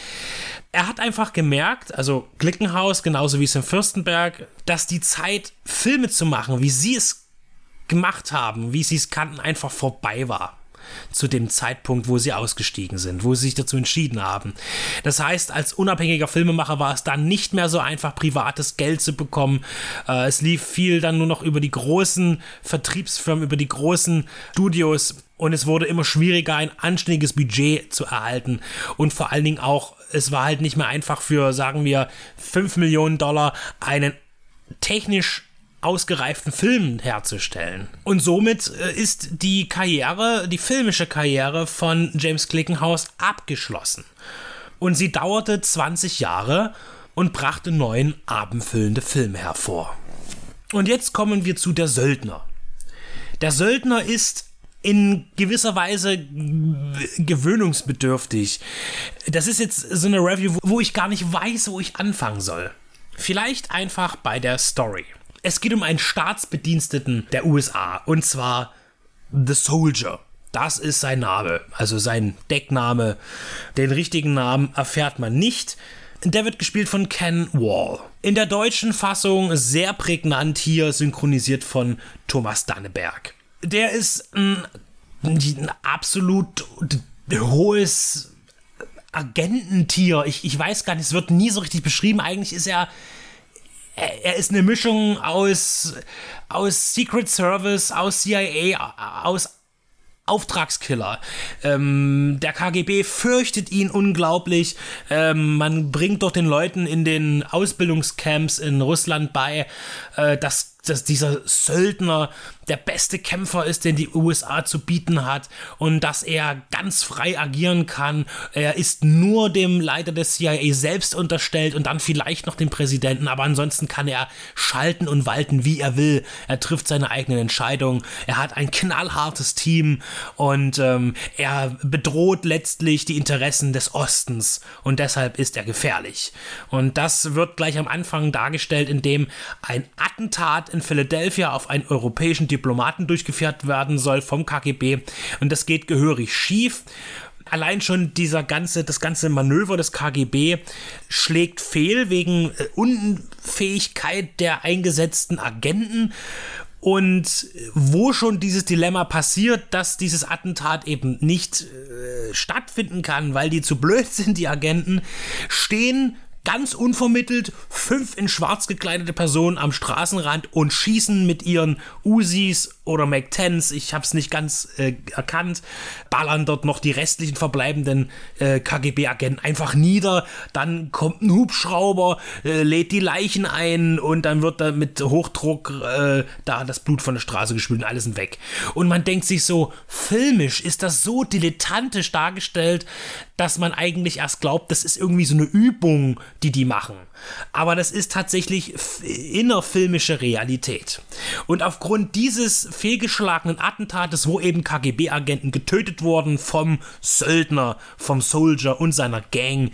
er hat einfach gemerkt, also Glickenhaus genauso wie Sam Fürstenberg, dass die Zeit, Filme zu machen, wie sie es gemacht haben, wie sie es kannten, einfach vorbei war zu dem Zeitpunkt, wo sie ausgestiegen sind, wo sie sich dazu entschieden haben. Das heißt, als unabhängiger Filmemacher war es dann nicht mehr so einfach, privates Geld zu bekommen. Äh, es lief viel dann nur noch über die großen Vertriebsfirmen, über die großen Studios und es wurde immer schwieriger, ein anständiges Budget zu erhalten und vor allen Dingen auch, es war halt nicht mehr einfach für, sagen wir, 5 Millionen Dollar einen technisch ausgereiften Film herzustellen. Und somit äh, ist die Karriere, die filmische Karriere von James Clickenhaus abgeschlossen. Und sie dauerte 20 Jahre und brachte neun abendfüllende Filme hervor. Und jetzt kommen wir zu Der Söldner. Der Söldner ist in gewisser Weise gewöhnungsbedürftig. Das ist jetzt so eine Review, wo ich gar nicht weiß, wo ich anfangen soll. Vielleicht einfach bei der Story. Es geht um einen Staatsbediensteten der USA und zwar The Soldier. Das ist sein Name, also sein Deckname. Den richtigen Namen erfährt man nicht. Der wird gespielt von Ken Wall. In der deutschen Fassung sehr prägnant hier synchronisiert von Thomas Danneberg. Der ist ein, ein absolut hohes Agententier. Ich, ich weiß gar nicht, es wird nie so richtig beschrieben. Eigentlich ist er er ist eine Mischung aus, aus Secret Service, aus CIA, aus Auftragskiller. Ähm, der KGB fürchtet ihn unglaublich. Ähm, man bringt doch den Leuten in den Ausbildungscamps in Russland bei, äh, dass dass dieser Söldner der beste Kämpfer ist, den die USA zu bieten hat und dass er ganz frei agieren kann. Er ist nur dem Leiter des CIA selbst unterstellt und dann vielleicht noch dem Präsidenten, aber ansonsten kann er schalten und walten, wie er will. Er trifft seine eigenen Entscheidungen. Er hat ein knallhartes Team und ähm, er bedroht letztlich die Interessen des Ostens und deshalb ist er gefährlich. Und das wird gleich am Anfang dargestellt, indem ein Attentat in Philadelphia auf einen europäischen Diplomaten durchgeführt werden soll vom KGB. Und das geht gehörig schief allein schon dieser ganze, das ganze Manöver des KGB schlägt fehl wegen äh, Unfähigkeit der eingesetzten Agenten. Und wo schon dieses Dilemma passiert, dass dieses Attentat eben nicht äh, stattfinden kann, weil die zu blöd sind, die Agenten, stehen ganz unvermittelt fünf in schwarz gekleidete Personen am Straßenrand und schießen mit ihren Usis oder Mac-10s, ich habe es nicht ganz äh, erkannt, ballern dort noch die restlichen verbleibenden äh, KGB-Agenten einfach nieder. Dann kommt ein Hubschrauber, äh, lädt die Leichen ein und dann wird da mit Hochdruck äh, da das Blut von der Straße gespült und alles sind weg. Und man denkt sich so, filmisch ist das so dilettantisch dargestellt, dass man eigentlich erst glaubt, das ist irgendwie so eine Übung, die die machen. Aber das ist tatsächlich innerfilmische Realität. Und aufgrund dieses fehlgeschlagenen Attentates, wo eben KGB-Agenten getötet wurden vom Söldner, vom Soldier und seiner Gang,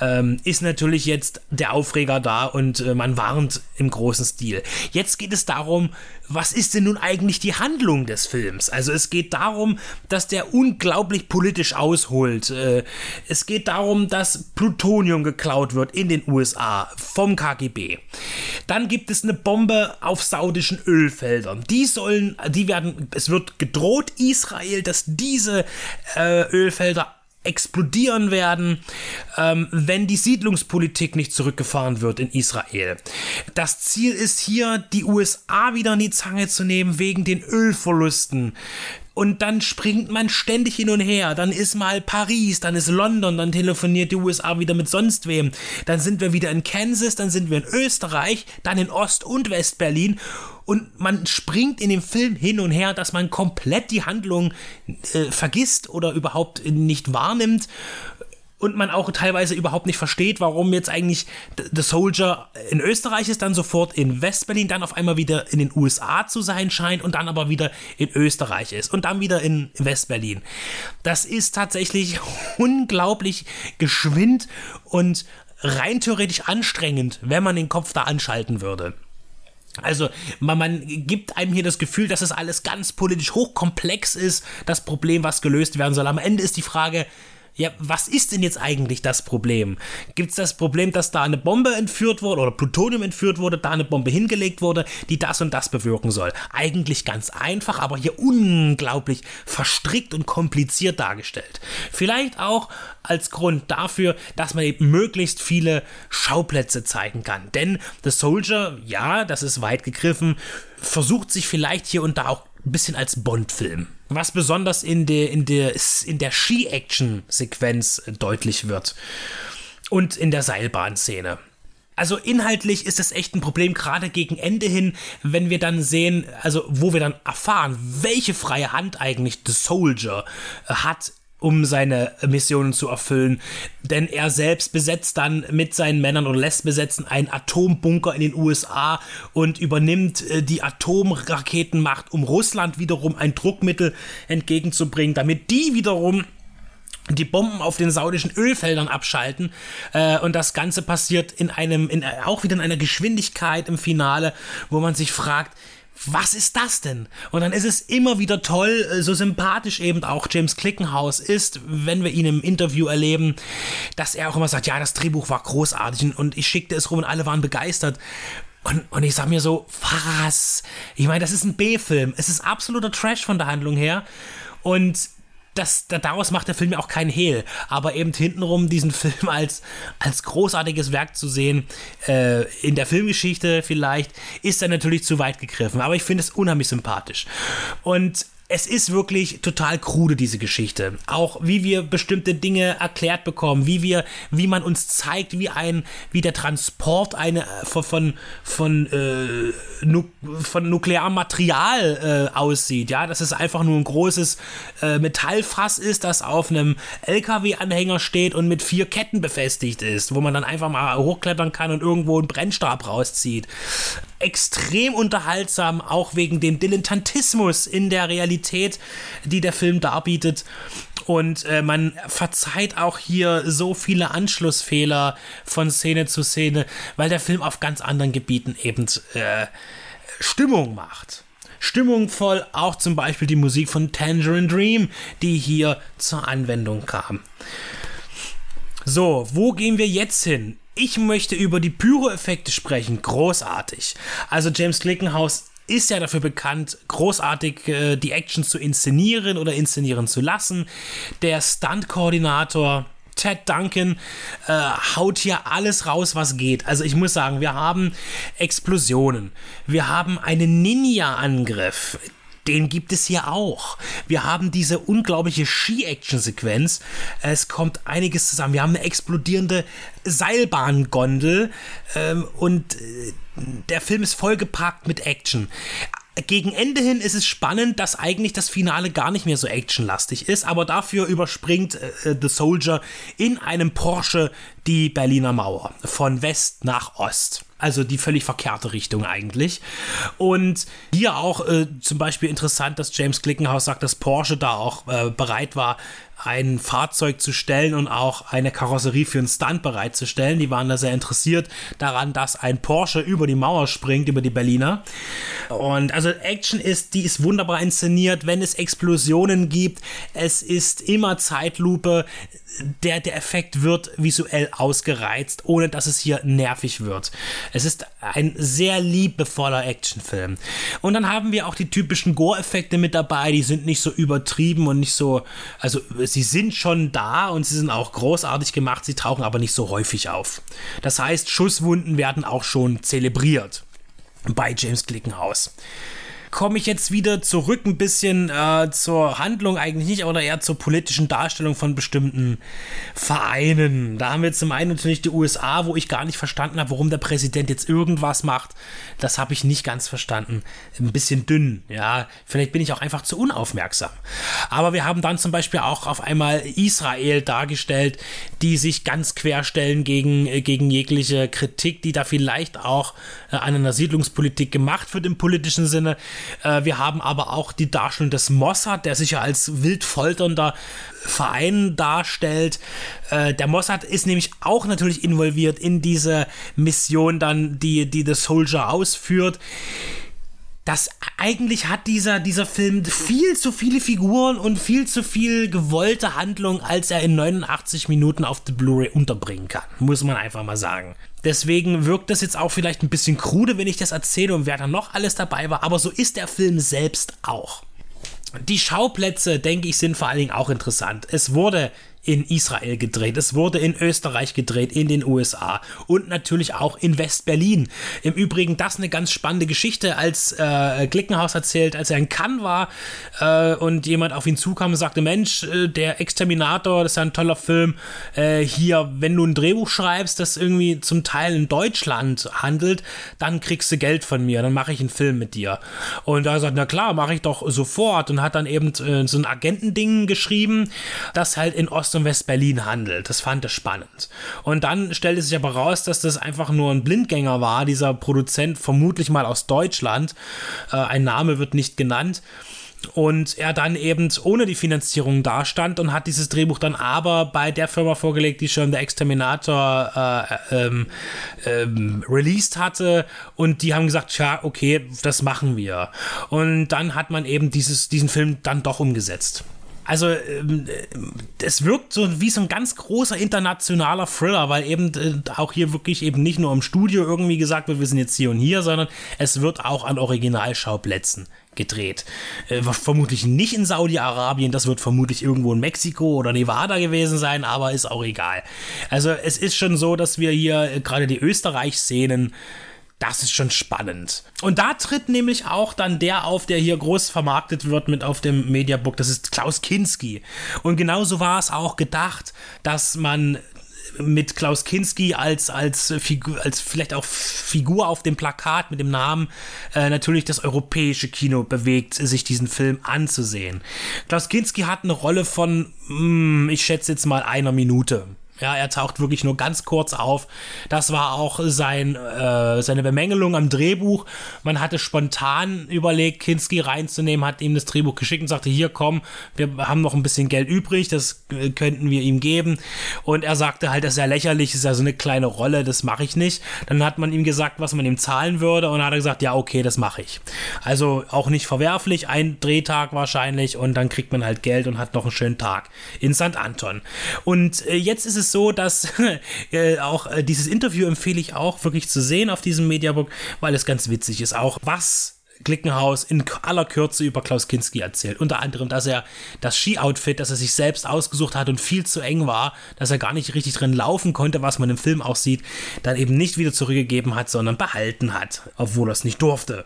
ähm, ist natürlich jetzt der Aufreger da und äh, man warnt im großen Stil. Jetzt geht es darum, was ist denn nun eigentlich die Handlung des Films? Also es geht darum, dass der unglaublich politisch ausholt. Äh, es geht darum, dass Plutonium geklaut wird in den USA vom KGB. Dann gibt es eine Bombe auf saudischen Ölfeldern. Die sollen, die werden, es wird gedroht Israel, dass diese äh, Ölfelder explodieren werden, ähm, wenn die Siedlungspolitik nicht zurückgefahren wird in Israel. Das Ziel ist hier, die USA wieder in die Zange zu nehmen wegen den Ölverlusten und dann springt man ständig hin und her. Dann ist mal Paris, dann ist London, dann telefoniert die USA wieder mit sonst wem. Dann sind wir wieder in Kansas, dann sind wir in Österreich, dann in Ost- und West-Berlin. Und man springt in dem Film hin und her, dass man komplett die Handlung äh, vergisst oder überhaupt nicht wahrnimmt und man auch teilweise überhaupt nicht versteht, warum jetzt eigentlich The Soldier in Österreich ist, dann sofort in Westberlin, dann auf einmal wieder in den USA zu sein scheint und dann aber wieder in Österreich ist und dann wieder in Westberlin. Das ist tatsächlich unglaublich geschwind und rein theoretisch anstrengend, wenn man den Kopf da anschalten würde. Also man, man, gibt einem hier das Gefühl, dass es alles ganz politisch hochkomplex ist, das Problem, was gelöst werden soll. Am Ende ist die Frage, ja, was ist denn jetzt eigentlich das Problem? Gibt es das Problem, dass da eine Bombe entführt wurde oder Plutonium entführt wurde, da eine Bombe hingelegt wurde, die das und das bewirken soll? Eigentlich ganz einfach, aber hier unglaublich verstrickt und kompliziert dargestellt. Vielleicht auch als Grund dafür, dass man eben möglichst viele Schauplätze zeigen kann. Denn The Soldier, ja, das ist weit gegriffen, versucht sich vielleicht hier und da auch ein bisschen als Bond-Film. Was besonders in der, in der, in der Ski-Action-Sequenz deutlich wird. Und in der Seilbahnszene. Also inhaltlich ist es echt ein Problem, gerade gegen Ende hin, wenn wir dann sehen, also wo wir dann erfahren, welche freie Hand eigentlich The Soldier hat um seine Missionen zu erfüllen. Denn er selbst besetzt dann mit seinen Männern und lässt besetzen einen Atombunker in den USA und übernimmt äh, die Atomraketenmacht, um Russland wiederum ein Druckmittel entgegenzubringen, damit die wiederum die Bomben auf den saudischen Ölfeldern abschalten äh, und das Ganze passiert in einem in, auch wieder in einer Geschwindigkeit im Finale, wo man sich fragt, was ist das denn? Und dann ist es immer wieder toll, äh, so sympathisch eben auch James Clickenhaus ist, wenn wir ihn im Interview erleben, dass er auch immer sagt, ja, das Drehbuch war großartig und ich schickte es rum und alle waren begeistert. Und, und ich sag mir so, was? Ich meine, das ist ein B-Film. Es ist absoluter Trash von der Handlung her. Und das, daraus macht der Film ja auch keinen Hehl. Aber eben hintenrum diesen Film als, als großartiges Werk zu sehen, äh, in der Filmgeschichte vielleicht, ist dann natürlich zu weit gegriffen. Aber ich finde es unheimlich sympathisch. Und es ist wirklich total krude, diese Geschichte. Auch wie wir bestimmte Dinge erklärt bekommen, wie wir, wie man uns zeigt, wie ein, wie der Transport eine, von, von, von, äh, nu, von nuklearem Material äh, aussieht. Ja, dass es einfach nur ein großes äh, Metallfass ist, das auf einem LKW-Anhänger steht und mit vier Ketten befestigt ist, wo man dann einfach mal hochklettern kann und irgendwo einen Brennstab rauszieht extrem unterhaltsam, auch wegen dem Dilettantismus in der Realität, die der Film darbietet. Und äh, man verzeiht auch hier so viele Anschlussfehler von Szene zu Szene, weil der Film auf ganz anderen Gebieten eben äh, Stimmung macht. Stimmungvoll auch zum Beispiel die Musik von Tangerine Dream, die hier zur Anwendung kam. So, wo gehen wir jetzt hin? Ich möchte über die Pyro-Effekte sprechen. Großartig. Also James Glickenhaus ist ja dafür bekannt, großartig äh, die Action zu inszenieren oder inszenieren zu lassen. Der Stunt-Koordinator Ted Duncan äh, haut hier alles raus, was geht. Also ich muss sagen, wir haben Explosionen, wir haben einen Ninja-Angriff, den gibt es hier auch. Wir haben diese unglaubliche Ski-Action-Sequenz. Es kommt einiges zusammen. Wir haben eine explodierende Seilbahngondel ähm, und äh, der Film ist vollgepackt mit Action gegen Ende hin ist es spannend, dass eigentlich das Finale gar nicht mehr so actionlastig ist, aber dafür überspringt äh, The Soldier in einem Porsche die Berliner Mauer von West nach Ost. Also die völlig verkehrte Richtung eigentlich. Und hier auch äh, zum Beispiel interessant, dass James Glickenhaus sagt, dass Porsche da auch äh, bereit war, ein Fahrzeug zu stellen und auch eine Karosserie für einen Stunt bereitzustellen. Die waren da sehr interessiert daran, dass ein Porsche über die Mauer springt, über die Berliner. Und also Action ist, die ist wunderbar inszeniert, wenn es Explosionen gibt. Es ist immer Zeitlupe. Der, der Effekt wird visuell ausgereizt, ohne dass es hier nervig wird. Es ist ein sehr liebevoller Actionfilm. Und dann haben wir auch die typischen Gore-Effekte mit dabei, die sind nicht so übertrieben und nicht so, also sie sind schon da und sie sind auch großartig gemacht, sie tauchen aber nicht so häufig auf. Das heißt, Schusswunden werden auch schon zelebriert bei James Glickenhaus komme ich jetzt wieder zurück ein bisschen äh, zur Handlung eigentlich nicht, oder eher zur politischen Darstellung von bestimmten Vereinen. Da haben wir zum einen natürlich die USA, wo ich gar nicht verstanden habe, warum der Präsident jetzt irgendwas macht. Das habe ich nicht ganz verstanden. Ein bisschen dünn, ja. Vielleicht bin ich auch einfach zu unaufmerksam. Aber wir haben dann zum Beispiel auch auf einmal Israel dargestellt, die sich ganz querstellen gegen, äh, gegen jegliche Kritik, die da vielleicht auch äh, an einer Siedlungspolitik gemacht wird im politischen Sinne. Äh, wir haben aber auch die Darstellung des Mossad, der sich ja als wild folternder Verein darstellt. Äh, der Mossad ist nämlich auch natürlich involviert in diese Mission dann, die, die The Soldier ausführt das eigentlich hat dieser, dieser Film viel zu viele Figuren und viel zu viel gewollte Handlung, als er in 89 Minuten auf der Blu-ray unterbringen kann. Muss man einfach mal sagen. Deswegen wirkt das jetzt auch vielleicht ein bisschen krude, wenn ich das erzähle und wer da noch alles dabei war, aber so ist der Film selbst auch. Die Schauplätze, denke ich, sind vor allen Dingen auch interessant. Es wurde in Israel gedreht, es wurde in Österreich gedreht, in den USA und natürlich auch in West-Berlin. Im Übrigen das eine ganz spannende Geschichte, als äh, Glickenhaus erzählt, als er in Cannes war äh, und jemand auf ihn zukam und sagte, Mensch, äh, der Exterminator, das ist ja ein toller Film, äh, hier, wenn du ein Drehbuch schreibst, das irgendwie zum Teil in Deutschland handelt, dann kriegst du Geld von mir, dann mache ich einen Film mit dir. Und da sagt, na klar, mache ich doch sofort und hat dann eben äh, so ein Agentending geschrieben, das halt in Ost- und West-Berlin handelt. Das fand er spannend. Und dann stellte sich aber raus, dass das einfach nur ein Blindgänger war, dieser Produzent, vermutlich mal aus Deutschland. Äh, ein Name wird nicht genannt und er dann eben ohne die Finanzierung dastand und hat dieses Drehbuch dann aber bei der Firma vorgelegt, die schon der Exterminator äh, ähm, ähm, released hatte und die haben gesagt, ja, okay, das machen wir. Und dann hat man eben dieses, diesen Film dann doch umgesetzt. Also ähm, es wirkt so wie so ein ganz großer internationaler Thriller, weil eben äh, auch hier wirklich eben nicht nur im Studio irgendwie gesagt wird, wir sind jetzt hier und hier, sondern es wird auch an Originalschauplätzen gedreht. Äh, vermutlich nicht in Saudi-Arabien, das wird vermutlich irgendwo in Mexiko oder Nevada gewesen sein, aber ist auch egal. Also es ist schon so, dass wir hier äh, gerade die Österreich-Szenen das ist schon spannend. Und da tritt nämlich auch dann der auf, der hier groß vermarktet wird mit auf dem Mediabook. Das ist Klaus Kinski. Und genauso war es auch gedacht, dass man mit Klaus Kinski als, als Figur, als vielleicht auch Figur auf dem Plakat mit dem Namen äh, natürlich das europäische Kino bewegt, sich diesen Film anzusehen. Klaus Kinski hat eine Rolle von, mh, hm, ich schätze jetzt mal einer Minute. Ja, er taucht wirklich nur ganz kurz auf. Das war auch sein, äh, seine Bemängelung am Drehbuch. Man hatte spontan überlegt, Kinski reinzunehmen, hat ihm das Drehbuch geschickt und sagte, hier komm, wir haben noch ein bisschen Geld übrig, das äh, könnten wir ihm geben. Und er sagte halt, das ist ja lächerlich, das ist ja so eine kleine Rolle, das mache ich nicht. Dann hat man ihm gesagt, was man ihm zahlen würde und dann hat er gesagt, ja, okay, das mache ich. Also auch nicht verwerflich, ein Drehtag wahrscheinlich und dann kriegt man halt Geld und hat noch einen schönen Tag in St. Anton. Und äh, jetzt ist es es so, dass äh, auch äh, dieses Interview empfehle ich auch wirklich zu sehen auf diesem Mediabook, weil es ganz witzig ist. Auch was Glickenhaus in aller Kürze über Klaus Kinski erzählt. Unter anderem, dass er das Ski-Outfit, das er sich selbst ausgesucht hat und viel zu eng war, dass er gar nicht richtig drin laufen konnte, was man im Film auch sieht, dann eben nicht wieder zurückgegeben hat, sondern behalten hat, obwohl er es nicht durfte.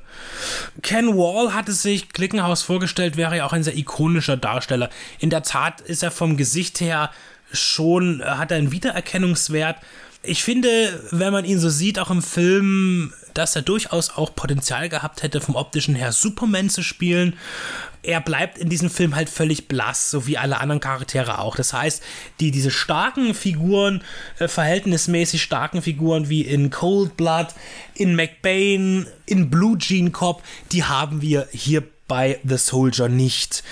Ken Wall hatte sich Glickenhaus vorgestellt, wäre ja auch ein sehr ikonischer Darsteller. In der Tat ist er vom Gesicht her schon, äh, hat er einen Wiedererkennungswert. Ich finde, wenn man ihn so sieht, auch im Film, dass er durchaus auch Potenzial gehabt hätte, vom optischen her Superman zu spielen. Er bleibt in diesem Film halt völlig blass, so wie alle anderen Charaktere auch. Das heißt, die, diese starken Figuren, äh, verhältnismäßig starken Figuren wie in Cold Blood, in McBain, in Blue Jean Cop, die haben wir hier bei The Soldier nicht.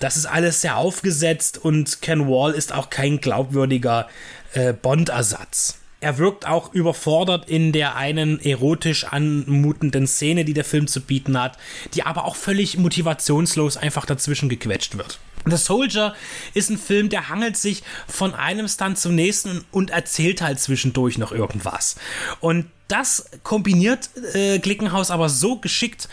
Das ist alles sehr aufgesetzt und Ken Wall ist auch kein glaubwürdiger äh, Bond-Ersatz. Er wirkt auch überfordert in der einen erotisch anmutenden Szene, die der Film zu bieten hat, die aber auch völlig motivationslos einfach dazwischen gequetscht wird. The Soldier ist ein Film, der hangelt sich von einem Stunt zum nächsten und erzählt halt zwischendurch noch irgendwas. Und das kombiniert äh, Glickenhaus aber so geschickt,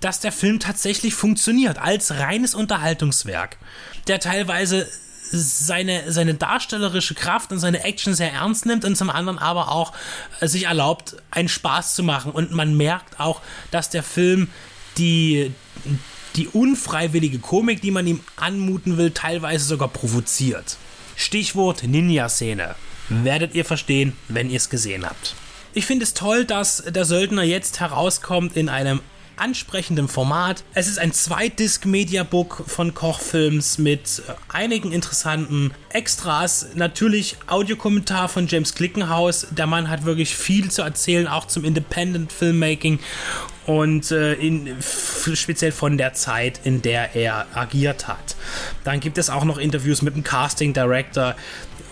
dass der Film tatsächlich funktioniert als reines Unterhaltungswerk, der teilweise seine, seine darstellerische Kraft und seine Action sehr ernst nimmt und zum anderen aber auch sich erlaubt, einen Spaß zu machen. Und man merkt auch, dass der Film die, die unfreiwillige Komik, die man ihm anmuten will, teilweise sogar provoziert. Stichwort Ninja-Szene. Werdet ihr verstehen, wenn ihr es gesehen habt. Ich finde es toll, dass der Söldner jetzt herauskommt in einem ansprechendem Format. Es ist ein Zweitdisk-Mediabook von Kochfilms mit äh, einigen interessanten Extras. Natürlich Audiokommentar von James Glickenhaus. Der Mann hat wirklich viel zu erzählen, auch zum Independent Filmmaking und äh, in, speziell von der Zeit, in der er agiert hat. Dann gibt es auch noch Interviews mit dem Casting Director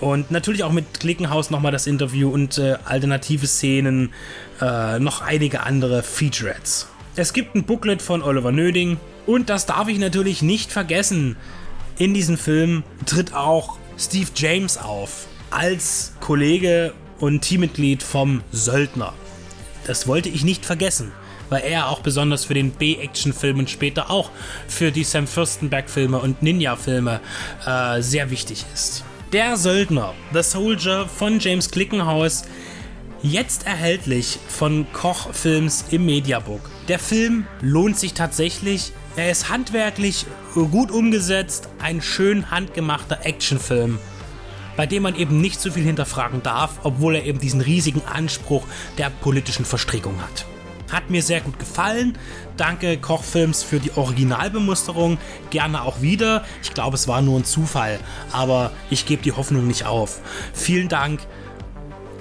und natürlich auch mit Glickenhaus nochmal das Interview und äh, alternative Szenen, äh, noch einige andere Featurettes. Es gibt ein Booklet von Oliver Nöding und das darf ich natürlich nicht vergessen. In diesem Film tritt auch Steve James auf als Kollege und Teammitglied vom Söldner. Das wollte ich nicht vergessen, weil er auch besonders für den B-Action-Film und später auch für die Sam Fürstenberg-Filme und Ninja-Filme äh, sehr wichtig ist. Der Söldner, The Soldier von James Glickenhaus, Jetzt erhältlich von Koch Films im Mediabook. Der Film lohnt sich tatsächlich. Er ist handwerklich gut umgesetzt, ein schön handgemachter Actionfilm, bei dem man eben nicht so viel hinterfragen darf, obwohl er eben diesen riesigen Anspruch der politischen Verstrickung hat. Hat mir sehr gut gefallen. Danke Kochfilms für die Originalbemusterung. Gerne auch wieder. Ich glaube, es war nur ein Zufall, aber ich gebe die Hoffnung nicht auf. Vielen Dank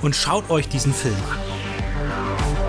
und schaut euch diesen Film an.